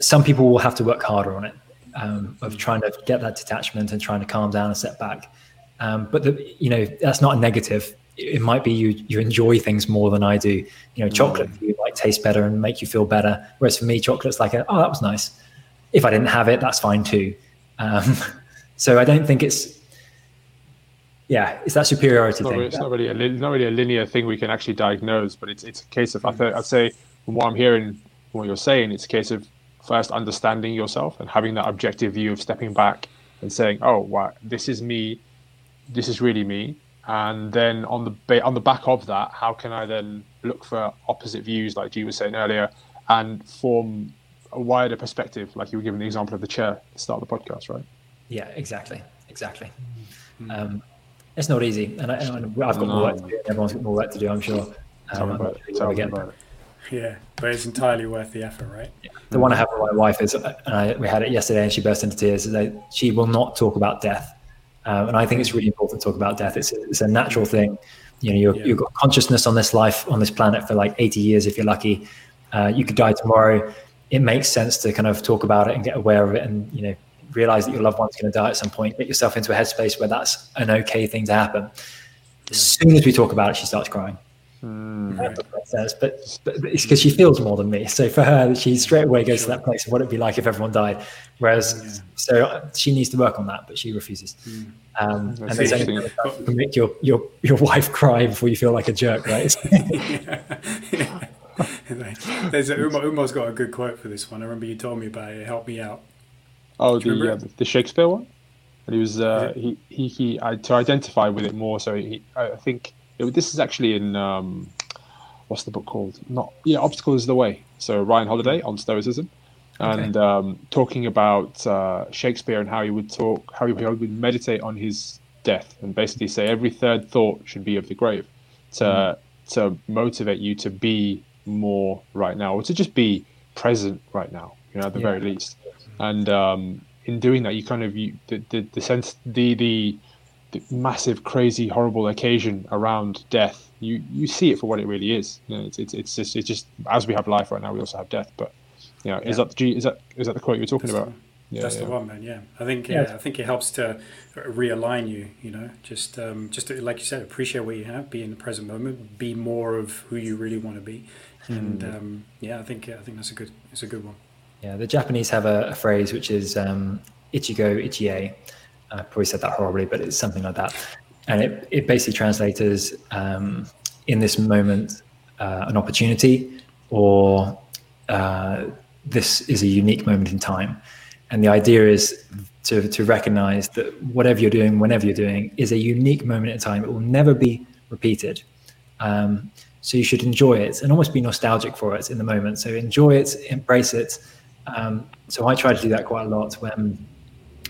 some people will have to work harder on it um, of trying to get that detachment and trying to calm down and set back. Um, but the, you know that's not a negative. It might be you you enjoy things more than I do. You know, chocolate mm. you might taste better and make you feel better. Whereas for me, chocolate's like, a, oh, that was nice. If I didn't have it, that's fine too. Um, so I don't think it's yeah, it's that superiority it's not, thing. Really, it's not really, a, not really a linear thing we can actually diagnose, but it's it's a case of I th- I'd say from what I'm hearing, from what you're saying, it's a case of first understanding yourself and having that objective view of stepping back and saying, oh, wow, this is me, this is really me, and then on the on the back of that, how can I then look for opposite views, like you were saying earlier, and form a wider perspective, like you were giving the example of the chair at the start of the podcast, right? Yeah, exactly, exactly. Mm-hmm. Um, it's not easy, and, I, have got no. more work to do. Everyone's got more work to do, I'm sure. Um, about it. Tell me about it. Yeah, but it's entirely worth the effort, right? Yeah. The one I have with my wife is, and I, we had it yesterday, and she burst into tears. That she will not talk about death, um, and I think it's really important to talk about death. It's a, it's a natural thing. You know, you have got consciousness on this life on this planet for like 80 years if you're lucky. Uh, you could die tomorrow. It makes sense to kind of talk about it and get aware of it, and you know, realize that your loved one's going to die at some point. Get yourself into a headspace where that's an okay thing to happen. As soon as we talk about it, she starts crying. Mm. Says, but, but, it's because she feels more than me. So for her, she straight away goes to that place of what it'd be like if everyone died. Whereas, yeah. so she needs to work on that, but she refuses. Mm. Um, and there's only to make your, your your wife cry before you feel like a jerk, right? yeah. Yeah. There's a, Uma, Uma's got a good quote for this one. I remember you told me about it. Help me out. Oh, the uh, the Shakespeare one. And he was uh, he he he uh, to identify with it more. So he, I think it, this is actually in um, what's the book called? Not yeah, obstacle is the way. So Ryan Holiday on Stoicism, and okay. um, talking about uh, Shakespeare and how he would talk, how he would meditate on his death, and basically say every third thought should be of the grave, to mm. to motivate you to be more right now, or to just be present right now. You know, at the yeah. very least and um, in doing that, you kind of you, the, the the sense the, the the massive, crazy, horrible occasion around death. You you see it for what it really is. You know, it's, it's it's just it's just as we have life right now, we also have death. But you know, yeah. is that the is that is that the quote you were talking about? Yeah, that's yeah. the one, man. Yeah, I think yeah. I think it helps to realign you. You know, just um, just to, like you said, appreciate what you have, be in the present moment, be more of who you really want to be, mm. and um, yeah, I think I think that's a good it's a good one. Yeah, the Japanese have a, a phrase which is um, ichigo ichie. I probably said that horribly, but it's something like that. And it, it basically translates as um, in this moment, uh, an opportunity, or uh, this is a unique moment in time. And the idea is to, to recognize that whatever you're doing, whenever you're doing, is a unique moment in time. It will never be repeated. Um, so you should enjoy it and almost be nostalgic for it in the moment. So enjoy it, embrace it, um, so I try to do that quite a lot when,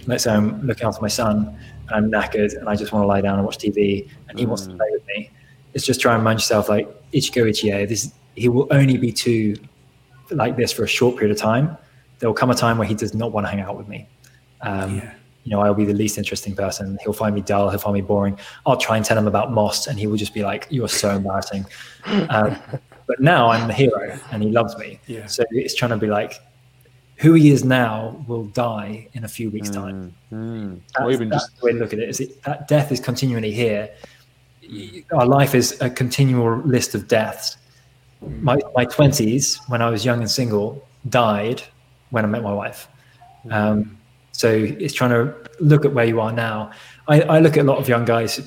let's say, I'm looking after my son and I'm knackered and I just want to lie down and watch TV and he mm. wants to mm. play with me. It's just try and remind yourself, like, Ichigo Ichie, this, he will only be too like this for a short period of time. There will come a time where he does not want to hang out with me. Um, yeah. You know, I'll be the least interesting person. He'll find me dull. He'll find me boring. I'll try and tell him about Moss, and he will just be like, "You are so embarrassing." Um, but now I'm the hero, and he loves me. Yeah. So it's trying to be like, who he is now will die in a few weeks' time. Mm, mm. Or even that's just the way to look at it. Is it that death is continually here. Our life is a continual list of deaths. My my twenties, when I was young and single, died when I met my wife. Um, so it's trying to look at where you are now. I, I look at a lot of young guys.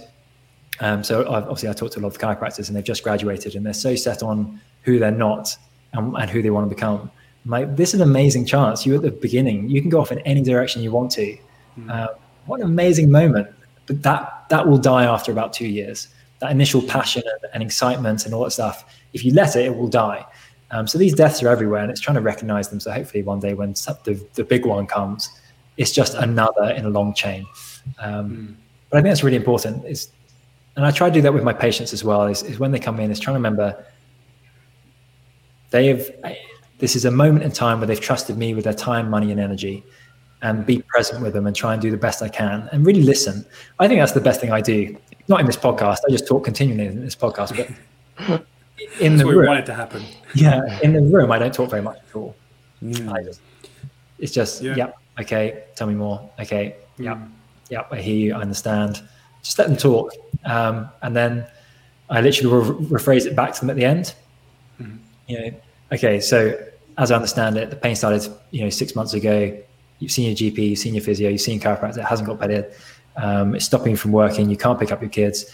Um, so I've, obviously, I talk to a lot of chiropractors, and they've just graduated, and they're so set on who they're not and, and who they want to become like this is an amazing chance. You at the beginning, you can go off in any direction you want to. Mm. Uh, what an amazing moment! But that that will die after about two years. That initial passion and, and excitement and all that stuff. If you let it, it will die. Um, so these deaths are everywhere, and it's trying to recognize them. So hopefully, one day when the the big one comes, it's just another in a long chain. Um, mm. But I think that's really important. Is and I try to do that with my patients as well. Is, is when they come in, is trying to remember they have this is a moment in time where they've trusted me with their time, money, and energy, and be present with them and try and do the best I can and really listen. I think that's the best thing I do. Not in this podcast. I just talk continually in this podcast, but in the room, want it to happen. Yeah, in the room, I don't talk very much at all. Mm. Just, it's just, yeah. yeah. okay, tell me more. Okay, mm. yeah, yeah, I hear you, I understand. Just let them talk, um, and then I literally re- rephrase it back to them at the end. Mm. You know, okay, so as I understand it, the pain started, you know, six months ago. You've seen your GP, you've seen your physio, you've seen chiropractor. It hasn't got better. Um, it's stopping you from working. You can't pick up your kids.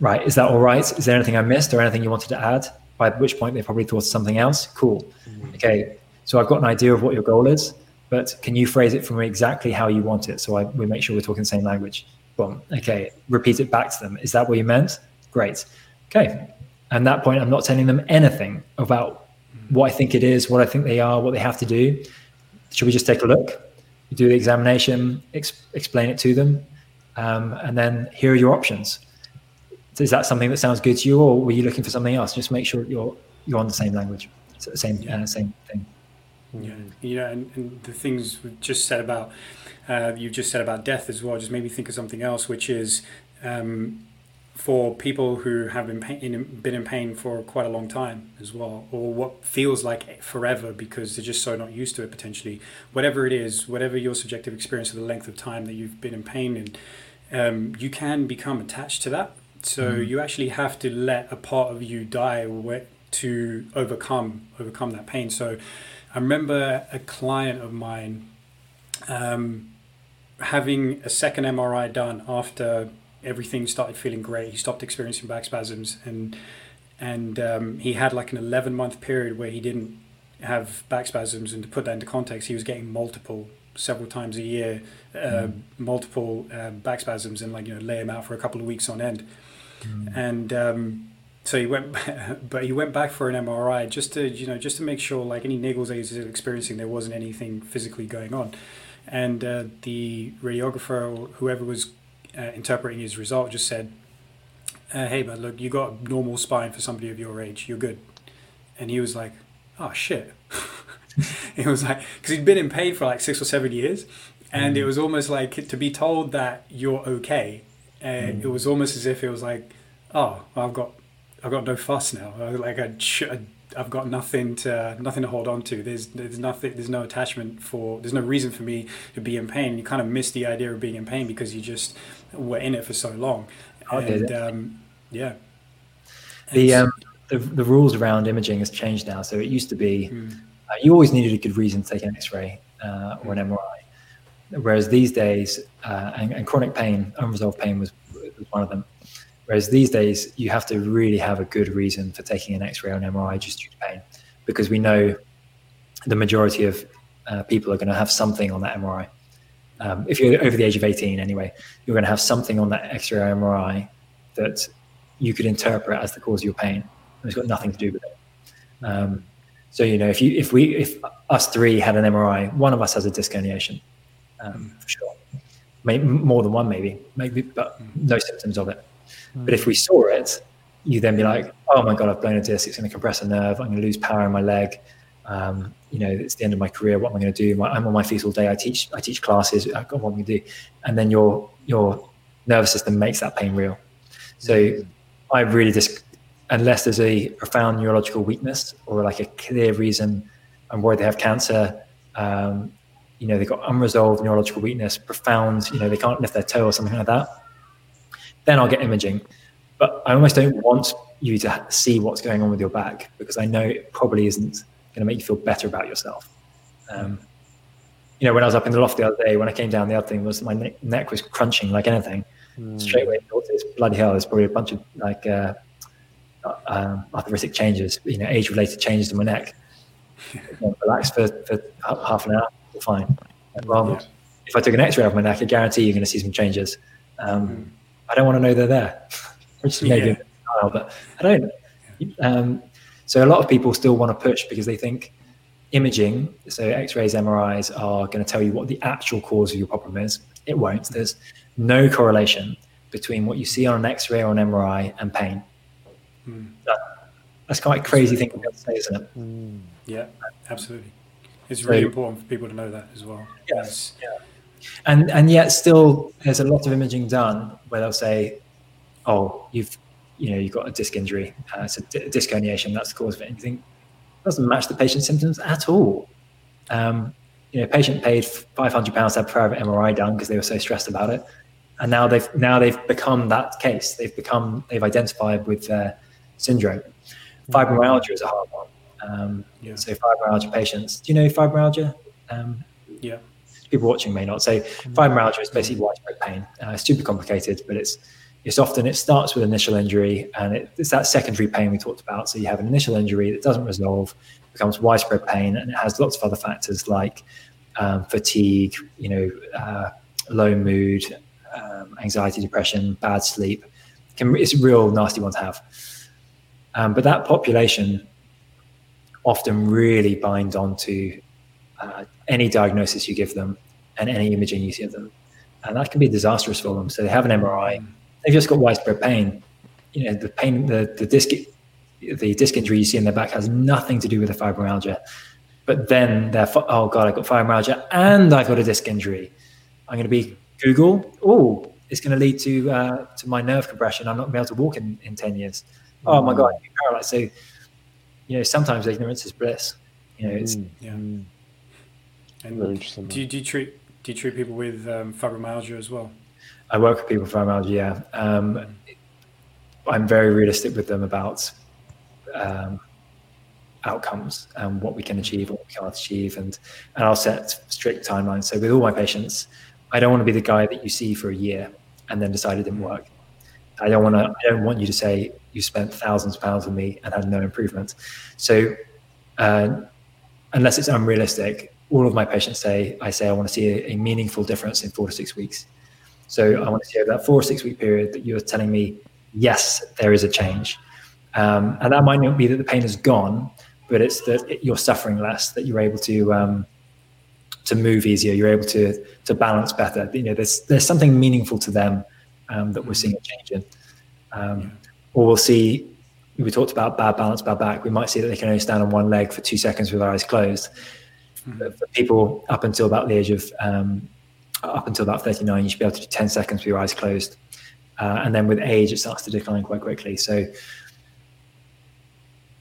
Right? Is that all right? Is there anything I missed or anything you wanted to add? By which point they probably thought of something else. Cool. Mm-hmm. Okay. So I've got an idea of what your goal is, but can you phrase it for me exactly how you want it? So I, we make sure we're talking the same language. Boom. Okay. Repeat it back to them. Is that what you meant? Great. Okay. And that point, I'm not telling them anything about what I think it is, what I think they are, what they have to do. Should we just take a look? do the examination, ex- explain it to them, um, and then here are your options. Is that something that sounds good to you, or were you looking for something else? Just make sure you're you're on the same language, same yeah. uh, same thing. Yeah, you know, and, and the things we've just said about uh, you just said about death as well just made me think of something else, which is um, for people who have been pain, in, been in pain for quite a long time as well, or what feels like forever because they're just so not used to it potentially. Whatever it is, whatever your subjective experience of the length of time that you've been in pain, and um, you can become attached to that. So mm. you actually have to let a part of you die to overcome overcome that pain. So I remember a client of mine um, having a second MRI done after everything started feeling great. He stopped experiencing back spasms, and and um, he had like an 11 month period where he didn't have back spasms. And to put that into context, he was getting multiple, several times a year, uh, mm. multiple um, back spasms, and like you know lay him out for a couple of weeks on end. Mm. And um, so he went, but he went back for an MRI just to you know just to make sure like any niggles that he was experiencing, there wasn't anything physically going on. And uh, the radiographer or whoever was uh, interpreting his result just said, uh, "Hey, but look, you got a normal spine for somebody of your age. You're good." And he was like, "Oh shit." it was like because he'd been in pain for like six or seven years, and mm. it was almost like to be told that you're okay. And mm. it was almost as if it was like, "Oh, I've got, I've got no fuss now. Like I, I've got nothing to nothing to hold on to. There's there's nothing. There's no attachment for. There's no reason for me to be in pain. You kind of miss the idea of being in pain because you just were in it for so long. And um, yeah, the, um, the the rules around imaging has changed now. So it used to be mm. uh, you always needed a good reason to take an X-ray uh, or an MRI, whereas these days uh, and, and, chronic pain, unresolved pain was, was one of them. Whereas these days, you have to really have a good reason for taking an X-ray or an MRI just due to pain, because we know the majority of uh, people are going to have something on that MRI. Um, if you're over the age of 18, anyway, you're going to have something on that X-ray MRI that you could interpret as the cause of your pain. And it's got nothing to do with it. Um, so you know, if you if we if us three had an MRI, one of us has a disc herniation, um, for sure. Maybe more than one, maybe, maybe, but no symptoms of it. But if we saw it, you then be like, oh my God, I've blown a disc. It's going to compress a nerve. I'm going to lose power in my leg. Um, you know, it's the end of my career. What am I going to do? I'm on my feet all day. I teach, I teach classes. I've got what am I going to do? And then your, your nervous system makes that pain real. So I really just, unless there's a profound neurological weakness or like a clear reason, I'm worried they have cancer. um, you know, they've got unresolved neurological weakness, profound, you know, they can't lift their toe or something like that, then I'll get imaging. But I almost don't want you to see what's going on with your back because I know it probably isn't going to make you feel better about yourself. Um, you know, when I was up in the loft the other day, when I came down, the other thing was my neck, neck was crunching like anything. Mm. Straight away, this bloody hell, there's probably a bunch of like uh, uh, um, arthritic changes, you know, age-related changes in my neck. relax for, for half an hour, fine. Well, yeah. if I took an X-ray of my neck, I guarantee you're going to see some changes. Um, mm. I don't want to know they're there, which is maybe yeah. a but I don't. Um, so a lot of people still want to push because they think imaging, so X-rays, MRIs, are going to tell you what the actual cause of your problem is. It won't. There's no correlation between what you see on an X-ray or an MRI and pain. Mm. That, that's quite a crazy thing to say, isn't it? Mm. Yeah, absolutely. It's really so, important for people to know that as well. Yes. Yeah. And and yet still, there's a lot of imaging done where they'll say, "Oh, you've you know you've got a disc injury, uh, it's a disc herniation. That's the cause of it." And you think doesn't match the patient's symptoms at all. Um, you know, patient paid five hundred pounds to have private MRI done because they were so stressed about it, and now they've now they've become that case. They've become they've identified with their syndrome. Fibromyalgia is a hard one. Um, yeah. So fibromyalgia patients, do you know fibromyalgia? Um, yeah. People watching may not. So fibromyalgia is basically widespread pain. Uh, it's super complicated, but it's it's often it starts with initial injury and it, it's that secondary pain we talked about. So you have an initial injury that doesn't resolve, becomes widespread pain, and it has lots of other factors like um, fatigue, you know, uh, low mood, um, anxiety, depression, bad sleep. Can, it's a real nasty one to have. Um, but that population often really bind onto uh, any diagnosis you give them and any imaging you give them. And that can be disastrous for them. So they have an MRI, they've just got widespread pain. You know, the pain, the, the disc, the disc injury you see in their back has nothing to do with the fibromyalgia. But then they're, oh God, I've got fibromyalgia and I've got a disc injury. I'm going to be Google. Oh, it's going to lead to uh, to my nerve compression. I'm not going to be able to walk in, in 10 years. Oh my God, you're paralyzed. So, you know, sometimes ignorance is bliss. You know, it's. Mm, yeah. And Very interesting. Do you, do you treat do you treat people with um, fibromyalgia as well? I work with people with fibromyalgia. Yeah, um, I'm very realistic with them about um, outcomes and what we can achieve, what we can't achieve, and and I'll set strict timelines. So with all my patients, I don't want to be the guy that you see for a year and then decide it didn't work. I don't want to. I don't want you to say you spent thousands of pounds on me and had no improvement. So, uh, unless it's unrealistic, all of my patients say I say I want to see a, a meaningful difference in four to six weeks. So I want to see over that four or six week period that you're telling me, yes, there is a change. Um, and that might not be that the pain is gone, but it's that it, you're suffering less, that you're able to um, to move easier, you're able to to balance better. You know, there's there's something meaningful to them um, that we're seeing a change in. Um, or we'll see. We talked about bad balance, bad back. We might see that they can only stand on one leg for two seconds with their eyes closed. Mm-hmm. For people up until about the age of um, up until about 39, you should be able to do 10 seconds with your eyes closed. Uh, and then with age, it starts to decline quite quickly. So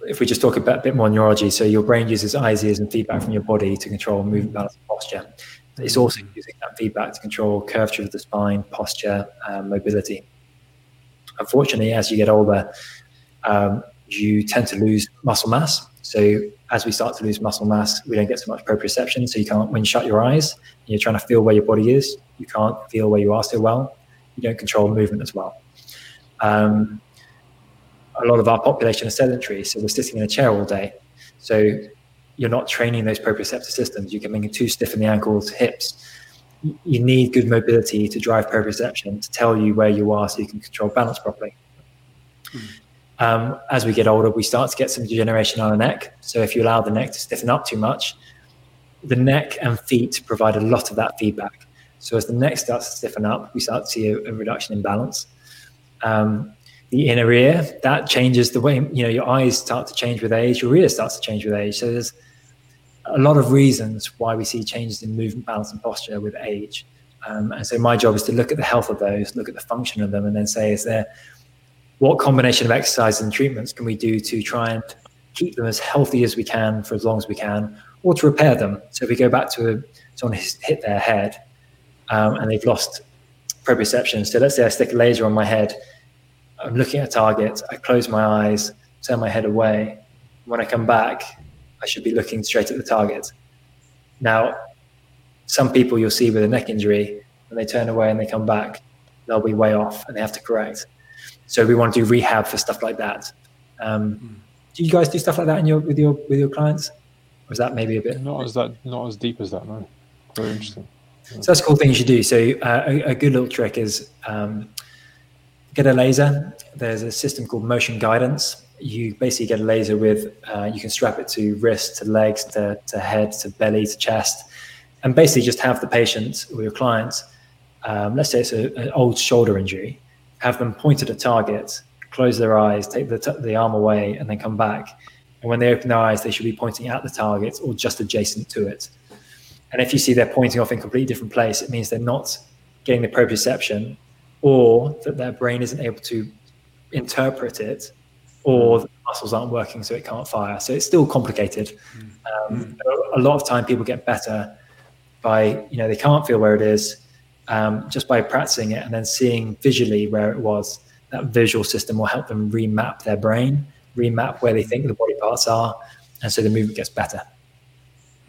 if we just talk about a bit more neurology, so your brain uses eyes, ears, and feedback from your body to control movement, balance, and posture. It's also using that feedback to control curvature of the spine, posture, um, mobility. Unfortunately, as you get older, um, you tend to lose muscle mass. So as we start to lose muscle mass, we don't get so much proprioception. So you can't, when you shut your eyes, you're trying to feel where your body is. You can't feel where you are so well. You don't control movement as well. Um, a lot of our population is sedentary, so we're sitting in a chair all day. So you're not training those proprioceptive systems. You're getting too stiff in the ankles, hips. You need good mobility to drive proprioception to tell you where you are so you can control balance properly. Mm. Um, as we get older, we start to get some degeneration on the neck. So if you allow the neck to stiffen up too much, the neck and feet provide a lot of that feedback. So as the neck starts to stiffen up, we start to see a, a reduction in balance. Um, the inner ear that changes the way you know your eyes start to change with age, your ear starts to change with age. So there's a lot of reasons why we see changes in movement, balance, and posture with age. Um, and so my job is to look at the health of those, look at the function of them, and then say, is there what combination of exercise and treatments can we do to try and keep them as healthy as we can for as long as we can, or to repair them. So if we go back to a, someone who's hit their head um, and they've lost proprioception. So let's say I stick a laser on my head, I'm looking at a target, I close my eyes, turn my head away. When I come back, I should be looking straight at the target. Now, some people you'll see with a neck injury, when they turn away and they come back, they'll be way off and they have to correct. So we want to do rehab for stuff like that. Um. Do you guys do stuff like that in your with your with your clients? Or is that maybe a bit not as that not as deep as that? No, very interesting. So that's a cool thing you should do. So uh, a, a, good little trick is um, get a laser. There's a system called motion guidance. You basically get a laser with uh, you can strap it to wrist, to legs, to, to head, to belly, to chest, and basically just have the patient or your client. Um, let's say it's a, an old shoulder injury. Have them point at a target, close their eyes, take the, t- the arm away, and then come back. And when they open their eyes, they should be pointing at the target or just adjacent to it. And if you see they're pointing off in a completely different place, it means they're not getting the proprioception or that their brain isn't able to interpret it or hmm. the muscles aren't working so it can't fire. So it's still complicated. Hmm. Um, hmm. a lot of time people get better by, you know, they can't feel where it is um, just by practicing it and then seeing visually where it was. That visual system will help them remap their brain, remap where they think the body parts are. And so the movement gets better.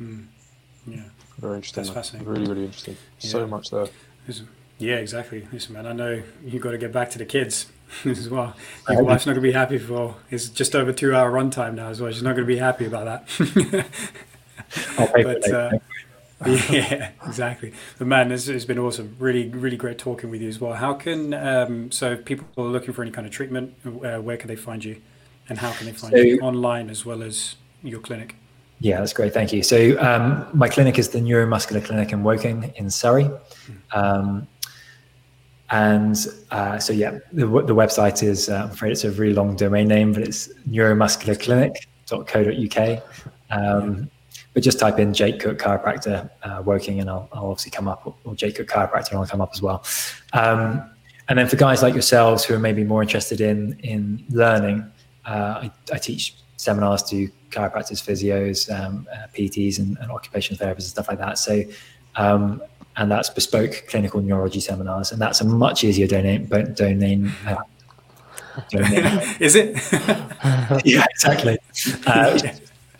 Mm. Yeah. Very interesting. That's fascinating. Really, really interesting. Yeah. So much there. Yeah, exactly. Listen, man, I know you've got to get back to the kids as well. Your wife's not going to be happy for. It's just over two hour runtime now as well. She's not going to be happy about that. but, uh, yeah, exactly. But man, this has been awesome. Really, really great talking with you as well. How can um, so if people are looking for any kind of treatment, uh, where can they find you, and how can they find so, you online as well as your clinic? Yeah, that's great. Thank you. So um, my clinic is the Neuromuscular Clinic in Woking in Surrey. Um, and uh, so, yeah, the, the website is, uh, I'm afraid it's a really long domain name, but it's neuromuscularclinic.co.uk. Um, but just type in Jake Cook chiropractor uh, Woking and I'll, I'll, obviously come up, or Jake Cook chiropractor and I'll come up as well. Um, and then for guys like yourselves who are maybe more interested in, in learning, uh, I, I teach seminars to chiropractors, physios, um, uh, PTs, and, and, occupational therapists and stuff like that. So, um, and that's bespoke clinical neurology seminars, and that's a much easier domain. domain, uh, domain. Is it? yeah, exactly. Uh,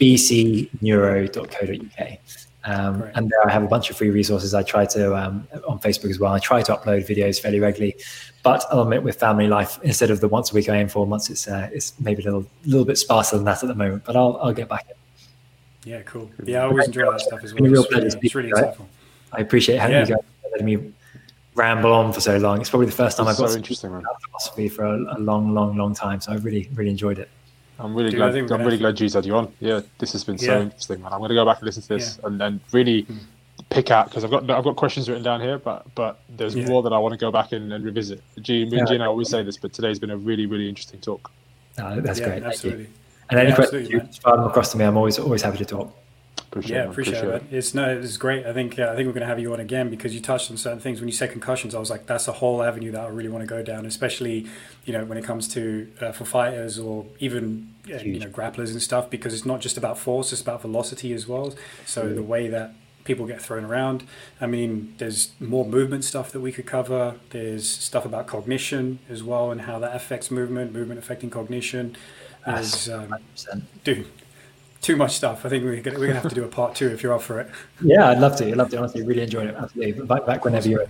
bcneuro.co.uk. Um, and there I have a bunch of free resources. I try to um, on Facebook as well. I try to upload videos fairly regularly, but I'll admit with family life, instead of the once a week I aim for, once it's uh, it's maybe a little little bit sparser than that at the moment. But I'll I'll get back. Yeah, cool. Yeah, I always enjoy that stuff as well. It's, really, it's really insightful. I appreciate having yeah. you guys letting me ramble on for so long. It's probably the first time I've got so interesting, philosophy for a, a long, long, long time. So I really, really enjoyed it. I'm really Dude, glad. I'm really glad G's had you on. Yeah, this has been so interesting, man. I'm going to go back and listen to this yeah. and then really mm. pick out because I've got I've got questions written down here, but but there's yeah. more that I want to go back and, and revisit. G, me and G and I always say this, but today's been a really really interesting talk. No, that's great. Absolutely. And any questions you fire them across to me, I'm always always happy to talk. Appreciate yeah, appreciate, appreciate it. it. It's no, it's great. I think uh, I think we're going to have you on again because you touched on certain things. When you said concussions, I was like, that's a whole avenue that I really want to go down, especially you know when it comes to uh, for fighters or even uh, you know grapplers and stuff, because it's not just about force; it's about velocity as well. So the way that people get thrown around. I mean, there's more movement stuff that we could cover. There's stuff about cognition as well and how that affects movement, movement affecting cognition. As um, dude, too much stuff. I think we're gonna, we're gonna have to do a part two if you're up for it. Yeah, I'd love to. I'd love to. Honestly, really enjoyed it. Absolutely. Back, back whenever you're.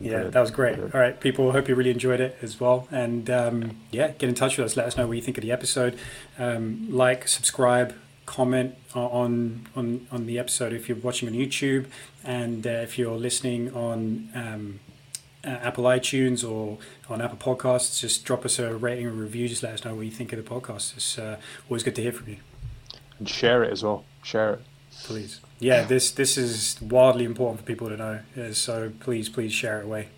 Yeah, that was great. All right, people, hope you really enjoyed it as well. And um, yeah, get in touch with us. Let us know what you think of the episode. Um, like, subscribe, comment on on on the episode if you're watching on YouTube, and uh, if you're listening on um, uh, Apple iTunes or on Apple Podcasts, just drop us a rating or review. Just let us know what you think of the podcast. It's uh, always good to hear from you and share it as well. Share it, please. Yeah, this this is wildly important for people to know. So please, please share it away.